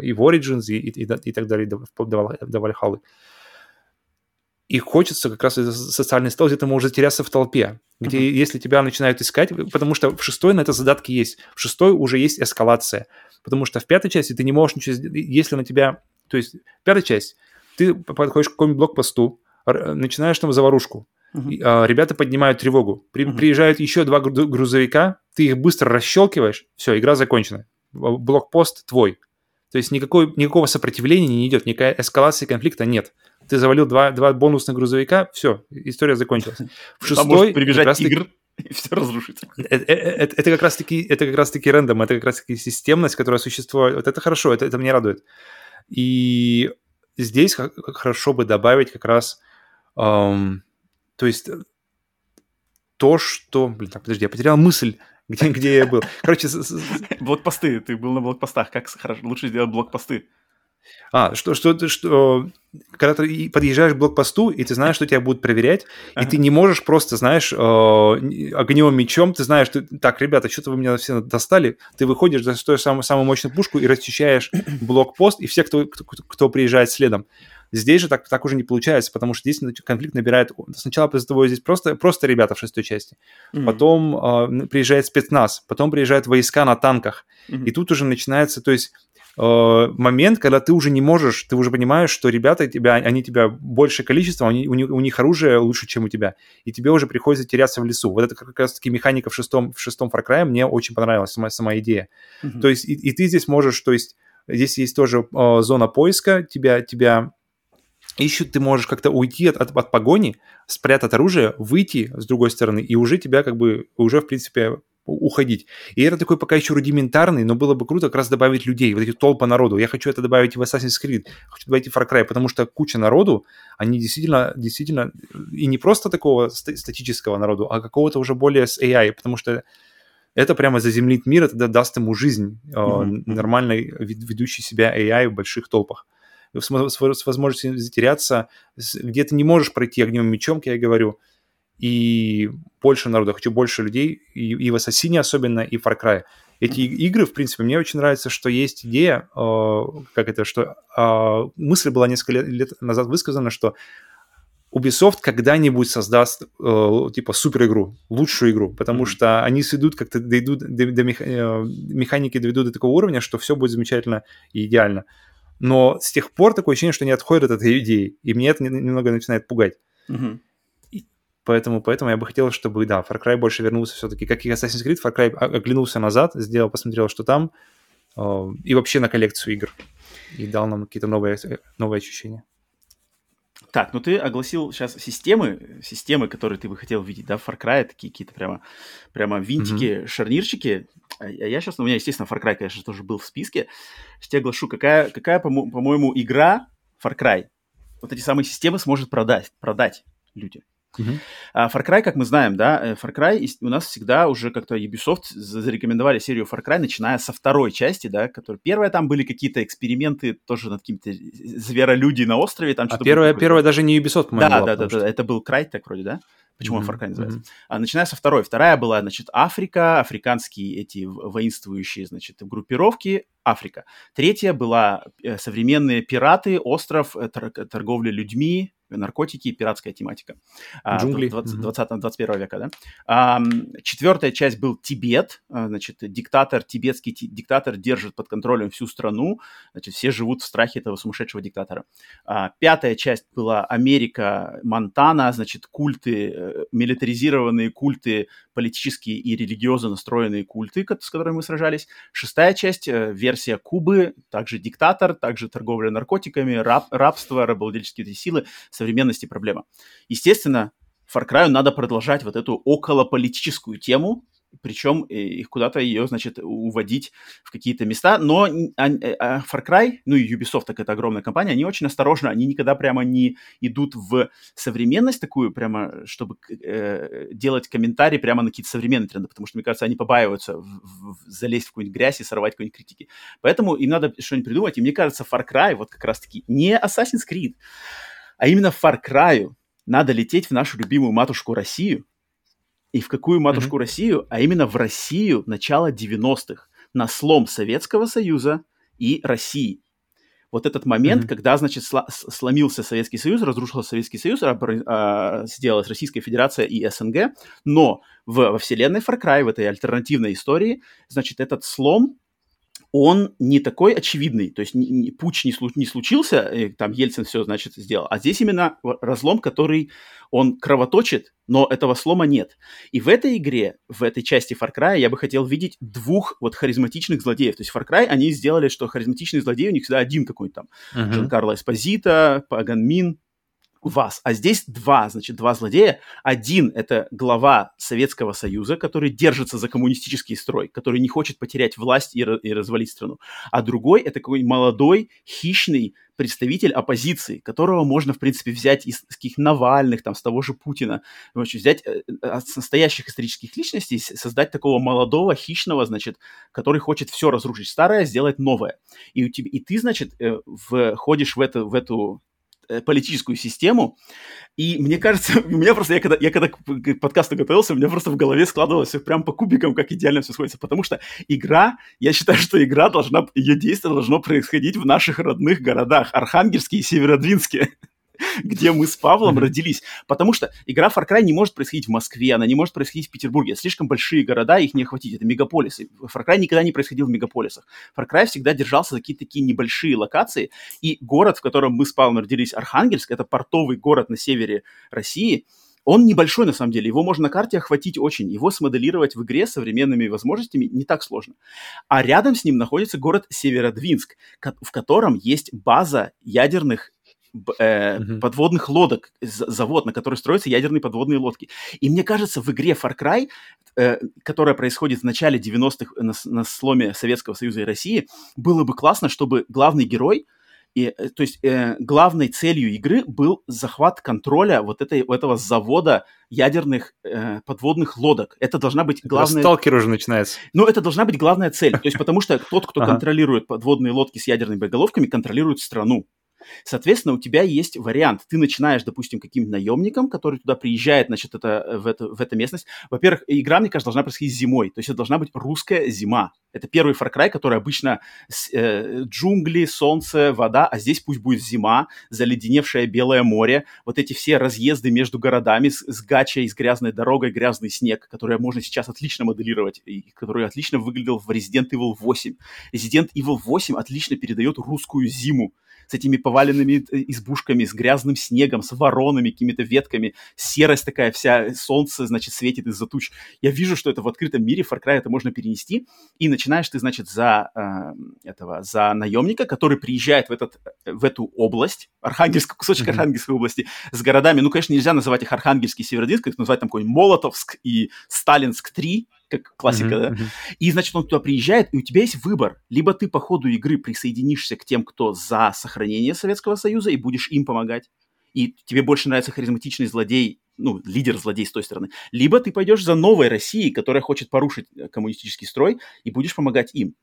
И в Origins, и, и, и, и так далее, до, до, до Valhalla. И хочется как раз социальный стол где-то может затеряться в толпе, где uh-huh. если тебя начинают искать, потому что в шестой на это задатки есть, в шестой уже есть эскалация, потому что в пятой части ты не можешь ничего сделать, если на тебя, то есть пятая часть, ты подходишь к какому-нибудь блокпосту, начинаешь там заварушку, uh-huh. ребята поднимают тревогу, при, uh-huh. приезжают еще два грузовика, ты их быстро расщелкиваешь, все, игра закончена, блокпост твой, то есть никакой, никакого сопротивления не идет, никакой эскалации конфликта нет ты завалил два, два бонусных грузовика, все, история закончилась. В шестой... Там может прибежать тигр и все разрушить. Это, это, э, это как раз-таки это как раз-таки рандом, это как раз-таки системность, которая существует. Вот это хорошо, это, это мне радует. И здесь хорошо бы добавить как раз, эм, то есть то, что... Блин, так, подожди, я потерял мысль, где, где я был. Короче... Блокпосты, ты был на блокпостах. Как лучше сделать блокпосты? А, что, что, что, когда ты подъезжаешь к блокпосту, и ты знаешь, что тебя будут проверять, ага. и ты не можешь просто, знаешь, э, огневым мечом, ты знаешь, ты, так, ребята, что-то вы меня все достали, ты выходишь, достаешь самую, самую мощную пушку и расчищаешь блокпост, и все, кто, кто, кто приезжает следом. Здесь же так, так уже не получается, потому что здесь конфликт набирает... Сначала из-за того здесь просто, просто ребята в шестой части, mm-hmm. потом э, приезжает спецназ, потом приезжают войска на танках, mm-hmm. и тут уже начинается, то есть момент, когда ты уже не можешь, ты уже понимаешь, что ребята тебя, они тебя большее количество, они, у, них, у них оружие лучше, чем у тебя, и тебе уже приходится теряться в лесу. Вот это как раз-таки механика в шестом, в шестом Far Cry мне очень понравилась, сама, сама идея. Mm-hmm. То есть и, и ты здесь можешь, то есть здесь есть тоже э, зона поиска, тебя, тебя ищут, ты можешь как-то уйти от, от, от погони, спрятать оружие, выйти с другой стороны, и уже тебя как бы, уже в принципе уходить. И это такой пока еще рудиментарный, но было бы круто как раз добавить людей, вот эти толпы народу. Я хочу это добавить в Assassin's Creed, хочу добавить в Far Cry, потому что куча народу, они действительно, действительно, и не просто такого статического народу, а какого-то уже более с AI, потому что это прямо заземлит мир, это даст ему жизнь mm-hmm. нормальной, ведущей себя AI в больших толпах. С, с, с возможностью затеряться, где ты не можешь пройти огнем мечом, как я говорю, и больше народу, хочу больше людей, и, и в Ассасине особенно, и в Far Cry. Эти игры, в принципе, мне очень нравится, что есть идея, э, как это, что э, мысль была несколько лет, лет назад высказана, что Ubisoft когда-нибудь создаст э, типа супер игру, лучшую игру, потому mm-hmm. что они сведут как-то дойдут до, до мех, э, механики доведут до такого уровня, что все будет замечательно и идеально. Но с тех пор такое ощущение, что они отходят от этой идеи, и мне это немного начинает пугать. Mm-hmm. Поэтому, поэтому я бы хотел, чтобы, да, Far Cry больше вернулся все-таки, как и Assassin's Creed, Far Cry оглянулся назад, сделал, посмотрел, что там, э, и вообще на коллекцию игр. И дал нам какие-то новые, новые ощущения. Так, ну ты огласил сейчас системы, системы, которые ты бы хотел видеть, да, в Far Cry, такие какие-то прямо, прямо винтики, mm-hmm. шарнирчики. А, а я сейчас, ну, у меня, естественно, Far Cry, конечно, тоже был в списке. Сейчас я оглашу, какая, какая по-моему, игра Far Cry вот эти самые системы сможет продать, продать людям. Uh-huh. Far Cry, как мы знаем, да, э, Far Cry у нас всегда уже как-то Ubisoft зарекомендовали серию Far Cry, начиная со второй части, да, которая первая там были какие-то эксперименты тоже над какими-то зверолюди на острове. Там а первая, первая даже не Ubisoft, по-моему, Да, была, да, да, что... да, это был Cry так вроде, да? Почему mm-hmm. Far Cry называется? Mm-hmm. А, начиная со второй. Вторая была, значит, Африка, африканские эти воинствующие, значит, группировки, Африка. Третья была э, современные пираты, остров, э, торговля людьми, наркотики, пиратская тематика. А, Джунгли. 20-21 века, да. А, четвертая часть был Тибет, а, значит, диктатор, тибетский диктатор держит под контролем всю страну, значит, все живут в страхе этого сумасшедшего диктатора. А, пятая часть была Америка, Монтана, значит, культы, э, милитаризированные культы, политические и религиозно настроенные культы, с которыми мы сражались. Шестая часть, э, версия Кубы, также диктатор, также торговля наркотиками, раб, рабство, рабовладельческие силы, современности проблема. Естественно, Far Cry надо продолжать вот эту околополитическую тему, причем э, их куда-то ее, значит, уводить в какие-то места. Но а, а Far Cry, ну и Ubisoft, так это огромная компания, они очень осторожны, они никогда прямо не идут в современность такую, прямо, чтобы э, делать комментарии прямо на какие-то современные тренды, потому что, мне кажется, они побаиваются в, в, залезть в какую-нибудь грязь и сорвать какую-нибудь критики. Поэтому им надо что-нибудь придумать, и мне кажется, Far Cry вот как раз-таки не Assassin's Creed, а именно в Far Cry надо лететь в нашу любимую матушку Россию. И в какую матушку mm-hmm. Россию? А именно в Россию начала 90-х. На слом Советского Союза и России. Вот этот момент, mm-hmm. когда, значит, сломился Советский Союз, разрушился Советский Союз, а, а, сделалась Российская Федерация и СНГ, но в, во вселенной Far Cry, в этой альтернативной истории, значит, этот слом он не такой очевидный, то есть не, не, путь не, не случился, и, там Ельцин все, значит, сделал, а здесь именно разлом, который он кровоточит, но этого слома нет. И в этой игре, в этой части Far Cry я бы хотел видеть двух вот харизматичных злодеев. То есть Far Cry, они сделали, что харизматичный злодей у них всегда один какой-то там. Uh-huh. Жан Карло Эспозита, Паган Мин, вас. А здесь два, значит, два злодея. Один — это глава Советского Союза, который держится за коммунистический строй, который не хочет потерять власть и, и развалить страну. А другой — это какой молодой, хищный представитель оппозиции, которого можно, в принципе, взять из таких Навальных, там, с того же Путина, вообще взять э, э, от настоящих исторических личностей, создать такого молодого, хищного, значит, который хочет все разрушить старое, сделать новое. И, у тебя, и ты, значит, э, входишь в, это, в эту политическую систему. И мне кажется, у меня просто, я когда, я когда к подкасту готовился, у меня просто в голове складывалось прям по кубикам, как идеально все сходится. Потому что игра, я считаю, что игра должна, ее действие должно происходить в наших родных городах, Архангельске и Северодвинске. где мы с Павлом mm-hmm. родились. Потому что игра Far Cry не может происходить в Москве, она не может происходить в Петербурге. Слишком большие города, их не охватить. Это мегаполисы. Far Cry никогда не происходил в мегаполисах. Far Cry всегда держался за какие-то такие небольшие локации. И город, в котором мы с Павлом родились, Архангельск, это портовый город на севере России, он небольшой на самом деле, его можно на карте охватить очень, его смоделировать в игре современными возможностями не так сложно. А рядом с ним находится город Северодвинск, в котором есть база ядерных э, mm-hmm. подводных лодок, завод, на который строятся ядерные подводные лодки. И мне кажется, в игре Far Cry, э, которая происходит в начале 90-х на, на сломе Советского Союза и России, было бы классно, чтобы главный герой, и, э, то есть э, главной целью игры был захват контроля вот этой, этого завода ядерных э, подводных лодок. Это должна быть главная... Сталкер уже начинается. Ну, это должна быть главная цель. То есть потому что тот, кто контролирует подводные лодки с ядерными боеголовками, контролирует страну. Соответственно, у тебя есть вариант. Ты начинаешь, допустим, каким-то наемником, который туда приезжает, значит, это, э, в, это, в эту местность. Во-первых, игра, мне кажется, должна происходить зимой. То есть это должна быть русская зима. Это первый Far Cry, который обычно э, джунгли, солнце, вода, а здесь пусть будет зима, заледеневшее Белое море, вот эти все разъезды между городами с, с гачей, с грязной дорогой, грязный снег, который можно сейчас отлично моделировать, и который отлично выглядел в Resident Evil 8. Resident Evil 8 отлично передает русскую зиму с этими поваленными э, избушками, с грязным снегом, с воронами, какими-то ветками, серость такая вся, солнце, значит, светит из-за туч. Я вижу, что это в открытом мире, Far Cry это можно перенести, и начинаешь ты, значит, за э, этого, за наемника, который приезжает в, этот, э, в эту область, Архангельск, кусочек mm-hmm. Архангельской области, с городами, ну, конечно, нельзя называть их Архангельский, Северодвинск, их называть там какой-нибудь Молотовск и Сталинск-3, как классика, mm-hmm, да? И, значит, он туда приезжает, и у тебя есть выбор. Либо ты по ходу игры присоединишься к тем, кто за сохранение Советского Союза, и будешь им помогать, и тебе больше нравится харизматичный злодей, ну, лидер-злодей с той стороны, либо ты пойдешь за новой Россией, которая хочет порушить э, коммунистический строй, и будешь помогать им.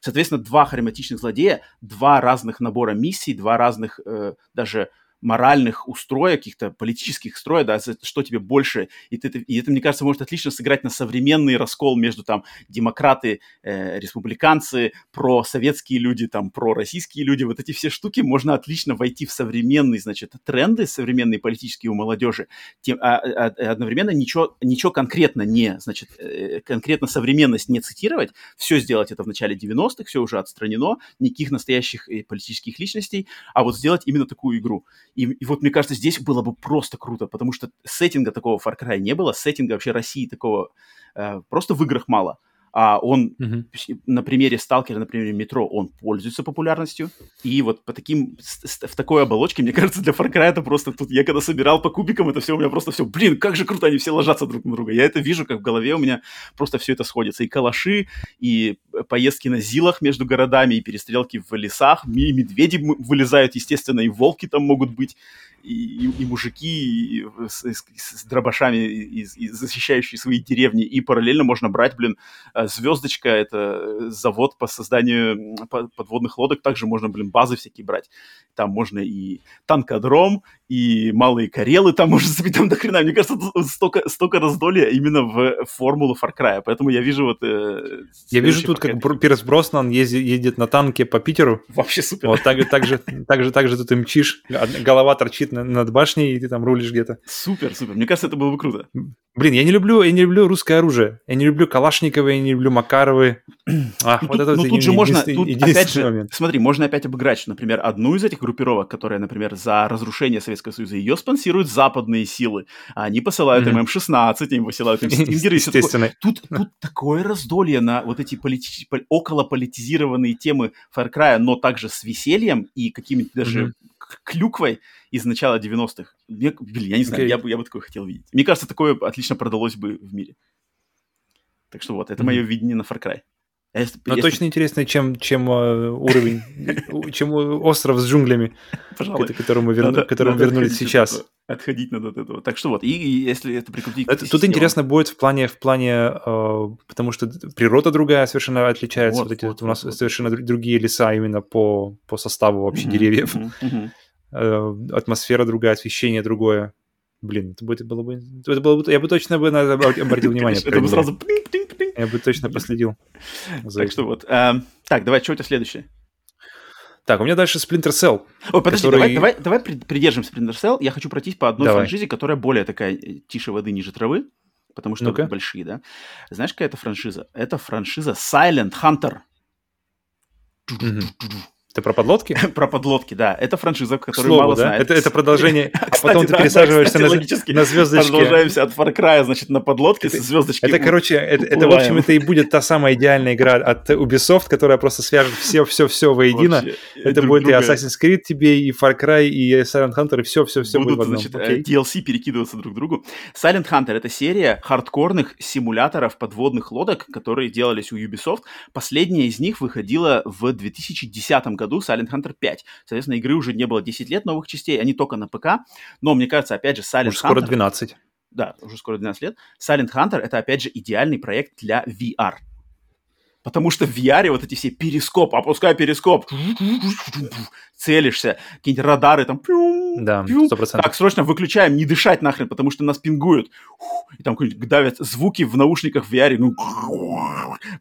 Соответственно, два харизматичных злодея, два разных набора миссий, два разных э, даже моральных устроек, каких-то политических строек, да, что тебе больше. И, ты, и это, мне кажется, может отлично сыграть на современный раскол между там демократы, э, республиканцы, просоветские люди, там, пророссийские люди. Вот эти все штуки можно отлично войти в современные, значит, тренды современные политические у молодежи, тем, а, а, а одновременно ничего, ничего конкретно не, значит, э, конкретно современность не цитировать, все сделать это в начале 90-х, все уже отстранено, никаких настоящих э, политических личностей, а вот сделать именно такую игру. И, и вот мне кажется, здесь было бы просто круто, потому что сеттинга такого Far Cry не было, сеттинга вообще России такого э, просто в играх мало а он uh-huh. на примере сталкера, на примере метро, он пользуется популярностью. И вот по таким, в такой оболочке, мне кажется, для Far Cry это просто тут, я когда собирал по кубикам, это все у меня просто все, блин, как же круто они все ложатся друг на друга. Я это вижу, как в голове у меня просто все это сходится. И калаши, и поездки на зилах между городами, и перестрелки в лесах, и медведи вылезают, естественно, и волки там могут быть и, и, мужики и с, с, с дробашами, и, и защищающие свои деревни, и параллельно можно брать, блин, э, звездочка, это завод по созданию подводных лодок, также можно, блин, базы всякие брать. Там можно и танкодром, и малые Карелы там можно забить там до хрена. Мне кажется, столько, столько раздолья именно в формулу Far Cry. Поэтому я вижу вот... Э, я вижу тут, как Пирс Броснан ездит, едет на танке по Питеру. Вообще супер. Вот так, так, же, так, же, так же тут и мчишь, голова торчит над башней, и ты там рулишь где-то. Супер, супер. Мне кажется, это было бы круто. Блин, я не люблю, я не люблю русское оружие. Я не люблю Калашниковы, я не люблю Макаровы. А, ну, вот тут, это ну, тут же можно, тут опять же, момент. смотри, можно опять обыграть, что, например, одну из этих группировок, которая, например, за разрушение Советского Союза, ее спонсируют западные силы. Они посылают mm-hmm. им М-16, им посылают им стингеры. Естественно. Тут, тут такое раздолье на вот эти полити... околополитизированные темы Far Cry, но также с весельем и какими-то даже mm-hmm клюквой из начала 90-х. Мне, блин, я не знаю, okay. я, бы, я бы такое хотел видеть. Мне кажется, такое отлично продалось бы в мире. Так что вот, это mm-hmm. мое видение на Far Cry. А если, Но если... точно интересно, чем, чем uh, уровень, чем остров с джунглями, Пожалуй. к которому, верну, надо, которому надо вернулись сейчас. От отходить надо от этого. Так что вот, и, и если это прикрутить... Это, тут интересно будет в плане, в плане uh, потому что природа другая совершенно отличается. Вот, вот эти, вот, у нас вот, совершенно другие леса именно по, по составу вообще mm-hmm, деревьев. Mm-hmm. Uh, атмосфера другая, освещение другое. Блин, это, будет, было бы... Это было бы... Я бы точно бы на это обратил внимание. Это бы сразу... Я бы точно последил. Так что вот. Эм, так, давай, что у тебя следующее? Так, у меня дальше Splinter Cell. Ой, подожди, который... давай, давай, давай придержим Splinter Cell. Я хочу пройтись по одной давай. франшизе, которая более такая э, тише воды, ниже травы, потому что ну большие, да. Знаешь, какая это франшиза? Это франшиза Silent Hunter. Ты про подлодки? про подлодки, да. Это франшиза, которую Слово, мало да? знает. Это, это продолжение, а потом ты пересаживаешься на, на звездочки. Продолжаемся от Far Cry, значит, на подлодки это, со звездочки. Это, короче, это, это, в общем, это и будет та самая идеальная игра от Ubisoft, которая просто свяжет все-все-все воедино. Вообще, это будет другая. и Assassin's Creed тебе, и Far Cry, и Silent Hunter, и все-все-все будет в одном. значит, okay? DLC перекидываться друг к другу. Silent Hunter — это серия хардкорных симуляторов подводных лодок, которые делались у Ubisoft. Последняя из них выходила в 2010 году году Silent Hunter 5. Соответственно, игры уже не было 10 лет новых частей, они только на ПК. Но, мне кажется, опять же, Silent уже Hunter... скоро 12. Да, уже скоро 12 лет. Silent Hunter — это, опять же, идеальный проект для VR. Потому что в VR вот эти все перископ, опускай перископ, целишься, какие-нибудь радары там, да, 100%. Так, срочно выключаем, не дышать нахрен, потому что нас пингуют. И там давят звуки в наушниках в VR, ну,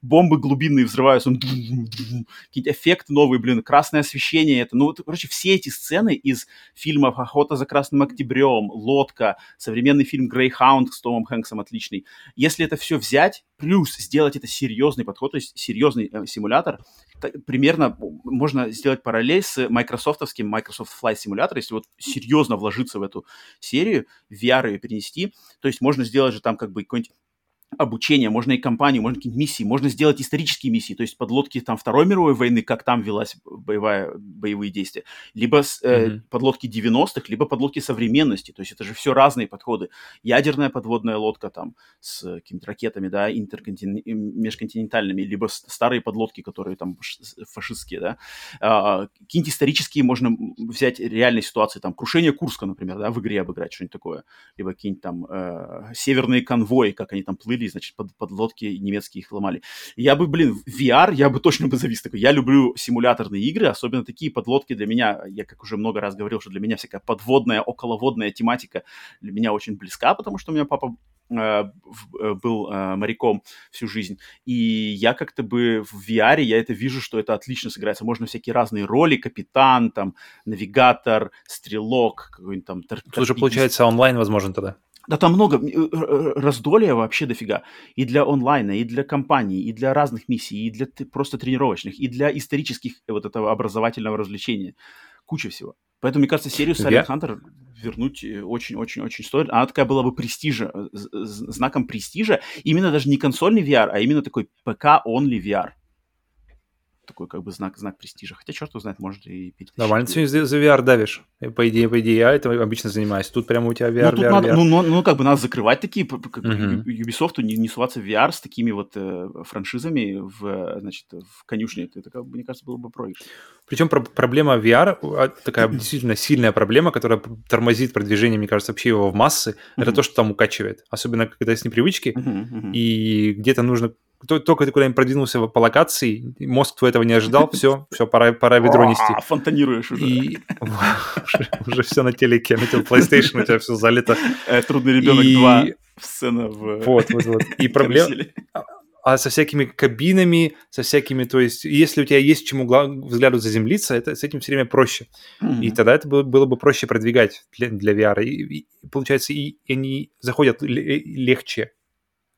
бомбы глубинные взрываются, какие-то эффекты новые, блин, красное освещение, это, ну, короче, все эти сцены из фильмов «Охота за красным октябрем», «Лодка», современный фильм «Грейхаунд» с Томом Хэнксом отличный. Если это все взять, плюс сделать это серьезный подход, то есть серьезный э, симулятор, примерно можно сделать параллель с майкрософтовским Microsoft Flight Simulator, если вот серьезно вложиться в эту серию, VR ее перенести, то есть можно сделать же там как бы какой-нибудь обучение, можно и компанию, можно какие-нибудь миссии, можно сделать исторические миссии, то есть подлодки там Второй мировой войны, как там велась боевая, боевые действия, либо э, mm-hmm. подлодки 90-х, либо подлодки современности, то есть это же все разные подходы. Ядерная подводная лодка там с какими-то ракетами, да, интерконтин... межконтинентальными, либо старые подлодки, которые там фашистские, да. А, какие-нибудь исторические можно взять реальные ситуации, там, крушение Курска, например, да, в игре обыграть, что-нибудь такое, либо какие-нибудь там э, северные конвои, как они там плыли, значит, под, под лодки немецкие их ломали. Я бы, блин, VR, я бы точно бы завис такой. Я люблю симуляторные игры, особенно такие подлодки для меня, я как уже много раз говорил, что для меня всякая подводная, околоводная тематика для меня очень близка, потому что у меня папа э, э, был э, моряком всю жизнь. И я как-то бы в VR, я это вижу, что это отлично сыграется. Можно всякие разные роли, капитан, там, навигатор, стрелок, какой-нибудь там... Тут уже получается онлайн возможно тогда. Да там много э, э, раздолья вообще дофига. И для онлайна, и для компаний, и для разных миссий, и для просто тренировочных, и для исторических э, вот этого образовательного развлечения. Куча всего. Поэтому, мне кажется, серию Silent Hunter вернуть очень-очень-очень стоит. Она такая была бы престижа, знаком престижа. Именно даже не консольный VR, а именно такой ПК-only VR такой как бы знак, знак престижа. Хотя, черт его знает, может и перетащить. Нормально ты за, за VR давишь. По идее, по идее, я это обычно занимаюсь. Тут прямо у тебя VR, ну, тут VR, надо, VR. Ну, ну, ну, как бы надо закрывать такие, как uh-huh. Ubisoft не, не суваться в VR с такими вот э, франшизами в, значит, в конюшне. Это, как мне кажется, было бы проигрыш. Причем про- проблема VR, а, такая действительно сильная проблема, которая тормозит продвижение, мне кажется, вообще его в массы, uh-huh. это то, что там укачивает. Особенно, когда с непривычки, uh-huh, uh-huh. и где-то нужно только ты куда-нибудь продвинулся по локации, мозг твой этого не ожидал, все, все, пора, пора ведро нести. Фонтанируешь уже. И уже все на телеке, на PlayStation у тебя все залито. Э, Трудный ребенок 2, сцена в... Вот, вот, вот. И проблема... А со всякими кабинами, со всякими, то есть, если у тебя есть чему взгляду заземлиться, это с этим все время проще. Mm-hmm. И тогда это было, было бы проще продвигать для, для VR. И, и получается, и, и они заходят легче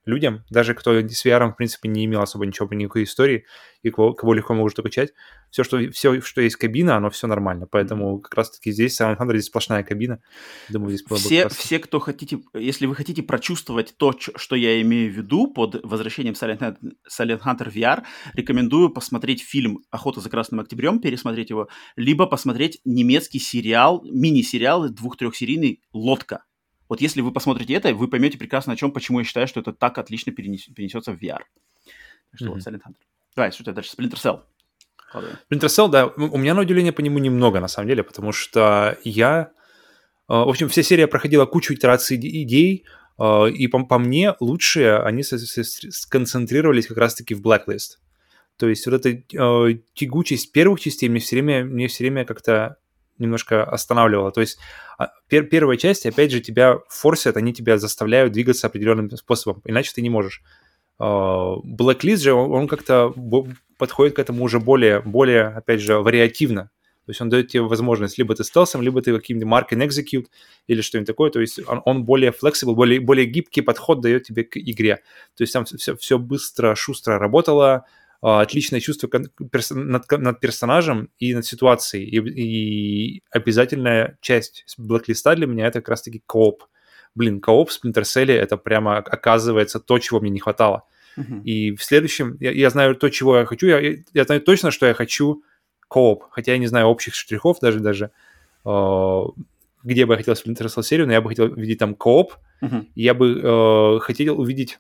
людям, даже кто с VR, в принципе, не имел особо ничего, никакой истории, и кого, кого легко может качать, все что, все, что есть кабина, оно все нормально. Поэтому как раз-таки здесь Silent Hunter здесь сплошная кабина. Думаю, здесь было все, бы все, кто хотите, если вы хотите прочувствовать то, что я имею в виду под возвращением Silent Hunter, Silent Hunter VR, рекомендую посмотреть фильм «Охота за красным октябрем», пересмотреть его, либо посмотреть немецкий сериал, мини-сериал двух-трехсерийный «Лодка». Вот если вы посмотрите это, вы поймете прекрасно о чем, почему я считаю, что это так отлично перенес, перенесется в VR. Что mm-hmm. вот Silent Hunter. Давай, что у тебя дальше? Splinter Cell. Splinter Cell, да, у меня на удивление по нему немного, на самом деле, потому что я... Э, в общем, вся серия проходила кучу итераций идей, э, и по, по мне лучшие, они сконцентрировались как раз-таки в Blacklist. То есть вот эта э, тягучесть первых частей мне все время, мне все время как-то немножко останавливало. То есть а, пер первая часть, опять же, тебя форсят, они тебя заставляют двигаться определенным способом, иначе ты не можешь. А, Blacklist же, он, он как-то подходит к этому уже более, более, опять же, вариативно. То есть он дает тебе возможность, либо ты стелсом, либо ты каким-то mark and execute или что-нибудь такое. То есть он, он более flexible, более, более гибкий подход дает тебе к игре. То есть там все, все быстро, шустро работало, отличное чувство над, персонажем и над ситуацией. И, и обязательная часть блэклиста для меня это как раз-таки кооп. Блин, кооп в Splinter Cell это прямо оказывается то, чего мне не хватало. Uh-huh. И в следующем, я, я знаю то, чего я хочу, я, я знаю точно, что я хочу кооп, хотя я не знаю общих штрихов даже, даже э, где бы я хотел Splinter Cell серию, но я бы хотел видеть там кооп, uh-huh. я бы э, хотел увидеть,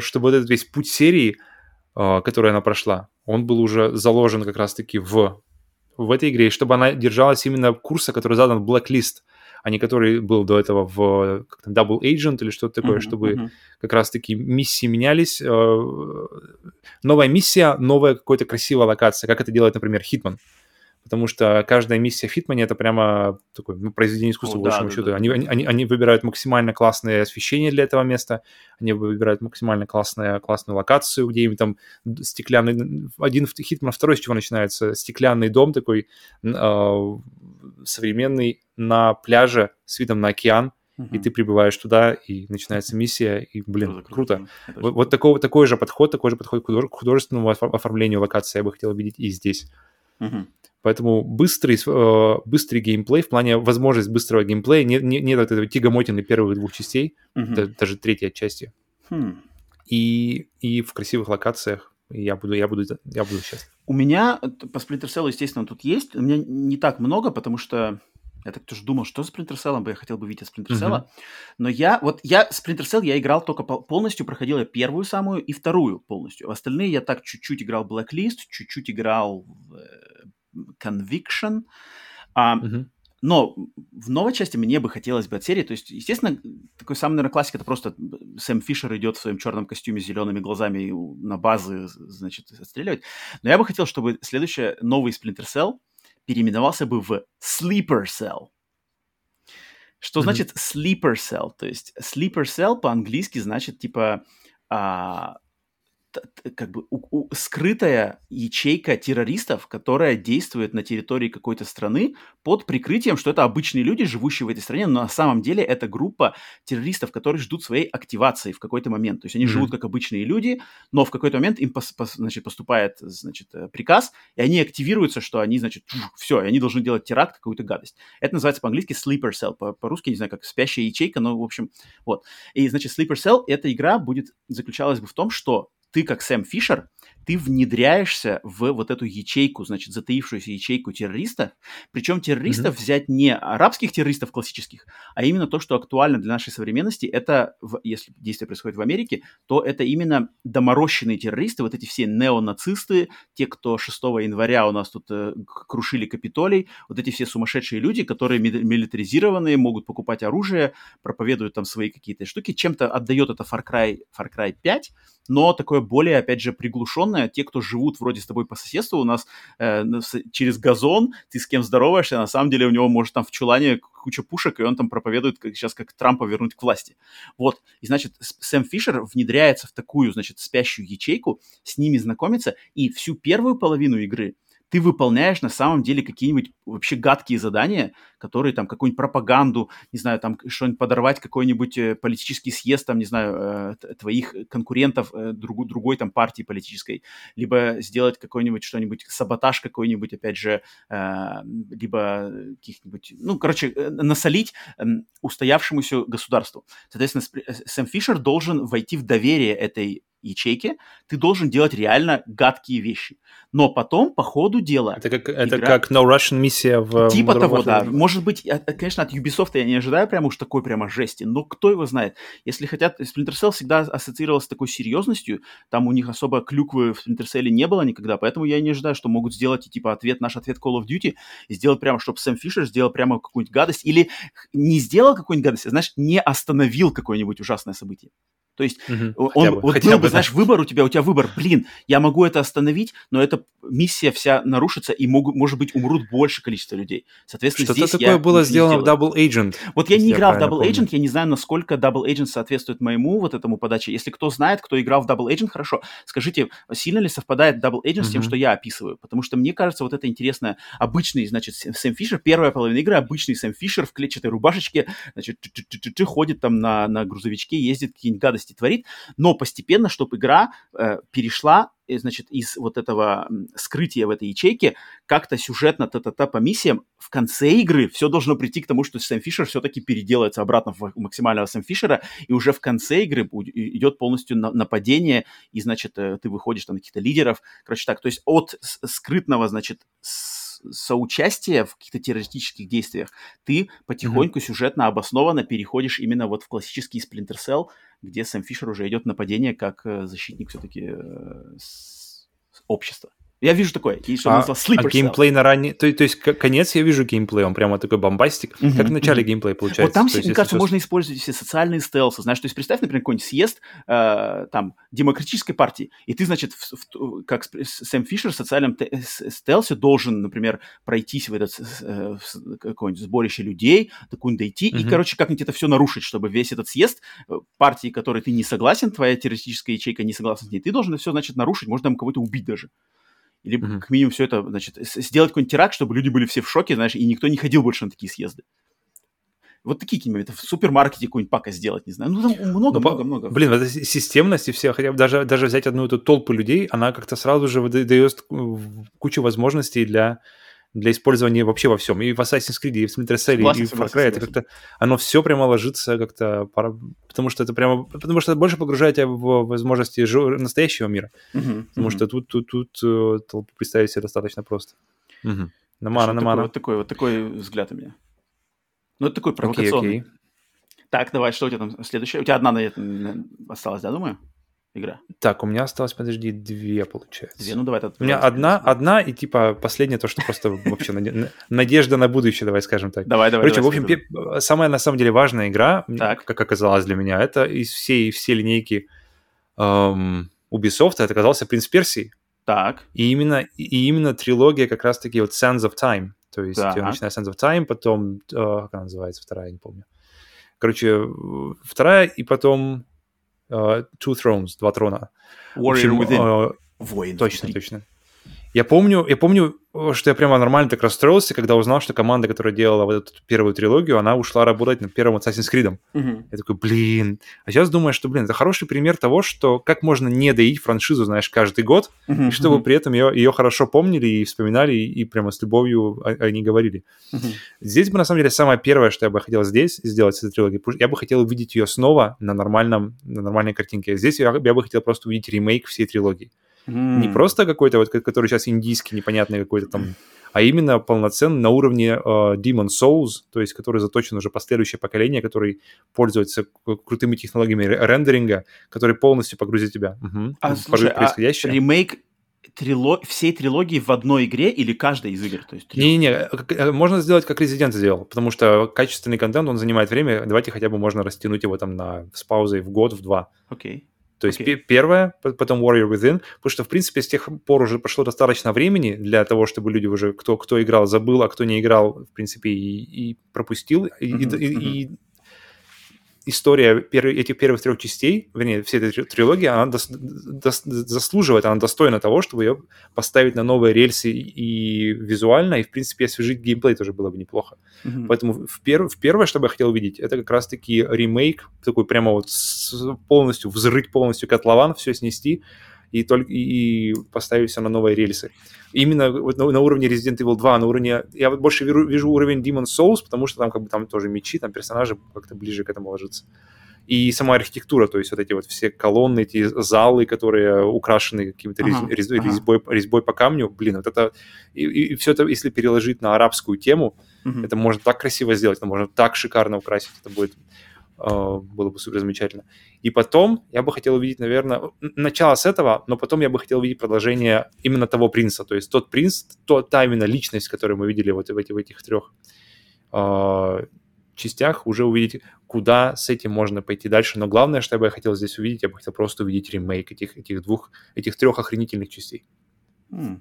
чтобы вот этот весь путь серии а, которую она прошла, он был уже заложен как раз-таки в, в этой игре, и чтобы она держалась именно курса, который задан в Blacklist, а не который был до этого в как Double Agent или что-то такое, mm-hmm, чтобы mm-hmm. как раз-таки миссии менялись. А, новая миссия, новая какая-то красивая локация, как это делает, например, Hitman потому что каждая миссия в Хитмане это прямо такое ну, произведение искусства, О, по большому да, счету. Да, они, да. Они, они выбирают максимально классное освещение для этого места, они выбирают максимально классную, классную локацию, где-нибудь там стеклянный... Один Хитман, второй с чего начинается? Стеклянный дом такой э, современный на пляже с видом на океан, Uh-huh. и ты прибываешь туда, и начинается миссия, и, блин, круто. круто. Вот, вот такой, такой же подход, такой же подход к художественному оформлению локации я бы хотел видеть и здесь. Uh-huh. Поэтому быстрый, э, быстрый геймплей, в плане возможность быстрого геймплея, нет, нет, нет этого тягомотины первых двух частей, угу. даже, даже третьей части. Хм. и, и в красивых локациях. я буду, я буду, я буду счастлив. У меня по Splinter Cell, естественно, тут есть. У меня не так много, потому что я так тоже думал, что с Splinter Cell бы я хотел бы видеть Splinter Cell. Mm-hmm. Но я, вот я, Splinter Cell я играл только полностью, проходил я первую самую и вторую полностью. Остальные я так чуть-чуть играл Blacklist, чуть-чуть играл в э, Conviction. А, mm-hmm. Но в новой части мне бы хотелось бы от серии, то есть, естественно, такой самый, наверное, классик, это просто Сэм Фишер идет в своем черном костюме с зелеными глазами на базы, значит, отстреливать. Но я бы хотел, чтобы следующий новый Splinter Cell переименовался бы в Sleeper Cell. Что mm-hmm. значит Sleeper Cell? То есть Sleeper Cell по-английски значит типа а, как бы у, у, скрытая ячейка террористов, которая действует на территории какой-то страны под прикрытием, что это обычные люди, живущие в этой стране, но на самом деле это группа террористов, которые ждут своей активации в какой-то момент. То есть они mm-hmm. живут как обычные люди, но в какой-то момент им пос, пос, значит, поступает значит, э, приказ, и они активируются, что они, значит, все, и они должны делать теракт, какую-то гадость. Это называется по-английски sleeper cell, по- по-русски, не знаю, как спящая ячейка, но, в общем, вот. И, значит, sleeper cell, эта игра будет, заключалась бы в том, что ты как Сэм Фишер ты внедряешься в вот эту ячейку, значит, затаившуюся ячейку террористов. Причем террористов mm-hmm. взять не арабских террористов классических, а именно то, что актуально для нашей современности, это, в, если действие происходит в Америке, то это именно доморощенные террористы, вот эти все неонацисты, те, кто 6 января у нас тут э, крушили Капитолий, вот эти все сумасшедшие люди, которые милитаризированные, могут покупать оружие, проповедуют там свои какие-то штуки, чем-то отдает это Far Cry, Far Cry 5, но такое более, опять же, приглушенное определенная. Те, кто живут вроде с тобой по соседству, у нас э, через газон, ты с кем здороваешься, на самом деле у него может там в чулане куча пушек, и он там проповедует как, сейчас, как Трампа вернуть к власти. Вот. И, значит, Сэм Фишер внедряется в такую, значит, спящую ячейку, с ними знакомится, и всю первую половину игры ты выполняешь на самом деле какие-нибудь вообще гадкие задания, которые там какую-нибудь пропаганду, не знаю, там что-нибудь подорвать, какой-нибудь э, политический съезд, там, не знаю, э, твоих конкурентов э, друг, другой там партии политической, либо сделать какой-нибудь что-нибудь, саботаж какой-нибудь, опять же, либо каких-нибудь, ну, короче, насолить эм, устоявшемуся государству. Соответственно, Сэм Фишер должен войти в доверие этой ячейке, ты должен делать реально гадкие вещи. Но потом, по ходу дела... Это как, это как No Russian миссия в... Типа того, да. Может быть, конечно, от Ubisoft я не ожидаю прямо уж такой прямо жести, но кто его знает. Если хотят... Splinter Cell всегда ассоциировался с такой серьезностью, там у них особо клюквы в Splinter Cell не было никогда, поэтому я не ожидаю, что могут сделать, типа, ответ, наш ответ Call of Duty, и сделать прямо, чтобы Сэм Фишер сделал прямо какую-нибудь гадость, или не сделал какую-нибудь гадость, а, знаешь, не остановил какое-нибудь ужасное событие. То есть угу, он, бы, вот был бы, знаешь, выбор у тебя, у тебя выбор, блин, я могу это остановить, но эта миссия вся нарушится, и могут, может быть, умрут больше количество людей. Соответственно, Что-то здесь такое я было сделано в Double Agent. Вот я не играл в Double помню. Agent, я не знаю, насколько Double Agent соответствует моему вот этому подаче. Если кто знает, кто играл в Double Agent, хорошо, скажите, сильно ли совпадает Double Agent угу. с тем, что я описываю? Потому что мне кажется, вот это интересно. Обычный, значит, Сэм Фишер, первая половина игры, обычный Сэм Фишер в клетчатой рубашечке, значит, ходит там на, на грузовичке, ездит, какие-нибудь гадости творит, но постепенно, чтобы игра э, перешла, э, значит, из вот этого скрытия в этой ячейке как-то сюжетно та-та-та по миссиям, в конце игры все должно прийти к тому, что Сэм Фишер все-таки переделается обратно в максимального Сэм Фишера, и уже в конце игры идет полностью нападение, и, значит, э, ты выходишь там на каких-то лидеров. Короче так, то есть от скрытного, значит, соучастия в каких-то террористических действиях, ты потихоньку mm-hmm. сюжетно обоснованно переходишь именно вот в классический Splinter Cell, где Сэм Фишер уже идет нападение как э, защитник все-таки э, общества. Я вижу такое, и что а, а геймплей на ранний... То, то есть конец я вижу геймплей, он прямо такой бомбастик. Uh-huh, как в начале uh-huh. геймплей получается. Вот там, то мне кажется, все... можно использовать все социальные стелсы. Знаешь, то есть представь, например, какой-нибудь съезд э, там демократической партии, и ты, значит, в, в, как Сэм Фишер в социальном те- стелсе должен, например, пройтись в этот э, какое-нибудь сборище людей, такую дойти, uh-huh. и, короче, как-нибудь это все нарушить, чтобы весь этот съезд э, партии, которой ты не согласен, твоя террористическая ячейка не согласна с ней, ты должен все, значит, нарушить, можно там кого-то убить даже. Или mm-hmm. как минимум все это, значит, сделать какой-нибудь теракт, чтобы люди были все в шоке, знаешь, и никто не ходил больше на такие съезды. Вот такие какие-нибудь. В супермаркете какой-нибудь пака сделать, не знаю. Ну, там много-много-много. Блин, это системность и все, хотя бы даже, даже взять одну эту толпу людей, она как-то сразу же дает кучу возможностей для для использования вообще во всем. И в Assassin's Creed, и в Splinter Cell, и в Far Cry. Это как-то, оно все прямо ложится как-то, потому что это прямо, потому что это больше погружает тебя в возможности настоящего мира. Uh-huh, потому uh-huh. что тут, тут, тут э, толпу представить себе достаточно просто. Uh-huh. На мана, на мана. Вот такой, вот такой взгляд у меня. Ну, это такой провокационный. Okay, okay. Так, давай, что у тебя там следующее? У тебя одна наверное, осталась, да, думаю? Игра? Так, у меня осталось, подожди, две, получается. Две, ну давай. Это у меня одна, одна и типа последняя, то, что просто вообще надежда на будущее, давай скажем так. Давай, давай. Короче, в общем, самая на самом деле важная игра, как оказалось для меня, это из всей всей линейки эм, Ubisoft, это оказался «Принц Персии». Так. И именно, и именно трилогия как раз-таки вот Sands of Time. То есть да. начиная Sands of Time, потом, э, как она называется, вторая, я не помню. Короче, вторая, и потом uh, Two Thrones, два трона. Warrior общем, Within. Uh, Воин. Точно, точно. Я помню, я помню, что я прямо нормально так расстроился, когда узнал, что команда, которая делала вот эту первую трилогию, она ушла работать над первым Assassin's Creed. Uh-huh. Я такой, блин. А сейчас думаю, что, блин, это хороший пример того, что как можно не доить франшизу, знаешь, каждый год, uh-huh. и чтобы при этом ее, ее хорошо помнили и вспоминали, и, и прямо с любовью они говорили. Uh-huh. Здесь бы, на самом деле, самое первое, что я бы хотел здесь сделать с этой трилогией, я бы хотел увидеть ее снова на, нормальном, на нормальной картинке. Здесь я, я бы хотел просто увидеть ремейк всей трилогии. Mm. Не просто какой-то вот, который сейчас индийский, непонятный какой-то там, а именно полноценный на уровне э, Demon Souls, то есть который заточен уже последующее поколение, который пользуется крутыми технологиями рендеринга, который полностью погрузит тебя. Угу. А, слушай, а ремейк трило... всей трилогии в одной игре или каждой из игр? Не-не-не, э, э, можно сделать, как Resident сделал, потому что качественный контент, он занимает время, давайте хотя бы можно растянуть его там на, с паузой в год, в два. Окей. Okay. То есть okay. первое, потом Warrior Within, потому что, в принципе, с тех пор уже прошло достаточно времени для того, чтобы люди уже, кто, кто играл, забыл, а кто не играл, в принципе, и, и пропустил. Mm-hmm. И, и, и история пер... этих первых трех частей, вернее, всей этой трилогии, она дос... Дос... заслуживает, она достойна того, чтобы ее поставить на новые рельсы и визуально, и, в принципе, освежить геймплей тоже было бы неплохо. Mm-hmm. Поэтому в, пер... в первое, что бы я хотел увидеть, это как раз-таки ремейк, такой прямо вот с... полностью, взрыть полностью котлован, все снести, и, только, и поставить все на новые рельсы. Именно вот на, на уровне Resident Evil 2, на уровне... Я вот больше вижу, вижу уровень Demon Souls, потому что там как бы там тоже мечи, там персонажи как-то ближе к этому ложатся. И сама архитектура, то есть вот эти вот все колонны, эти залы, которые украшены каким-то ага, рез, ага. резьбой, резьбой по камню, блин, вот это... И, и все это, если переложить на арабскую тему, угу. это можно так красиво сделать, это можно так шикарно украсить, это будет было бы супер замечательно. И потом я бы хотел увидеть, наверное, начало с этого, но потом я бы хотел увидеть продолжение именно того принца, то есть тот принц, то, та именно личность, которую мы видели вот в, этих, в этих трех э, частях, уже увидеть, куда с этим можно пойти дальше. Но главное, что я бы хотел здесь увидеть, я бы хотел просто увидеть ремейк этих, этих двух, этих трех охренительных частей. Mm.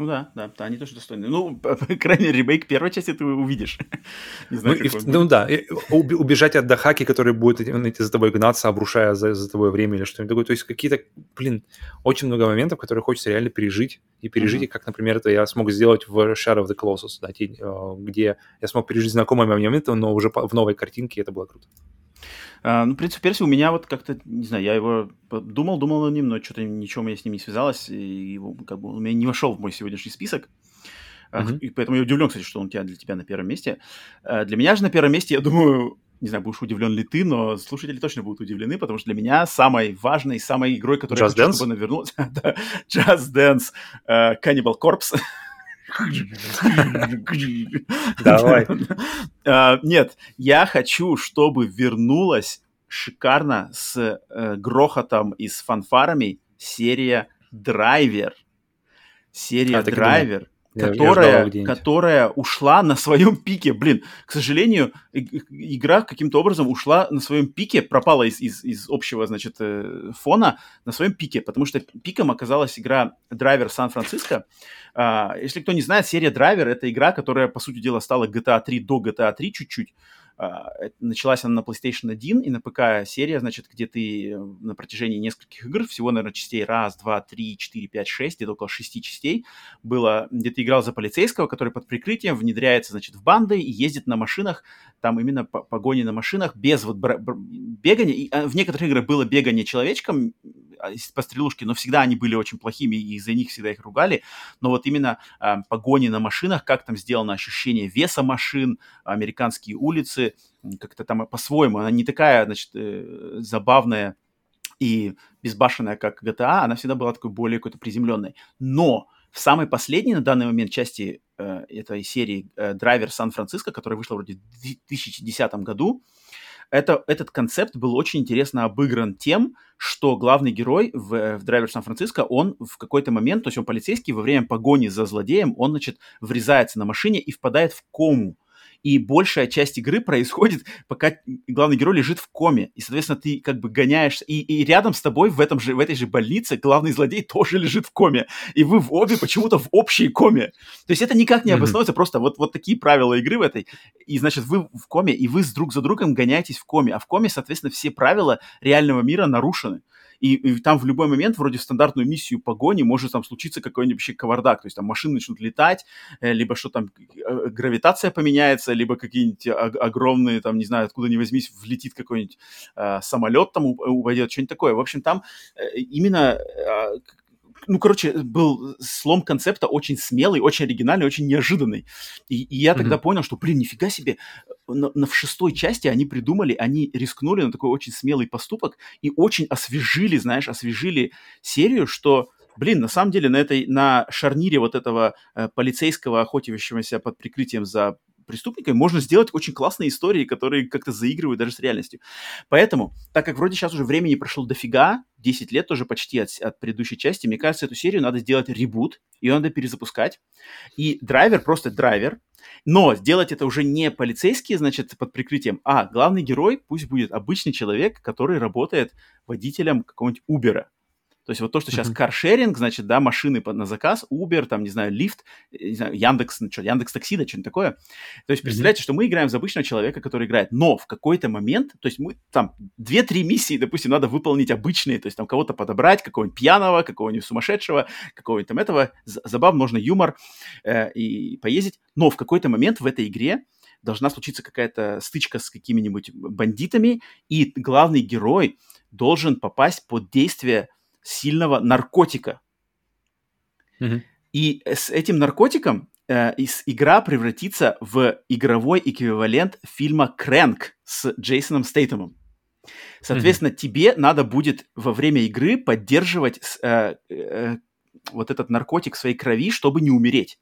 Ну да, да, да, они тоже достойны. Ну, по крайней мере, ремейк первой части ты увидишь. Не знаю, ну, и, ну да, убежать от Дахаки, который будет за тобой гнаться, обрушая за, за тобой время или что-нибудь такое. То есть какие-то, блин, очень много моментов, которые хочется реально пережить. И пережить, mm-hmm. как, например, это я смог сделать в Shadow of the Colossus, да, э, где я смог пережить знакомые моменты, но уже в новой картинке, это было круто. А, ну, принцип Перси у меня вот как-то, не знаю, я его думал, думал о ним, но что-то ничего меня с ним не связалось, и его, как бы, он у меня не вошел в мой сегодняшний список. Mm-hmm. И поэтому я удивлен, кстати, что он у тебя для тебя на первом месте. А, для меня же на первом месте, я думаю, не знаю, будешь удивлен ли ты, но слушатели точно будут удивлены, потому что для меня самой важной, самой игрой, которая Just я хочу, Dance? чтобы она вернулась, Just Dance uh, Cannibal Corpse. Давай. А, нет, я хочу, чтобы вернулась шикарно с э, грохотом и с фанфарами серия Драйвер. Серия а, Которая, я которая ушла на своем пике. Блин, к сожалению, игра каким-то образом ушла на своем пике, пропала из, из, из общего, значит, э, фона на своем пике, потому что пиком оказалась игра Драйвер Сан-Франциско. А, если кто не знает, серия Драйвер — это игра, которая, по сути дела, стала GTA 3 до GTA 3 чуть-чуть. А, началась она на PlayStation 1 и на ПК серия, значит, где ты э, на протяжении нескольких игр, всего, наверное, частей раз, два, три, четыре, пять, шесть, где-то около шести частей, было, где ты играл за полицейского, который под прикрытием внедряется, значит, в банды и ездит на машинах, там именно погони на машинах, без вот бегания. И а, в некоторых играх было бегание человечком, а, пострелушки, но всегда они были очень плохими, и из-за них всегда их ругали. Но вот именно э, погони на машинах, как там сделано ощущение веса машин, американские улицы, как-то там по-своему, она не такая, значит, э, забавная и безбашенная, как GTA, она всегда была такой более какой-то приземленной. Но в самой последней на данный момент части э, этой серии э, «Драйвер Сан-Франциско», которая вышла вроде в 2010 году, это, этот концепт был очень интересно обыгран тем, что главный герой в, в «Драйвер Сан-Франциско», он в какой-то момент, то есть он полицейский, во время погони за злодеем, он, значит, врезается на машине и впадает в кому и большая часть игры происходит, пока главный герой лежит в коме, и, соответственно, ты как бы гоняешься, и, и рядом с тобой в, этом же, в этой же больнице главный злодей тоже лежит в коме, и вы в обе почему-то в общей коме. То есть это никак не обосновывается, mm-hmm. просто вот, вот такие правила игры в этой, и, значит, вы в коме, и вы с друг за другом гоняетесь в коме, а в коме, соответственно, все правила реального мира нарушены и, и там в любой момент, вроде стандартную миссию погони, может там случиться какой-нибудь вообще кавардак, то есть там машины начнут летать, э, либо что там, э, гравитация поменяется, либо какие-нибудь огромные, там, не знаю, откуда ни возьмись, влетит какой-нибудь э, самолет там упадет, что-нибудь такое. В общем, там э, именно э, ну, короче, был слом концепта очень смелый, очень оригинальный, очень неожиданный. И, и я mm-hmm. тогда понял, что, блин, нифига себе, на, на, в шестой части они придумали, они рискнули на такой очень смелый поступок и очень освежили, знаешь, освежили серию, что блин, на самом деле на этой, на шарнире вот этого э, полицейского, охотившегося под прикрытием за преступниками, можно сделать очень классные истории, которые как-то заигрывают даже с реальностью. Поэтому, так как вроде сейчас уже времени прошло дофига, 10 лет тоже почти от, от предыдущей части, мне кажется, эту серию надо сделать ребут, ее надо перезапускать. И драйвер просто драйвер, но сделать это уже не полицейские, значит, под прикрытием, а главный герой пусть будет обычный человек, который работает водителем какого-нибудь Uber. То есть вот то, что сейчас каршеринг, значит, да, машины на заказ, Uber, там, не знаю, лифт, э, не знаю, Яндекс, ну, что, Яндекс Такси, да, что-нибудь такое. То есть представляете, что мы играем за обычного человека, который играет, но в какой-то момент, то есть мы там 2-3 миссии, допустим, надо выполнить обычные, то есть там кого-то подобрать, какого-нибудь пьяного, какого-нибудь сумасшедшего, какого-нибудь там этого, забав, можно юмор э, и поездить, но в какой-то момент в этой игре должна случиться какая-то стычка с какими-нибудь бандитами, и главный герой должен попасть под действие сильного наркотика. И с этим наркотиком э, игра превратится в игровой эквивалент фильма «Крэнк» с Джейсоном Стейтемом. Соответственно, mm-hmm. тебе надо будет во время игры поддерживать э, э, вот этот наркотик в своей крови, чтобы не умереть.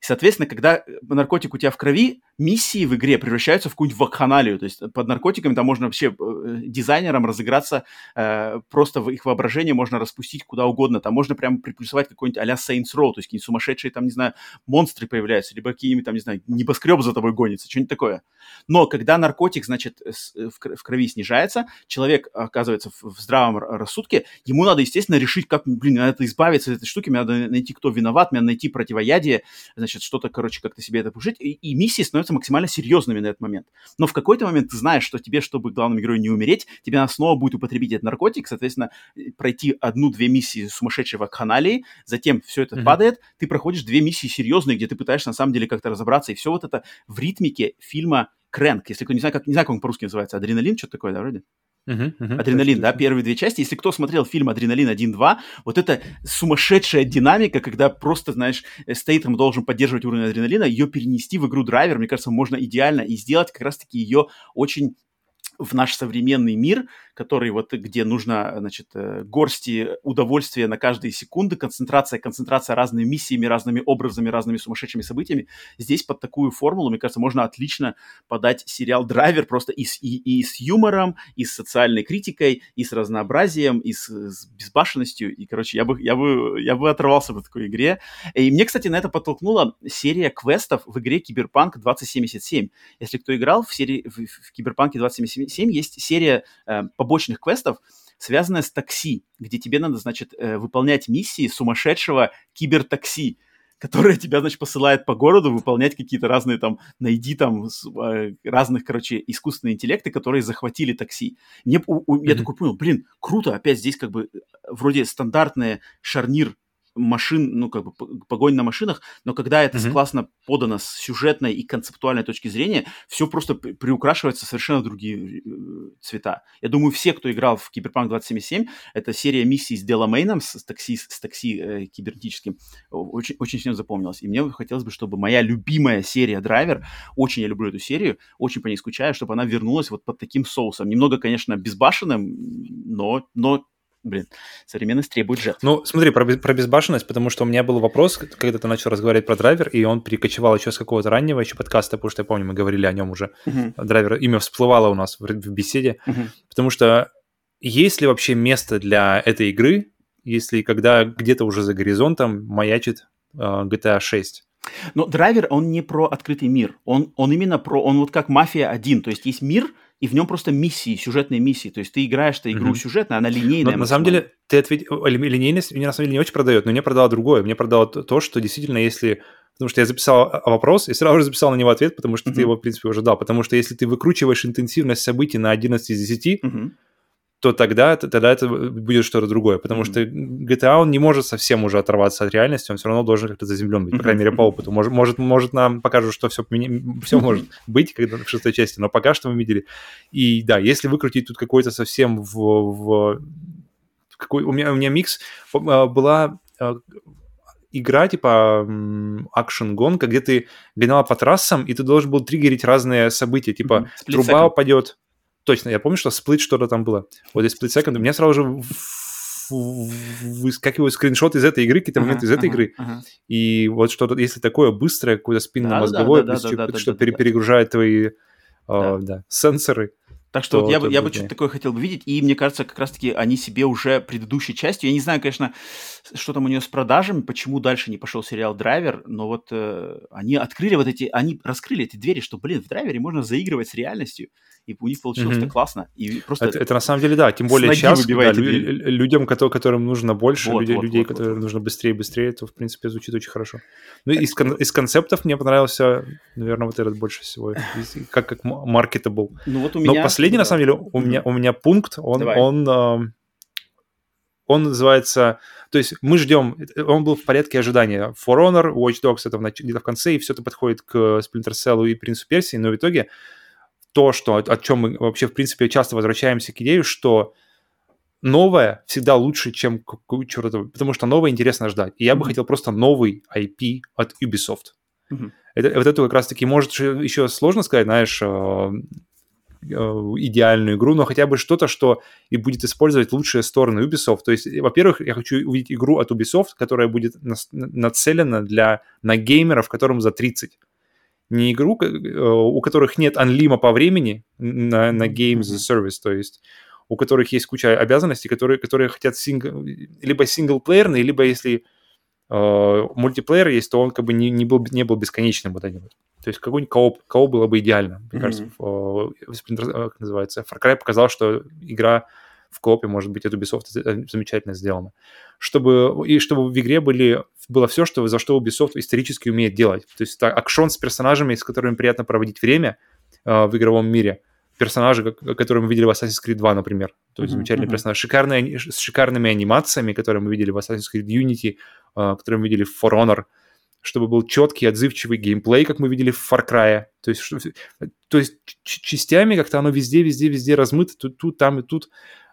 Соответственно, когда э, наркотик у тебя в крови, миссии в игре превращаются в какую-нибудь вакханалию. То есть под наркотиками там можно вообще э, дизайнерам разыграться, э, просто в их воображение можно распустить куда угодно. Там можно прямо приплюсовать какой-нибудь а-ля Saints Row, то есть какие-нибудь сумасшедшие там, не знаю, монстры появляются, либо какие-нибудь там, не знаю, небоскреб за тобой гонится, что-нибудь такое. Но когда наркотик, значит, э, в крови снижается, человек оказывается в здравом рассудке, ему надо, естественно, решить, как, блин, надо избавиться от этой штуки, мне надо найти, кто виноват, мне надо найти противоядие, значит, что-то, короче, как-то себе это пожить. И, и миссии становятся становятся максимально серьезными на этот момент. Но в какой-то момент ты знаешь, что тебе, чтобы главному герою не умереть, тебе надо снова будет употребить этот наркотик, соответственно, э, пройти одну-две миссии сумасшедшего каналии, затем все это mm-hmm. падает, ты проходишь две миссии серьезные, где ты пытаешься на самом деле как-то разобраться, и все вот это в ритмике фильма Крэнк, если кто не знает, как, не знаю, как он по-русски называется, адреналин, что-то такое, да, вроде? Uh-huh, uh-huh, Адреналин, точно, да, первые две части. Если кто смотрел фильм Адреналин 1-2, вот это сумасшедшая динамика, когда просто, знаешь, Стейтем должен поддерживать уровень адреналина, ее перенести в игру драйвер, мне кажется, можно идеально и сделать как раз-таки ее очень в наш современный мир, который вот где нужно, значит, э, горсти удовольствия на каждые секунды, концентрация, концентрация разными миссиями, разными образами, разными сумасшедшими событиями. Здесь под такую формулу, мне кажется, можно отлично подать сериал «Драйвер» просто и с, и, и с юмором, и с социальной критикой, и с разнообразием, и с, с безбашенностью. И, короче, я бы, я, бы, я бы оторвался в такой игре. И мне, кстати, на это подтолкнула серия квестов в игре Киберпанк 2077. Если кто играл в серии в, в Киберпанке 2077, есть серия э, побочных квестов, связанная с такси, где тебе надо, значит, э, выполнять миссии сумасшедшего кибертакси, которое тебя, значит, посылает по городу выполнять какие-то разные там, найди там э, разных, короче, искусственные интеллекты, которые захватили такси. Мне, у, у, mm-hmm. Я такой понял, блин, круто, опять здесь как бы э, вроде стандартный шарнир машин, ну, как бы погонь на машинах, но когда это mm-hmm. классно подано с сюжетной и концептуальной точки зрения, все просто приукрашивается совершенно другие э, цвета. Я думаю, все, кто играл в Киберпанк 2077, это серия миссий с Деламейном, с такси, с такси э, кибернетическим, очень, очень сильно запомнилась. И мне хотелось бы, чтобы моя любимая серия Драйвер, очень я люблю эту серию, очень по ней скучаю, чтобы она вернулась вот под таким соусом. Немного, конечно, безбашенным, но, но блин, современность требует жертв. Ну, смотри, про, про безбашенность, потому что у меня был вопрос, когда ты начал разговаривать про драйвер, и он перекочевал еще с какого-то раннего еще подкаста, потому что я помню, мы говорили о нем уже. Uh-huh. Драйвер, имя всплывало у нас в, в беседе, uh-huh. потому что есть ли вообще место для этой игры, если когда где-то уже за горизонтом маячит uh, GTA 6? Но драйвер, он не про открытый мир, он, он именно про, он вот как Мафия 1, то есть есть мир, и в нем просто миссии, сюжетные миссии. То есть ты играешь-то игру mm-hmm. сюжетную, она линейная. Но, на самом деле, ты ответ... линейность мне на самом деле не очень продает, но мне продала другое. Мне продало то, что действительно, если потому что я записал вопрос и сразу же записал на него ответ, потому что mm-hmm. ты его, в принципе, уже дал. Потому что если ты выкручиваешь интенсивность событий на 11 из 10, mm-hmm то тогда, тогда это будет что-то другое. Потому mm-hmm. что GTA, он не может совсем уже оторваться от реальности, он все равно должен как-то заземлен быть, по крайней мере, по опыту. Может, может, может нам покажут, что все, все может быть когда в шестой части, но пока что мы видели. И да, если выкрутить тут какой-то совсем в... в какой, у, меня, у меня микс а, была а, игра типа акшен-гонка, где ты гнал по трассам, и ты должен был триггерить разные события, типа mm-hmm. труба упадет, точно, я помню, что сплит что-то там было. Вот здесь сплит секунд, у меня сразу же выскакивают скриншот из этой игры, какие-то моменты из этой игры. И вот что-то, если такое быстрое, какое-то спинно-мозговое, что перегружает твои а, сенсоры, так что вот я, бы, я бы что-то такое хотел бы видеть, и мне кажется, как раз-таки они себе уже предыдущей частью, я не знаю, конечно, что там у нее с продажами, почему дальше не пошел сериал «Драйвер», но вот э, они открыли вот эти, они раскрыли эти двери, что, блин, в «Драйвере» можно заигрывать с реальностью, и у них получилось mm-hmm. классно. И просто это, это на самом деле, да, тем более сейчас, когда лю- людям, которым, нужно больше, вот, людей, вот, людей вот, которым вот. нужно быстрее и быстрее, то, в принципе, звучит очень хорошо. Ну, из, кон- из концептов мне понравился, наверное, вот этот больше всего, как, как marketable. Ну, вот у меня... Но последний, да. на самом деле, у, меня, у меня пункт, он, он, он, он называется... То есть мы ждем... Он был в порядке ожидания. For Honor, Watch Dogs это где-то в конце, и все это подходит к Splinter Cell и Принцу Персии, но в итоге то, что, о, чем мы вообще, в принципе, часто возвращаемся к идее, что новое всегда лучше, чем чего-то, потому что новое интересно ждать. И я бы mm-hmm. хотел просто новый IP от Ubisoft. Mm-hmm. Это, вот это как раз-таки, может, еще сложно сказать, знаешь, э, э, идеальную игру, но хотя бы что-то, что и будет использовать лучшие стороны Ubisoft. То есть, во-первых, я хочу увидеть игру от Ubisoft, которая будет нацелена для, на геймеров, которым за 30 не игру, э, у которых нет анлима по времени на, на Games as a Service, то есть у которых есть куча обязанностей, которые, которые хотят сингл, либо синглплеерный, либо если э, мультиплеер есть, то он как бы не, не, был, не был бесконечным вот этим. То есть какой-нибудь кооп, кооп было бы идеально. Мне mm-hmm. кажется, в, в, в, как называется, Far Cry показал, что игра в коопе, может быть, от Ubisoft замечательно сделано. Чтобы, и чтобы в игре были, было все, что, за что Ubisoft исторически умеет делать. То есть это акшон с персонажами, с которыми приятно проводить время э, в игровом мире. Персонажи, которые мы видели в Assassin's Creed 2, например. То есть mm-hmm. замечательный mm-hmm. персонаж. Шикарные, с шикарными анимациями, которые мы видели в Assassin's Creed Unity, э, которые мы видели в For Honor чтобы был четкий, отзывчивый геймплей, как мы видели в Far Cry. То есть, что, то есть частями как-то оно везде, везде, везде размыто, тут, тут, там и тут.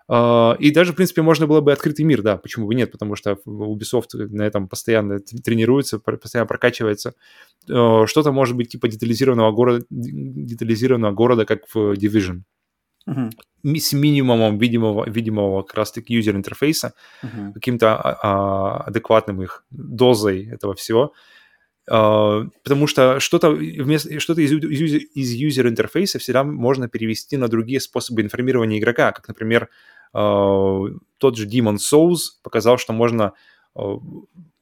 А, и даже, в принципе, можно было бы открытый мир, да, почему бы нет, потому что Ubisoft на этом постоянно тренируется, постоянно прокачивается. А, что-то может быть типа детализированного города, детализированного города, как в Division. Uh-huh. С минимумом видимого, видимого как раз-таки юзер-интерфейса, uh-huh. каким-то а, а, адекватным их дозой этого всего. Uh, потому что что-то, вместо, что-то из, из, из юзер-интерфейса всегда можно перевести на другие способы информирования игрока, как, например, Э, тот же Demon Souls показал, что можно э,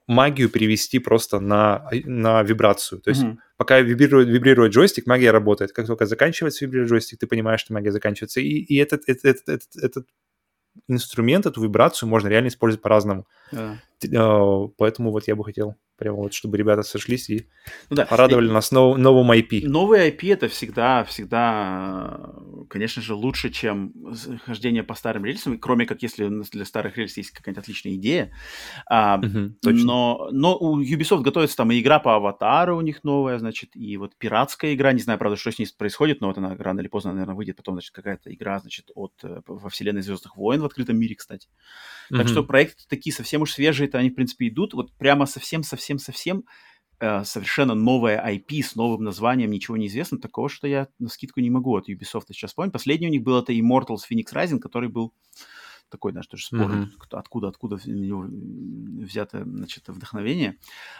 магию перевести просто на, на вибрацию. То есть mm-hmm. пока вибрирует, вибрирует джойстик, магия работает. Как только заканчивается вибрирует джойстик, ты понимаешь, что магия заканчивается. И, и этот, этот, этот, этот инструмент, эту вибрацию можно реально использовать по-разному. Yeah. Поэтому вот я бы хотел прямо вот, чтобы ребята сошлись и ну, да. порадовали и... нас нов, новым IP. Новый IP это всегда, всегда конечно же, лучше, чем хождение по старым рельсам, кроме как если для старых рельс есть какая-нибудь отличная идея. А, угу, но, но у Ubisoft готовится там и игра по Аватару у них новая, значит, и вот пиратская игра, не знаю, правда, что с ней происходит, но вот она рано или поздно, наверное, выйдет потом, значит, какая-то игра, значит, от э, во вселенной Звездных войн в открытом мире, кстати. Так угу. что проекты такие совсем уж свежие, то они, в принципе, идут. Вот прямо совсем-совсем-совсем э, совершенно новое IP с новым названием, ничего не известно. Такого, что я на скидку не могу от Ubisoft сейчас вспомнить. Последний у них был это Immortals Phoenix Rising, который был такой, знаешь, тоже спор, mm-hmm. откуда, откуда взято, значит, вдохновение.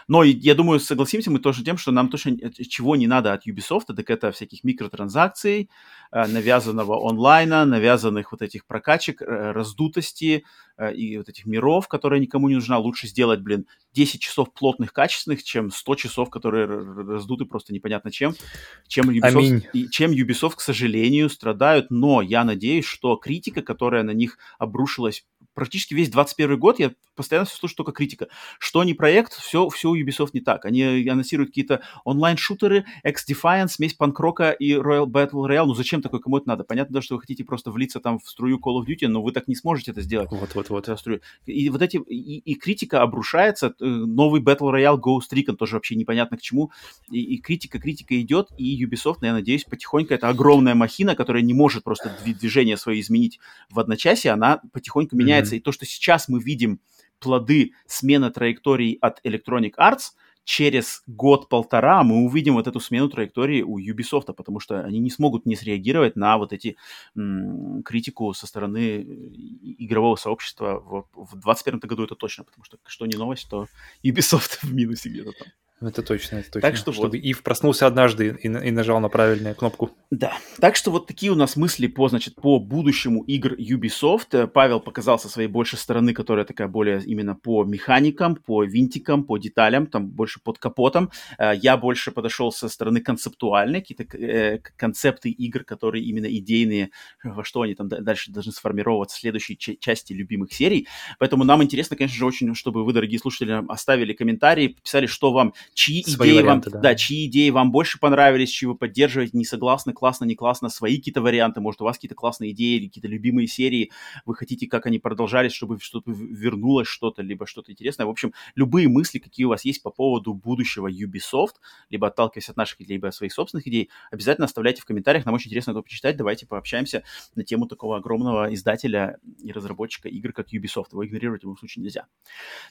Но я думаю, согласимся мы тоже тем, что нам точно чего не надо от Ubisoft, так это всяких микротранзакций, э, навязанного онлайна, навязанных вот этих прокачек, э, раздутости, Э, и вот этих миров, которые никому не нужна, лучше сделать, блин, 10 часов плотных, качественных, чем 100 часов, которые раздуты просто непонятно чем, чем Ubisoft, и чем Ubisoft, к сожалению, страдают. Но я надеюсь, что критика, которая на них обрушилась практически весь 21 год я постоянно слушаю только критика. Что не проект, все, все у Ubisoft не так. Они анонсируют какие-то онлайн-шутеры, X-Defiant, смесь панкрока и Royal Battle Royale. Ну зачем такое, кому это надо? Понятно, да, что вы хотите просто влиться там в струю Call of Duty, но вы так не сможете это сделать. Вот-вот-вот. И вот эти, и, и критика обрушается. Э, новый Battle Royale Ghost Recon тоже вообще непонятно к чему. И, и критика, критика идет, и Ubisoft, я надеюсь, потихоньку, это огромная махина, которая не может просто движение свое изменить в одночасье, она потихоньку меняется меняется. И то, что сейчас мы видим плоды смены траекторий от Electronic Arts, через год-полтора мы увидим вот эту смену траектории у Ubisoft, потому что они не смогут не среагировать на вот эти м, критику со стороны игрового сообщества в, в 2021 году это точно, потому что что не новость, то Ubisoft в минусе где-то там. Это точно, это точно. Так что Чтобы вот. Ив проснулся однажды и, и нажал на правильную кнопку. Да. Так что вот такие у нас мысли по, значит, по будущему игр Ubisoft. Э, Павел показал со своей большей стороны, которая такая более именно по механикам, по винтикам, по деталям, там больше под капотом. Э, я больше подошел со стороны концептуальной, какие-то э, концепты игр, которые именно идейные, во что они там дальше должны сформироваться в следующей части любимых серий. Поэтому нам интересно, конечно же, очень, чтобы вы, дорогие слушатели, оставили комментарии, писали, что вам чьи Свои идеи варианты, вам, да. да, чьи идеи вам больше понравились, чьи вы поддерживаете, не согласны, классно, не классно, свои какие-то варианты, может, у вас какие-то классные идеи или какие-то любимые серии, вы хотите, как они продолжались, чтобы что-то вернулось, что-то, либо что-то интересное. В общем, любые мысли, какие у вас есть по поводу будущего Ubisoft, либо отталкиваясь от наших, либо от своих собственных идей, обязательно оставляйте в комментариях, нам очень интересно это почитать, давайте пообщаемся на тему такого огромного издателя и разработчика игр, как Ubisoft. Его игнорировать в любом случае нельзя.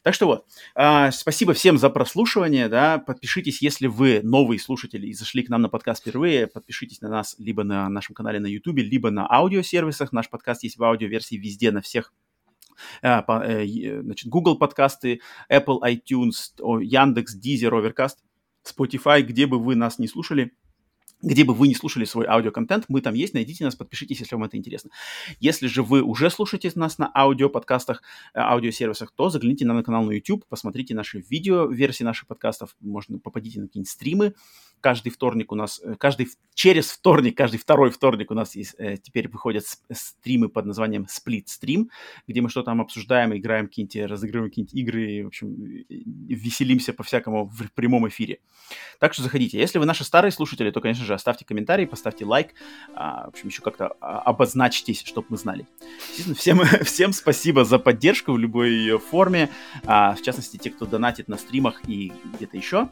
Так что вот, а, спасибо всем за прослушивание, да, подпишитесь, если вы новый слушатель и зашли к нам на подкаст впервые, подпишитесь на нас либо на нашем канале на YouTube, либо на аудиосервисах. Наш подкаст есть в аудиоверсии везде, на всех э, э, значит, Google подкасты, Apple iTunes, Яндекс, Deezer, Overcast, Spotify, где бы вы нас не слушали – где бы вы не слушали свой аудиоконтент, мы там есть, найдите нас, подпишитесь, если вам это интересно. Если же вы уже слушаете нас на аудиоподкастах, э, аудиосервисах, то загляните на канал на YouTube, посмотрите наши видео, версии наших подкастов, можно попадите на какие-нибудь стримы, каждый вторник у нас, э, каждый через вторник, каждый второй вторник у нас есть, э, теперь выходят стримы под названием Split Stream, где мы что-то там обсуждаем, играем какие-нибудь, разыгрываем какие-нибудь игры, в общем, веселимся по-всякому в прямом эфире. Так что заходите. Если вы наши старые слушатели, то, конечно же, оставьте комментарий, поставьте лайк, а, в общем, еще как-то а, обозначьтесь, чтобы мы знали. Всем, всем спасибо за поддержку в любой ее форме, а, в частности, те, кто донатит на стримах и где-то еще.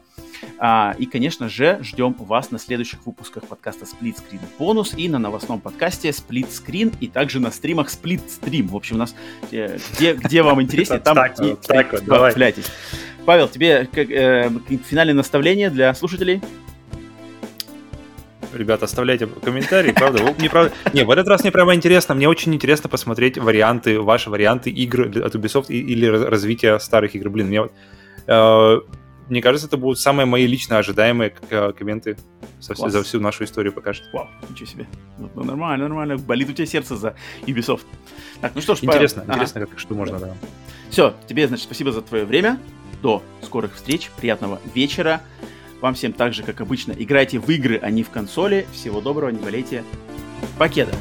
И, конечно же, ждем вас на следующих выпусках подкаста Split Screen Бонус и на новостном подкасте Split Screen и также на стримах Split Stream. В общем, у нас э, где, где вам интереснее, там и появляйтесь. Павел, тебе э, финальное наставление для слушателей? Ребята, оставляйте комментарии, правда? Мне, правда... Не, в этот раз мне прямо интересно, мне очень интересно посмотреть варианты, ваши варианты игр от Ubisoft или развития старых игр. Блин, мне вот э, мне кажется, это будут самые мои лично ожидаемые э, комменты со, за всю нашу историю пока что. Вау, ничего себе. Ну, ну, нормально, нормально. Болит у тебя сердце за Ubisoft. Так, ну что ж, Интересно, Павел. интересно, ага. как, что можно, да. Все, тебе, значит, спасибо за твое время. До скорых встреч, приятного вечера. Вам всем так же, как обычно, играйте в игры, а не в консоли. Всего доброго, не болейте. Покеда!